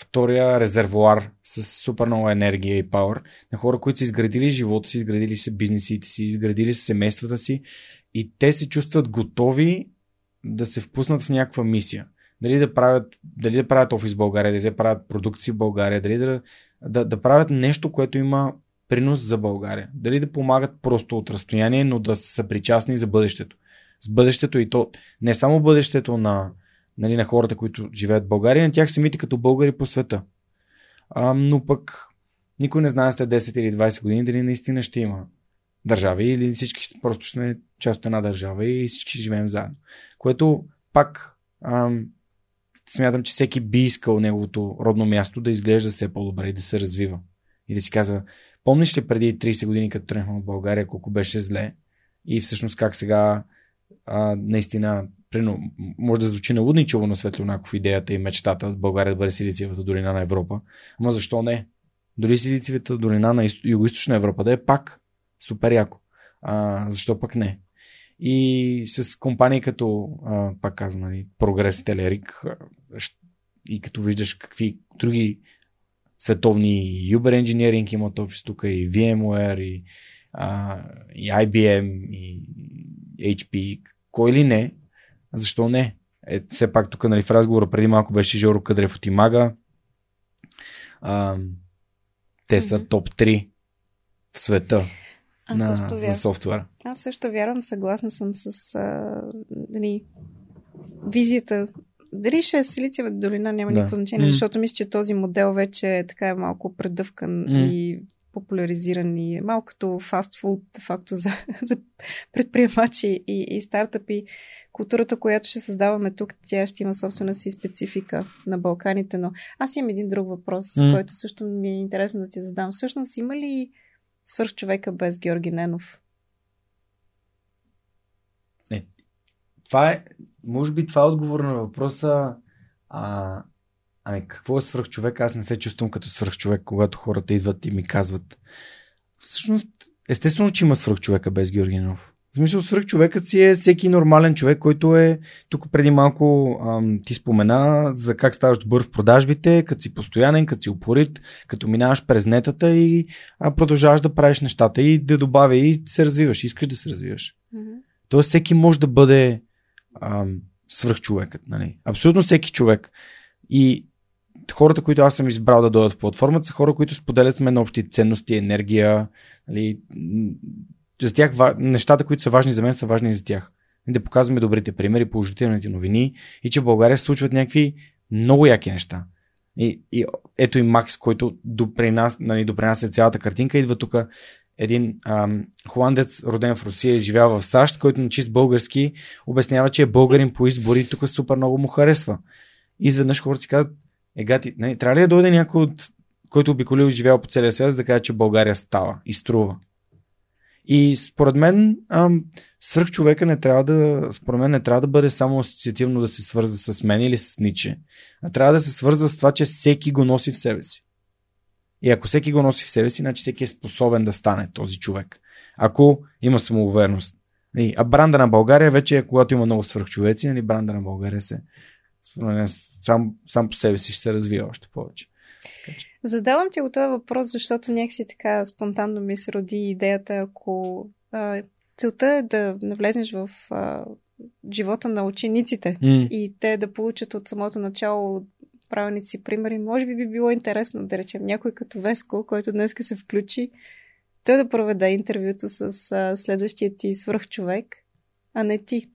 втория резервуар с супер много енергия и пауър на хора, които са изградили живота си, изградили са бизнесите си, изградили са семействата си и те се чувстват готови да се впуснат в някаква мисия. Дали да правят, дали да правят офис в България, дали да правят продукции в България, дали да, да, да правят нещо, което има принос за България. Дали да помагат просто от разстояние, но да са причастни за бъдещето. С бъдещето и то не само бъдещето на, нали, на хората, които живеят в България, на тях самите като българи по света. А, но пък никой не знае след 10 или 20 години дали наистина ще има държави или всички просто сме част от една държава и всички живеем заедно. Което пак ам, смятам, че всеки би искал неговото родно място да изглежда все по-добре и да се развива. И да си казва, помниш ли преди 30 години, като тръгнахме от България, колко беше зле и всъщност как сега а, наистина Прино, може да звучи налудничево на Светлонаков идеята и мечтата България да бъде Силициевата долина на Европа. Ама защо не? Дори Силициевата долина на Юго-Источна Европа да е пак супер яко. А, защо пък не? И с компании като, а, пак казвам, нали, Прогрес Телерик и като виждаш какви други световни Uber Engineering имат офис тук и VMware и, а, и IBM и HP, кой ли не, защо не? Е, все пак тук нали, в разговора преди малко беше Жоро Кадрев от Имага. А, те са mm-hmm. топ 3 в света Аз на, също за софтуер. Аз също вярвам, съгласна съм с а, дали, визията. Дали ще е Силициева долина, няма да. никакво значение, mm. защото мисля, че този модел вече е така е малко предъвкан mm. и популяризиран и е малко като фастфуд, факто за, за предприемачи и, и стартъпи културата, която ще създаваме тук, тя ще има собствена си специфика на Балканите, но аз имам един друг въпрос, mm. който също ми е интересно да ти задам. Всъщност има ли свърх човека без Георги Ненов? Не. Това е, може би това е отговор на въпроса а, ами какво е свърх човек? Аз не се чувствам като свърх човек, когато хората идват и ми казват. Всъщност, естествено, че има свърх човека без Георги Ненов. В смисъл, свръх човекът си е всеки нормален човек, който е, тук преди малко ам, ти спомена за как ставаш добър в продажбите, като си постоянен, като си упорит, като минаваш през нетата и а, продължаваш да правиш нещата и да добавя и се развиваш, искаш да се развиваш. Mm-hmm. Тоест всеки може да бъде ам, свръхчовекът. Нали? Абсолютно всеки човек. И хората, които аз съм избрал да дойдат в платформата, са хора, които споделят с мен общи ценности, енергия, нали, за тях нещата, които са важни за мен, са важни и за тях. И да показваме добрите примери, положителните новини и че в България се случват някакви много яки неща. И, и ето и Макс, който допринася, нали, допринася цялата картинка, идва тук един ам, холандец, роден в Русия, изживява в САЩ, който на чист български обяснява, че е българин по избори и тук супер много му харесва. И изведнъж хората си казват, е, гати, не, трябва ли да дойде някой, от, който обиколил и живял по целия свят, за да каже, че България става и струва? И според мен ам, свърх човека не трябва да, според мен не трябва да бъде само асоциативно да се свързва с мен или с Ниче, а трябва да се свързва с това, че всеки го носи в себе си. И ако всеки го носи в себе си, значи всеки е способен да стане този човек. Ако има самоувереност. А бранда на България вече е когато има много свърхчовеци, нали, бранда на България се сам, сам по себе си ще се развива още повече. Задавам ти го този въпрос, защото някакси така спонтанно ми се роди идеята, ако а, целта е да навлезнеш в а, живота на учениците mm. и те да получат от самото начало правилните си примери, може би би било интересно да речем някой като Веско, който днес се включи, той да проведе интервюто с а, следващия ти свръхчовек, а не ти.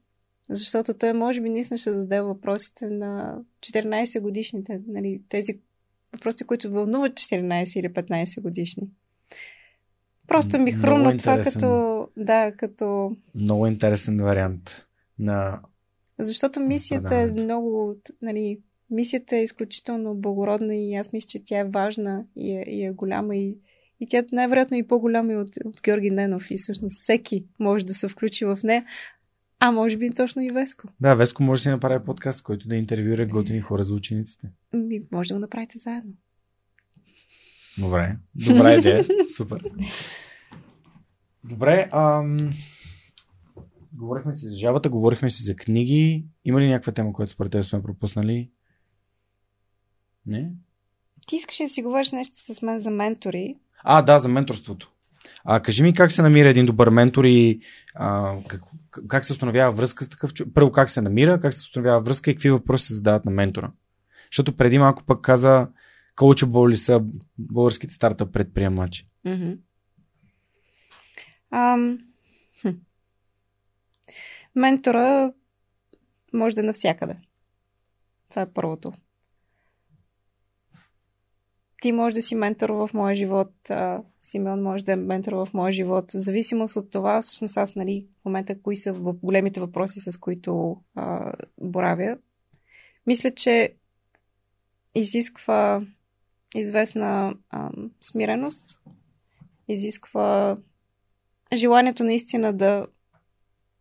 Защото той може би наистина ще зададе въпросите на 14 годишните, нали, тези въпроси, които вълнуват 14 или 15 годишни. Просто ми хрумна това като... Да, като... Много интересен вариант на... Защото мисията е много... Нали, мисията е изключително благородна и аз мисля, че тя е важна и е, и е голяма и, и тя най-вероятно и по-голяма от, от Георги Ненов и всъщност всеки може да се включи в нея. А може би точно и Веско. Да, Веско може да си направи подкаст, който да интервюира готини хора за учениците. Ми, може да го направите заедно. Добре. Добра идея. Супер. Добре. Ам... Говорихме си за жабата, говорихме си за книги. Има ли някаква тема, която според теб сме пропуснали? Не? Ти искаш да си говориш нещо с мен за ментори. А, да, за менторството. А, кажи ми как се намира един добър ментор и а, как, как се установява връзка с такъв човек? Първо как се намира, как се установява връзка и какви въпроси се задават на ментора. Защото преди малко пък каза coachable ли са българските стартъп предприемачи. Mm-hmm. Um, хм. Ментора може да е навсякъде. Това е първото ти може да си ментор в моя живот, Симеон може да е ментор в моя живот. В зависимост от това, всъщност аз, нали, в момента, кои са големите въпроси, с които а, боравя, мисля, че изисква известна а, смиреност, изисква желанието наистина да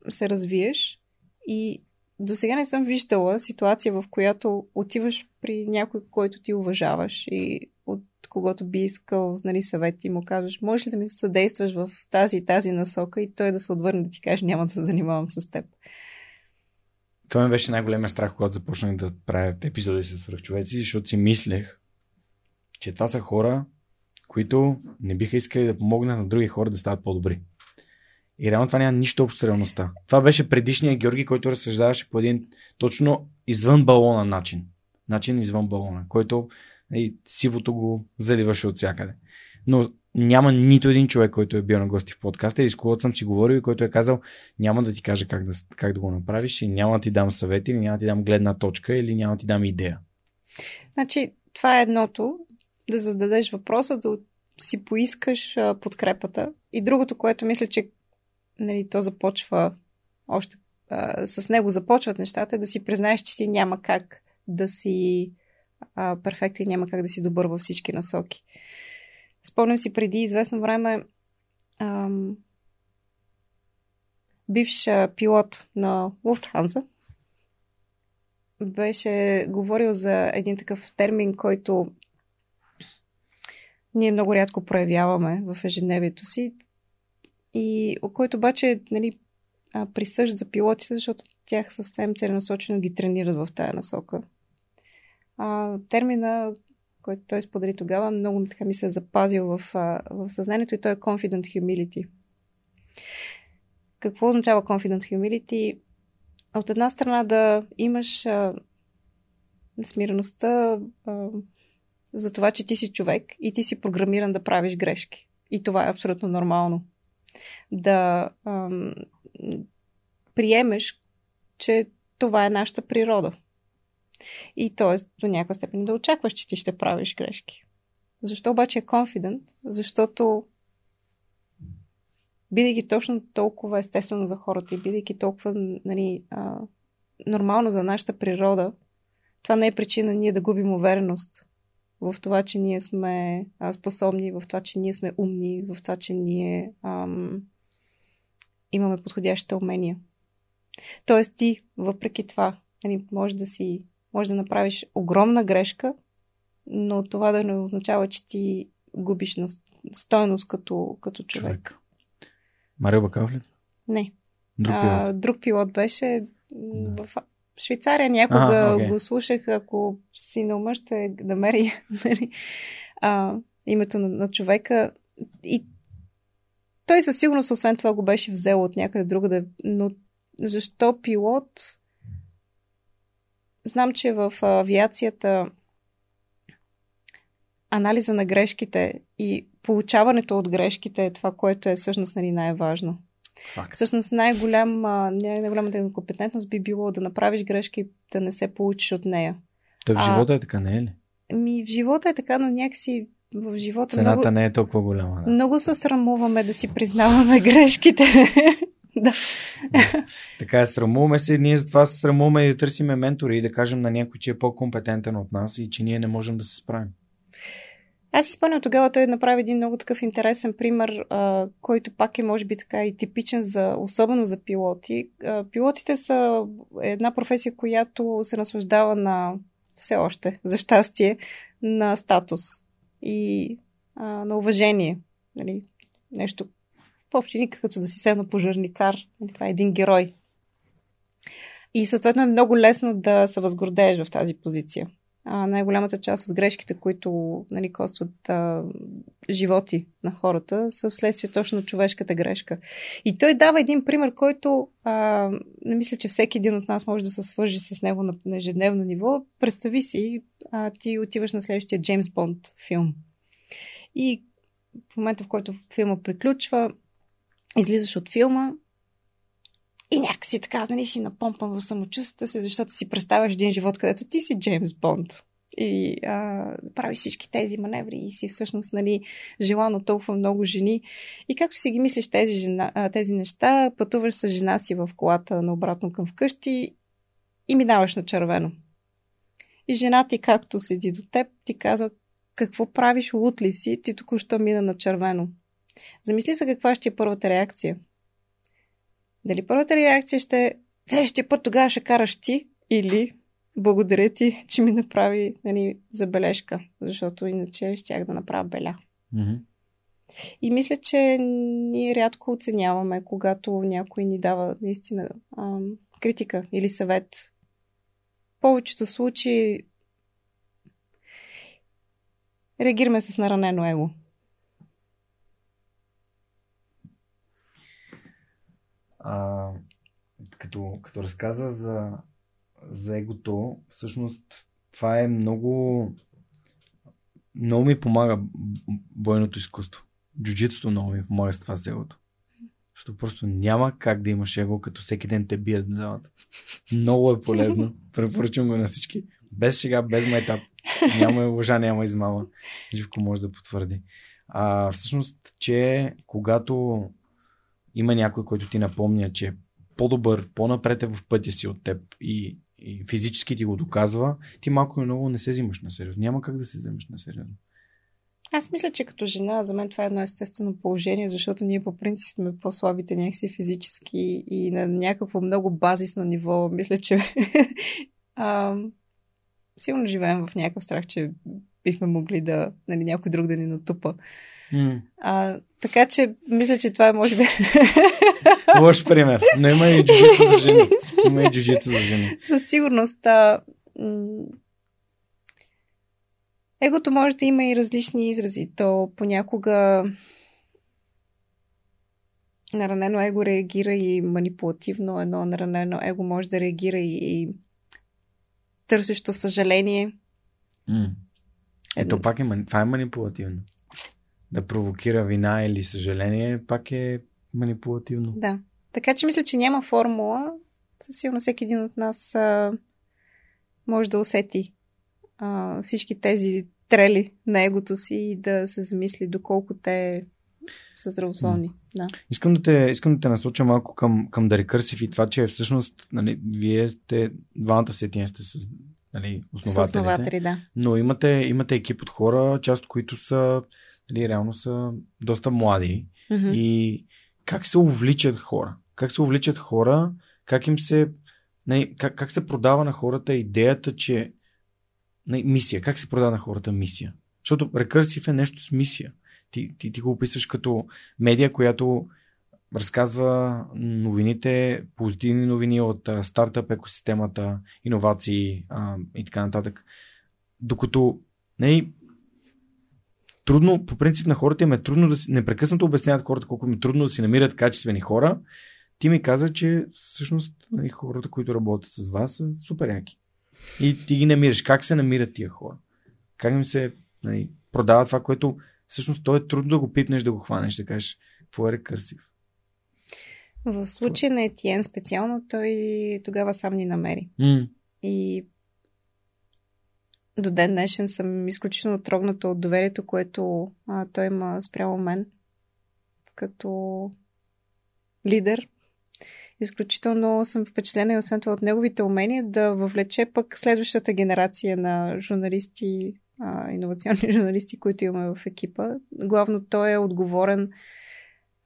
се развиеш и до сега не съм виждала ситуация, в която отиваш при някой, който ти уважаваш и от когото би искал нали, съвет и му кажеш, можеш ли да ми съдействаш в тази и тази насока и той да се отвърне да ти каже, няма да се занимавам с теб. Това ми беше най-големия страх, когато започнах да правя епизоди с свръхчовеци, защото си мислех, че това са хора, които не биха искали да помогнат на други хора да стават по-добри. И реално това няма нищо общо с реалността. Това беше предишния Георги, който разсъждаваше по един точно извън балона начин. Начин извън балона, който и сивото го заливаше от всякъде. Но няма нито един човек, който е бил на гости в подкаста или с когото съм си говорил и който е казал няма да ти кажа как да, как да го направиш и няма да ти дам съвет или няма да ти дам гледна точка или няма да ти дам идея. Значи, това е едното, да зададеш въпроса, да си поискаш подкрепата. И другото, което мисля, че нали, то започва още а, с него започват нещата, да си признаеш, че ти няма как да си а, и няма как да си добър във всички насоки. Спомням си преди известно време ам, бивш пилот на Луфтханза беше говорил за един такъв термин, който ние много рядко проявяваме в ежедневието си и който обаче нали, присъжд за пилотите, защото тях съвсем целенасочено ги тренират в тая насока а, термина, който той сподели тогава, много така ми се е запазил в, в съзнанието и той е confident humility. Какво означава confident humility? От една страна да имаш а, смиреността а, за това, че ти си човек и ти си програмиран да правиш грешки. И това е абсолютно нормално. Да а, приемеш, че това е нашата природа. И т.е. до някаква степен да очакваш, че ти ще правиш грешки. Защо обаче е confident? Защото бидейки точно толкова естествено за хората и бидейки толкова нали, а, нормално за нашата природа, това не е причина ние да губим увереност в това, че ние сме способни, в това, че ние сме умни, в това, че ние ам, имаме подходящите умения. Тоест ти, въпреки това, нали, може да си, може да направиш огромна грешка, но това да не означава, че ти губиш на стоеност като, като човек. човек. Марио Бакалов ли? Не. Друг пилот. А, друг пилот беше да. в Швейцария. Някога а, okay. го слушах, ако си на ума ще намери нали, а, името на, на човека. И той със сигурност, освен това, го беше взел от някъде другаде. Но защо пилот? Знам, че в авиацията анализа на грешките и получаването от грешките е това, което е всъщност нали, най-важно. Факт. Всъщност най-голям, най-голямата компетентност би било да направиш грешки и да не се получиш от нея. Той в живота а, е така, не е ли? Ми, в живота е така, но някакси в живота. Цената много, не е толкова голяма. Да. Много се срамуваме да си признаваме грешките. да. Така е, срамуваме се. Ние затова се срамуваме и да търсиме ментори и да кажем на някой, че е по-компетентен от нас и че ние не можем да се справим. Аз си спомням тогава той направи един много такъв интересен пример, а, който пак е може би така и типичен за, особено за пилоти. А, пилотите са една професия, която се наслаждава на все още, за щастие, на статус и а, на уважение. Нали? Нещо по никак като да си седна пожарникар. Това е един герой. И съответно е много лесно да се възгордееш в тази позиция а, най-голямата част от грешките, които нали, костват а, животи на хората, са вследствие точно на човешката грешка. И той дава един пример, който а, не мисля, че всеки един от нас може да се свържи с него на, на ежедневно ниво. Представи си, а, ти отиваш на следващия Джеймс Бонд филм. И в момента, в който филма приключва, излизаш от филма и някакси така, нали, си напомпан в самочувствието си, защото си представяш един живот, където ти си Джеймс Бонд. И а, правиш всички тези маневри и си всъщност нали, желано толкова много жени. И както си ги мислиш тези, жена, тези неща, пътуваш с жена си в колата наобратно към вкъщи и минаваш на червено. И жена ти, както седи до теб, ти казва какво правиш, лут ли си, ти току-що мина на червено. Замисли се каква ще е първата реакция – дали първата реакция ще е следващия път тогава ще караш ти или благодаря ти, че ми направи нали, забележка, защото иначе щях да направя беля. Mm-hmm. И мисля, че ние рядко оценяваме, когато някой ни дава наистина ам, критика или съвет. В повечето случаи реагираме с наранено его. А, като, като разказа за, за егото, всъщност това е много много ми помага бойното изкуство. Джуджитото много ми помага с това с егото. Защото просто няма как да имаш его, като всеки ден те бият в залата. Много е полезно. Препоръчвам го на всички. Без шега, без майтап. Няма лъжа, няма измама. Живко може да потвърди. А, всъщност, че когато има някой, който ти напомня, че е по-добър, по-напред е в пътя си от теб и, и физически ти го доказва, ти малко и много не се взимаш на сериозно. Няма как да се вземеш на сериозно. Аз мисля, че като жена за мен това е едно естествено положение, защото ние по принцип сме по-слабите някакси физически и на някакво много базисно ниво. Мисля, че сигурно живеем в някакъв страх, че бихме могли да, нали, някой друг да ни натупа. Mm. А, така че, мисля, че това е може би... Лош пример. Но има и джуджицу за жени. Има и джуджицу за жени. Със сигурност. А, егото може да има и различни изрази. То понякога наранено его реагира и манипулативно, едно наранено его може да реагира и, и търсещо съжаление. Mm. Ето пак е, това е манипулативно да провокира вина или съжаление, пак е манипулативно. Да. Така че мисля, че няма формула. Със сигурно всеки един от нас а, може да усети а, всички тези трели на егото си и да се замисли доколко те са здравословни. Да. Искам да те, искам да те насоча малко към, към The Recursive и това, че всъщност нали, вие сте, двамата сетия сте с нали, основателите. С основатели, да. Но имате, имате екип от хора, част от които са, нали, реално са доста млади. Мгм. И как се увличат хора? Как се увличат хора? Как им се. Не, как, как се продава на хората идеята, че. Не, мисия. Как се продава на хората мисия? Защото рекърсив е нещо с мисия. Ти, ти, ти го описваш като медия, която разказва новините, позитивни новини от стартъп екосистемата, иновации а, и така нататък. Докато не, трудно, по принцип на хората им е трудно да си, непрекъснато обясняват хората колко им е трудно да си намират качествени хора. Ти ми каза, че всъщност нали, хората, които работят с вас са супер яки. И ти ги намираш. Как се намират тия хора? Как им се нали, продава това, което всъщност то е трудно да го пипнеш, да го хванеш, да кажеш какво е рекърсив. В случая на Етиен специално, той тогава сам ни намери. М, И до ден днешен съм изключително трогната от доверието, което а, той има спрямо мен като лидер. Изключително съм впечатлена и освен това от неговите умения да въвлече пък следващата генерация на журналисти, а, иновационни журналисти, които имаме в екипа. Главно той е отговорен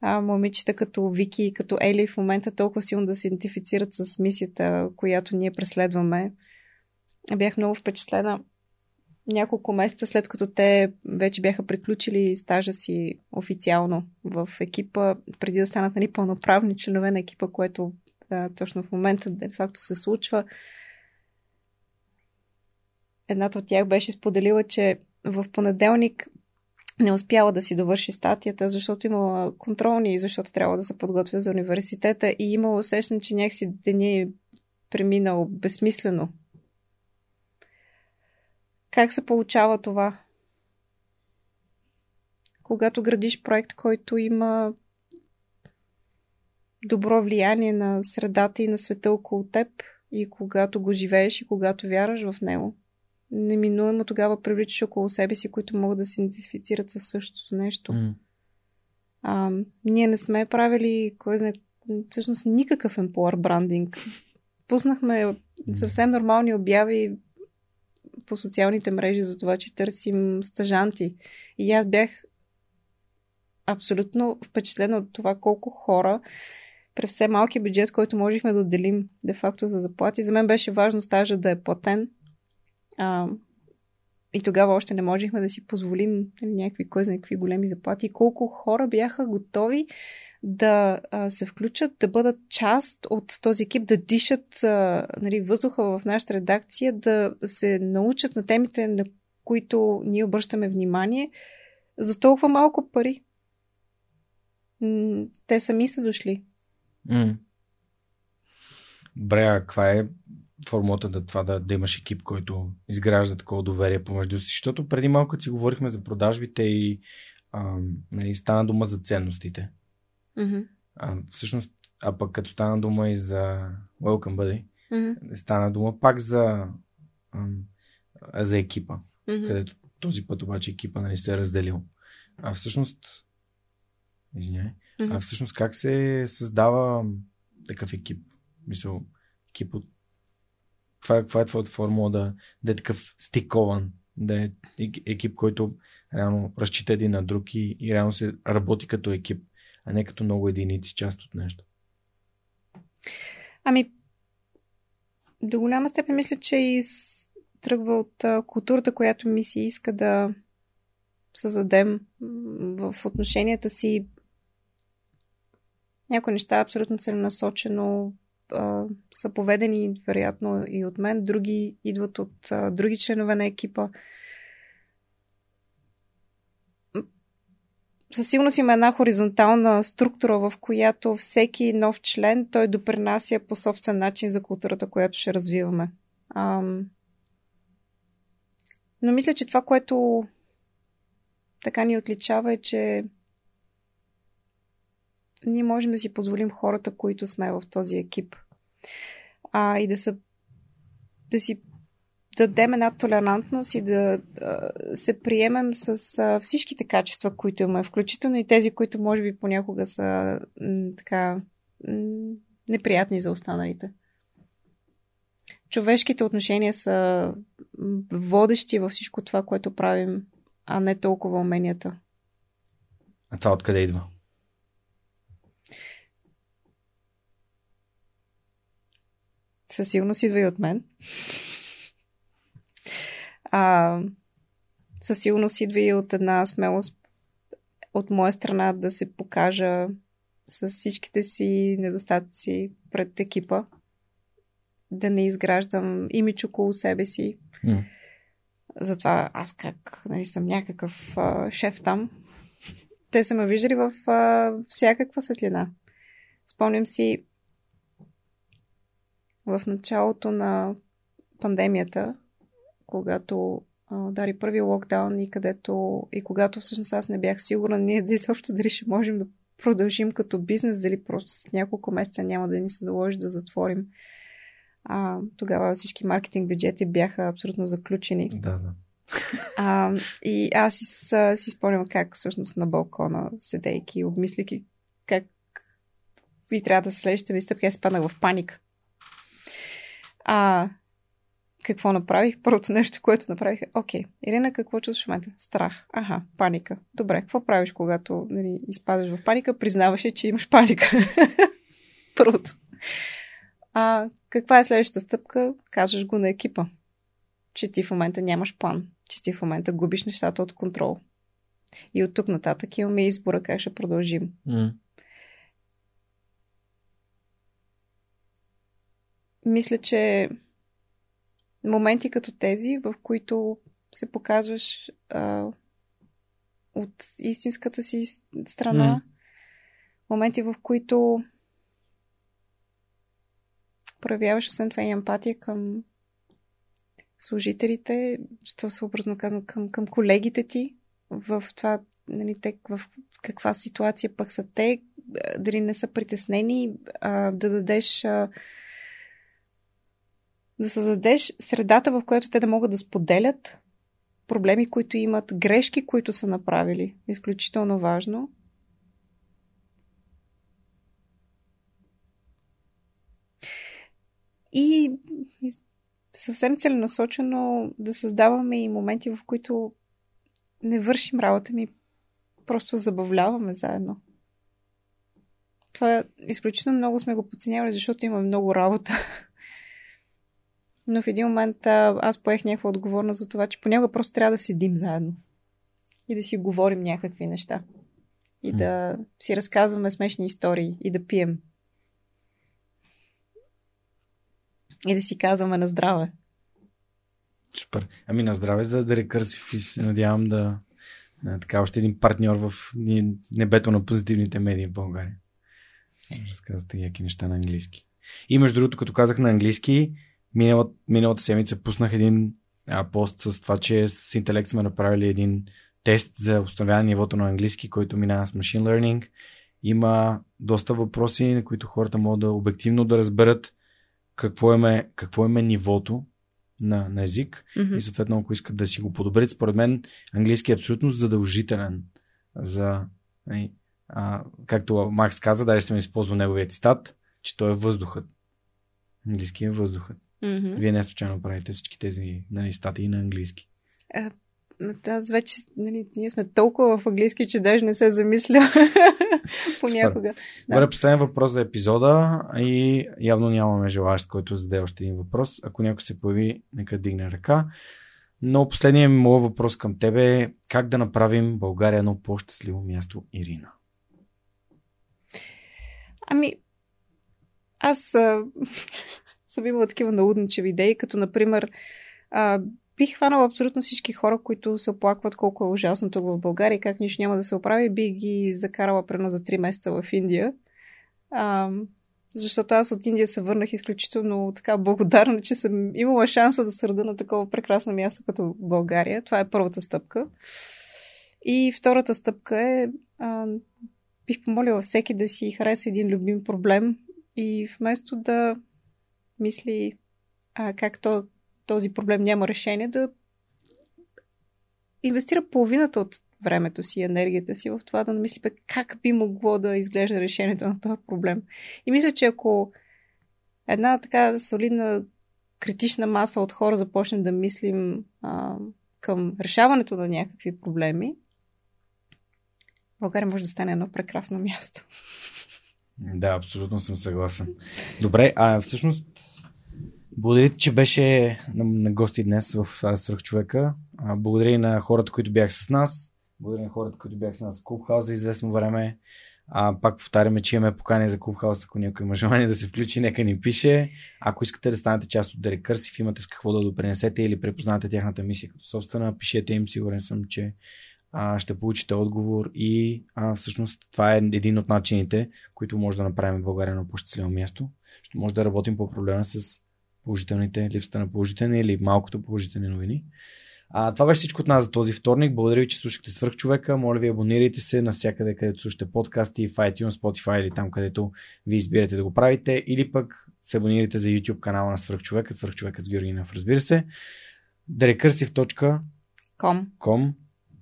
а, момичета като Вики и като Ели в момента толкова силно да се идентифицират с мисията, която ние преследваме. Бях много впечатлена няколко месеца след като те вече бяха приключили стажа си официално в екипа, преди да станат нали, пълноправни членове на екипа, което а, точно в момента де факто се случва. Едната от тях беше споделила, че в понеделник не успяла да си довърши статията, защото имала контролни и защото трябва да се подготвя за университета и имала усещане, че някакси деня е преминал безсмислено. Как се получава това? Когато градиш проект, който има добро влияние на средата и на света около теб и когато го живееш и когато вярваш в него, неминуемо тогава привличаш около себе си, които могат да се идентифицират със същото нещо. м. А, ние не сме правили, кой знае, всъщност никакъв employer брандинг. Пуснахме съвсем нормални обяви по социалните мрежи за това, че търсим стъжанти. И аз бях абсолютно впечатлена от това колко хора при все малки бюджет, който можехме да отделим де-факто за заплати. За мен беше важно стажа да е платен. А, и тогава още не можехме да си позволим някакви, кой знае какви големи заплати. И колко хора бяха готови да се включат, да бъдат част от този екип, да дишат нали, въздуха в нашата редакция, да се научат на темите, на които ние обръщаме внимание, за толкова малко пари. Те сами са дошли. М. Добре, а каква е формулата да това да, да имаш екип, който изгражда такова доверие помежду си? Защото преди малко си говорихме за продажбите и а, нали, стана дума за ценностите. Мгм. А, всъщност, а пък като стана дума и за Welcome Buddy, Мгм. стана дума пак за, ам, за екипа, Мгм. където този път обаче екипа нали, се е разделил. А всъщност, извиняй, Мгм. а всъщност как се създава такъв екип? Мисъл, екип от... Това, е- каква е твоята формула да, да е такъв стикован, да е ек- екип, който реално разчита един на друг и, и реално се работи като екип, а не като много единици, част от нещо. Ами, до голяма степен мисля, че и тръгва от културата, която ми се иска да създадем в отношенията си. Някои неща абсолютно целенасочено а, са поведени, вероятно, и от мен. Други идват от а, други членове на екипа. Със сигурност има една хоризонтална структура, в която всеки нов член той допринася по собствен начин за културата, която ще развиваме. Ам... Но мисля, че това, което така ни отличава е, че ние можем да си позволим хората, които сме в този екип. А, и да са да си дадем една толерантност и да а, се приемем с а, всичките качества, които имаме, включително и тези, които може би понякога са м, така м, неприятни за останалите. Човешките отношения са водещи във всичко това, което правим, а не толкова уменията. А това откъде идва? Със сигурност идва и от мен. А, със сигурност идва и от една смелост от моя страна да се покажа с всичките си недостатъци пред екипа. Да не изграждам имидж около себе си. М. Затова аз как нали, съм някакъв а, шеф там. Те са ме виждали в а, всякаква светлина. Спомням си в началото на пандемията, когато а, удари първи локдаун и където и когато всъщност аз не бях сигурна ние да изобщо дали ще можем да продължим като бизнес, дали просто след няколко месеца няма да ни се наложи да затворим. А, тогава всички маркетинг бюджети бяха абсолютно заключени. Да, да. А, и аз си, си спомням как всъщност на балкона, седейки, обмисляйки как ви трябва да се следващите ми стъпки, аз спаднах в паника. А, какво направих? Първото нещо, което направих е, окей, Ирина, какво чувстваш в момента? Страх. Аха, паника. Добре, какво правиш, когато нали, изпадаш в паника? Признаваш ли, че имаш паника? Първото. А, каква е следващата стъпка? Казваш го на екипа. Че ти в момента нямаш план. Че ти в момента губиш нещата от контрол. И от тук нататък имаме избора как ще продължим. М. Мисля, че моменти като тези, в които се показваш а, от истинската си страна, М. моменти, в които проявяваш освен това и емпатия към служителите, що съобразно казвам, към, към колегите ти, в това, нали, те, в каква ситуация пък са те, дали не са притеснени, а, да дадеш а, да създадеш средата, в която те да могат да споделят проблеми, които имат, грешки, които са направили. Изключително важно. И съвсем целенасочено да създаваме и моменти, в които не вършим работа ми, просто забавляваме заедно. Това изключително много сме го подценявали, защото има много работа. Но в един момент а, аз поех някаква отговорност за това, че понякога просто трябва да седим заедно и да си говорим някакви неща. И да си разказваме смешни истории и да пием. И да си казваме на здраве. Супер. Ами на здраве за да рекърсив и се надявам да а, така още един партньор в небето на позитивните медии в България. Разказвате яки неща на английски. И между другото, като казах на английски, миналата, миналата седмица пуснах един а, пост с това, че с интелект сме направили един тест за установяване нивото на английски, който минава с Machine Learning. Има доста въпроси, на които хората могат да обективно да разберат какво е, какво е нивото на, на език и съответно ако искат да си го подобрят. Според мен английски е абсолютно задължителен за а, както Макс каза, даже съм използвал неговия цитат, че той е въздухът. Английски е въздухът. Mm-hmm. Вие не случайно правите всички тези нали, статии на английски. Аз вече, нали, ние сме толкова в английски, че даже не се замисля понякога. Да. Добре, последен въпрос за епизода и явно нямаме желаящ, който зададе още един въпрос. Ако някой се появи, нека дигне ръка. Но последният моят въпрос към тебе е как да направим България едно по-щастливо място, Ирина? Ами, аз съм имала такива наудничеви идеи, като например а, бих хванала абсолютно всички хора, които се оплакват колко е ужасно тук в България и как нищо няма да се оправи, бих ги закарала прено за 3 месеца в Индия. А, защото аз от Индия се върнах изключително така благодарна, че съм имала шанса да се рода на такова прекрасно място като България. Това е първата стъпка. И втората стъпка е а, бих помолила всеки да си хареса един любим проблем и вместо да мисли а, как то този проблем няма решение, да инвестира половината от времето си, енергията си в това да намисли пък как би могло да изглежда решението на този проблем. И мисля, че ако една така солидна критична маса от хора започнем да мислим а, към решаването на някакви проблеми, България може да стане едно прекрасно място. Да, абсолютно съм съгласен. Добре, а всъщност благодаря ти, че беше на, гости днес в Свърхчовека. Благодаря и на хората, които бях с нас. Благодаря на хората, които бях с нас в Клубхаус за известно време. А, пак повтаряме, че имаме покани за Клубхаус, ако някой има желание да се включи, нека ни пише. Ако искате да станете част от Cursive, имате с какво да допринесете или препознате тяхната мисия като собствена, пишете им, сигурен съм, че а, ще получите отговор и а, всъщност това е един от начините, които може да направим в България на по-щастливо място. Ще може да работим по проблема с положителните, липсата на положителни или малкото положителни новини. А, това беше всичко от нас за този вторник. Благодаря ви, че слушахте свърх човека. Моля ви, абонирайте се навсякъде, където слушате подкасти, в iTunes, Spotify или там, където ви избирате да го правите. Или пък се абонирайте за YouTube канала на свърх човека, свърх човека с Георгинев, разбира се. Дерекърсив.com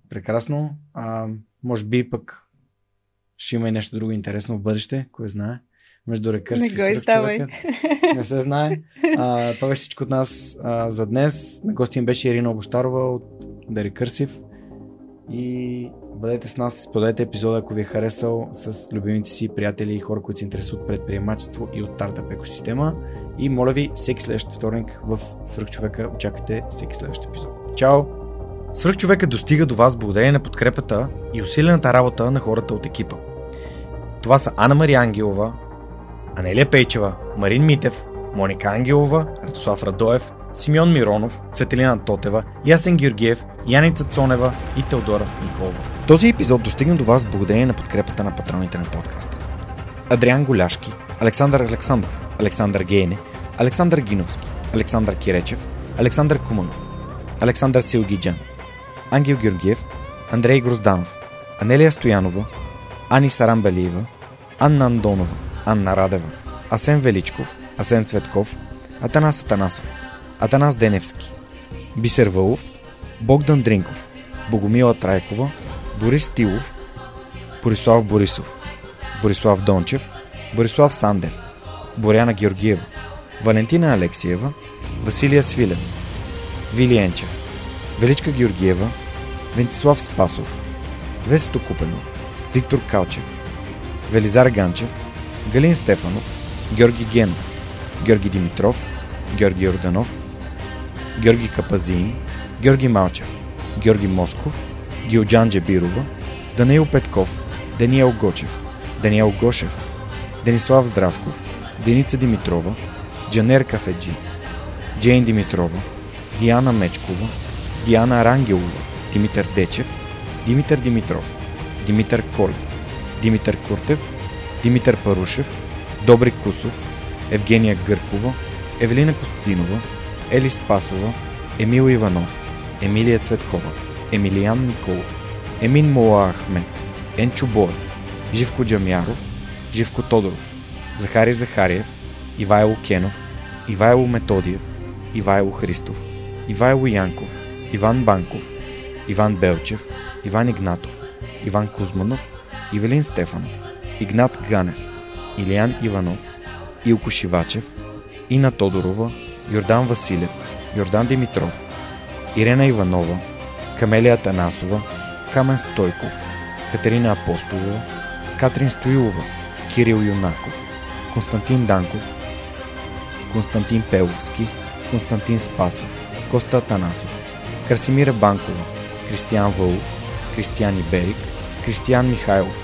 Прекрасно. А, може би пък ще има и нещо друго интересно в бъдеще, кой знае. Между рекърсив Не го издавай. Не се знае. А, това беше всичко от нас а, за днес. На гости им беше Ирина Обощарова от The Recursive. И бъдете с нас, споделете епизода, ако ви е харесал с любимите си приятели и хора, които се интересуват от предприемачество и от стартъп екосистема. И моля ви, всеки следващ вторник в Свърхчовека очаквайте всеки следващ епизод. Чао! Свръхчовекът достига до вас благодарение на подкрепата и усилената работа на хората от екипа. Това са Анна Мария Ангелова, Анелия Пейчева, Марин Митев, Моника Ангелова, Радослав Радоев, Симеон Миронов, Цветелина Тотева, Ясен Георгиев, Яница Цонева и Теодора Николова. Този епизод достигна до вас благодарение на подкрепата на патроните на подкаста. Адриан Голяшки, Александър Александров, Александър Гейне, Александър Гиновски, Александър Киречев, Александър Куманов, Александър Силгиджан, Ангел Георгиев, Андрей Грозданов, Анелия Стоянова, Ани Сарамбелиева, Анна Андонова, Анна Радева, Асен Величков, Асен Цветков, Атанас Атанасов, Атанас Деневски, Бисер Вълов, Богдан Дринков, Богомила Трайкова, Борис Тилов, Борислав Борисов, Борислав Дончев, Борислав Сандев, Боряна Георгиева, Валентина Алексиева, Василия Свилен, Вилиенчев, Величка Георгиева, Вентислав Спасов, Весето Купено, Виктор Калчев, Велизар Ганчев, Галин Стефанов, Георги Ген, Георги Димитров, Георги Орданов, Георги Капазин, Георги Малчев, Георги Москов, Гилджан Джебирова, Даниил Петков, Даниел Гочев, Даниел Гошев, Денислав Здравков, Деница Димитрова, Джанер Кафеджи, Джейн Димитрова, Диана Мечкова, Диана Рангелова, Димитър Дечев, Димитър Димитров, Димитър Колев, Димитър Куртев, Димитър Парушев, Добри Кусов, Евгения Гъркова, Евелина Костадинова, Ели Спасова, Емил Иванов, Емилия Цветкова, Емилиян Николов, Емин Мола Ахмет, Енчо Боев, Живко Джамяров, Живко Тодоров, Захари Захариев, Ивайло Кенов, Ивайло Методиев, Ивайло Христов, Ивайло Янков, Иван Банков, Иван Белчев, Иван Игнатов, Иван Кузманов, Ивелин Стефанов, Игнат Ганев, Илиян Иванов, Илко Шивачев, Ина Тодорова, Йордан Василев, Йордан Димитров, Ирена Иванова, Камелия Танасова, Камен Стойков, Катерина Апостолова, Катрин Стоилова, Кирил Юнаков, Константин Данков, Константин Пеловски, Константин Спасов, Коста Танасов, Красимира Банкова, Кристиян Вълов, Кристиян Иберик, Кристиян Михайлов,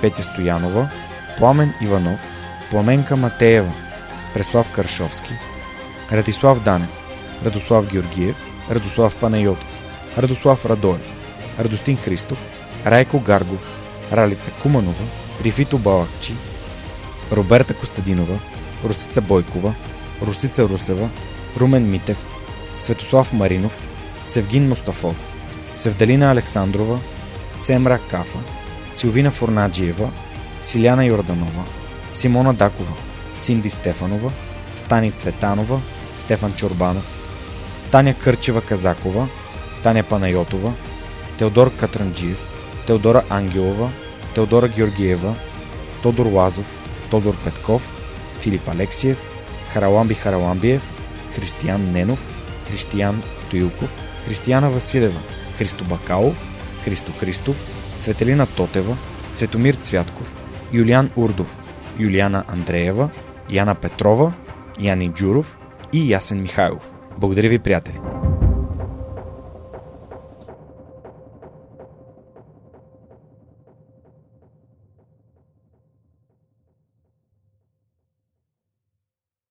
Петя Стоянова, Пламен Иванов, Пламенка Матеева, Преслав Каршовски, Радислав Данев, Радослав Георгиев, Радослав Панайотов, Радослав Радоев, Радостин Христов, Райко Гаргов, Ралица Куманова, Рифито Балакчи, Роберта Костадинова, Русица Бойкова, Русица Русева, Румен Митев, Светослав Маринов, Севгин Мустафов, Севдалина Александрова, Семра Кафа, Силвина Форнаджиева, Силяна Йорданова, Симона Дакова, Синди Стефанова, Стани Цветанова, Стефан Чорбанов, Таня Кърчева Казакова, Таня Панайотова, Теодор Катранджиев, Теодора Ангелова, Теодора Георгиева, Тодор Лазов, Тодор Петков, Филип Алексиев, Хараламби Хараламбиев, Християн Ненов, Християн Стоилков, Християна Василева, Христо Бакалов, Христо Христов, Цветелина Тотева, Цветомир Цвятков, Юлиан Урдов, Юлиана Андреева, Яна Петрова, Яни Джуров и Ясен Михайлов. Благодаря ви, приятели!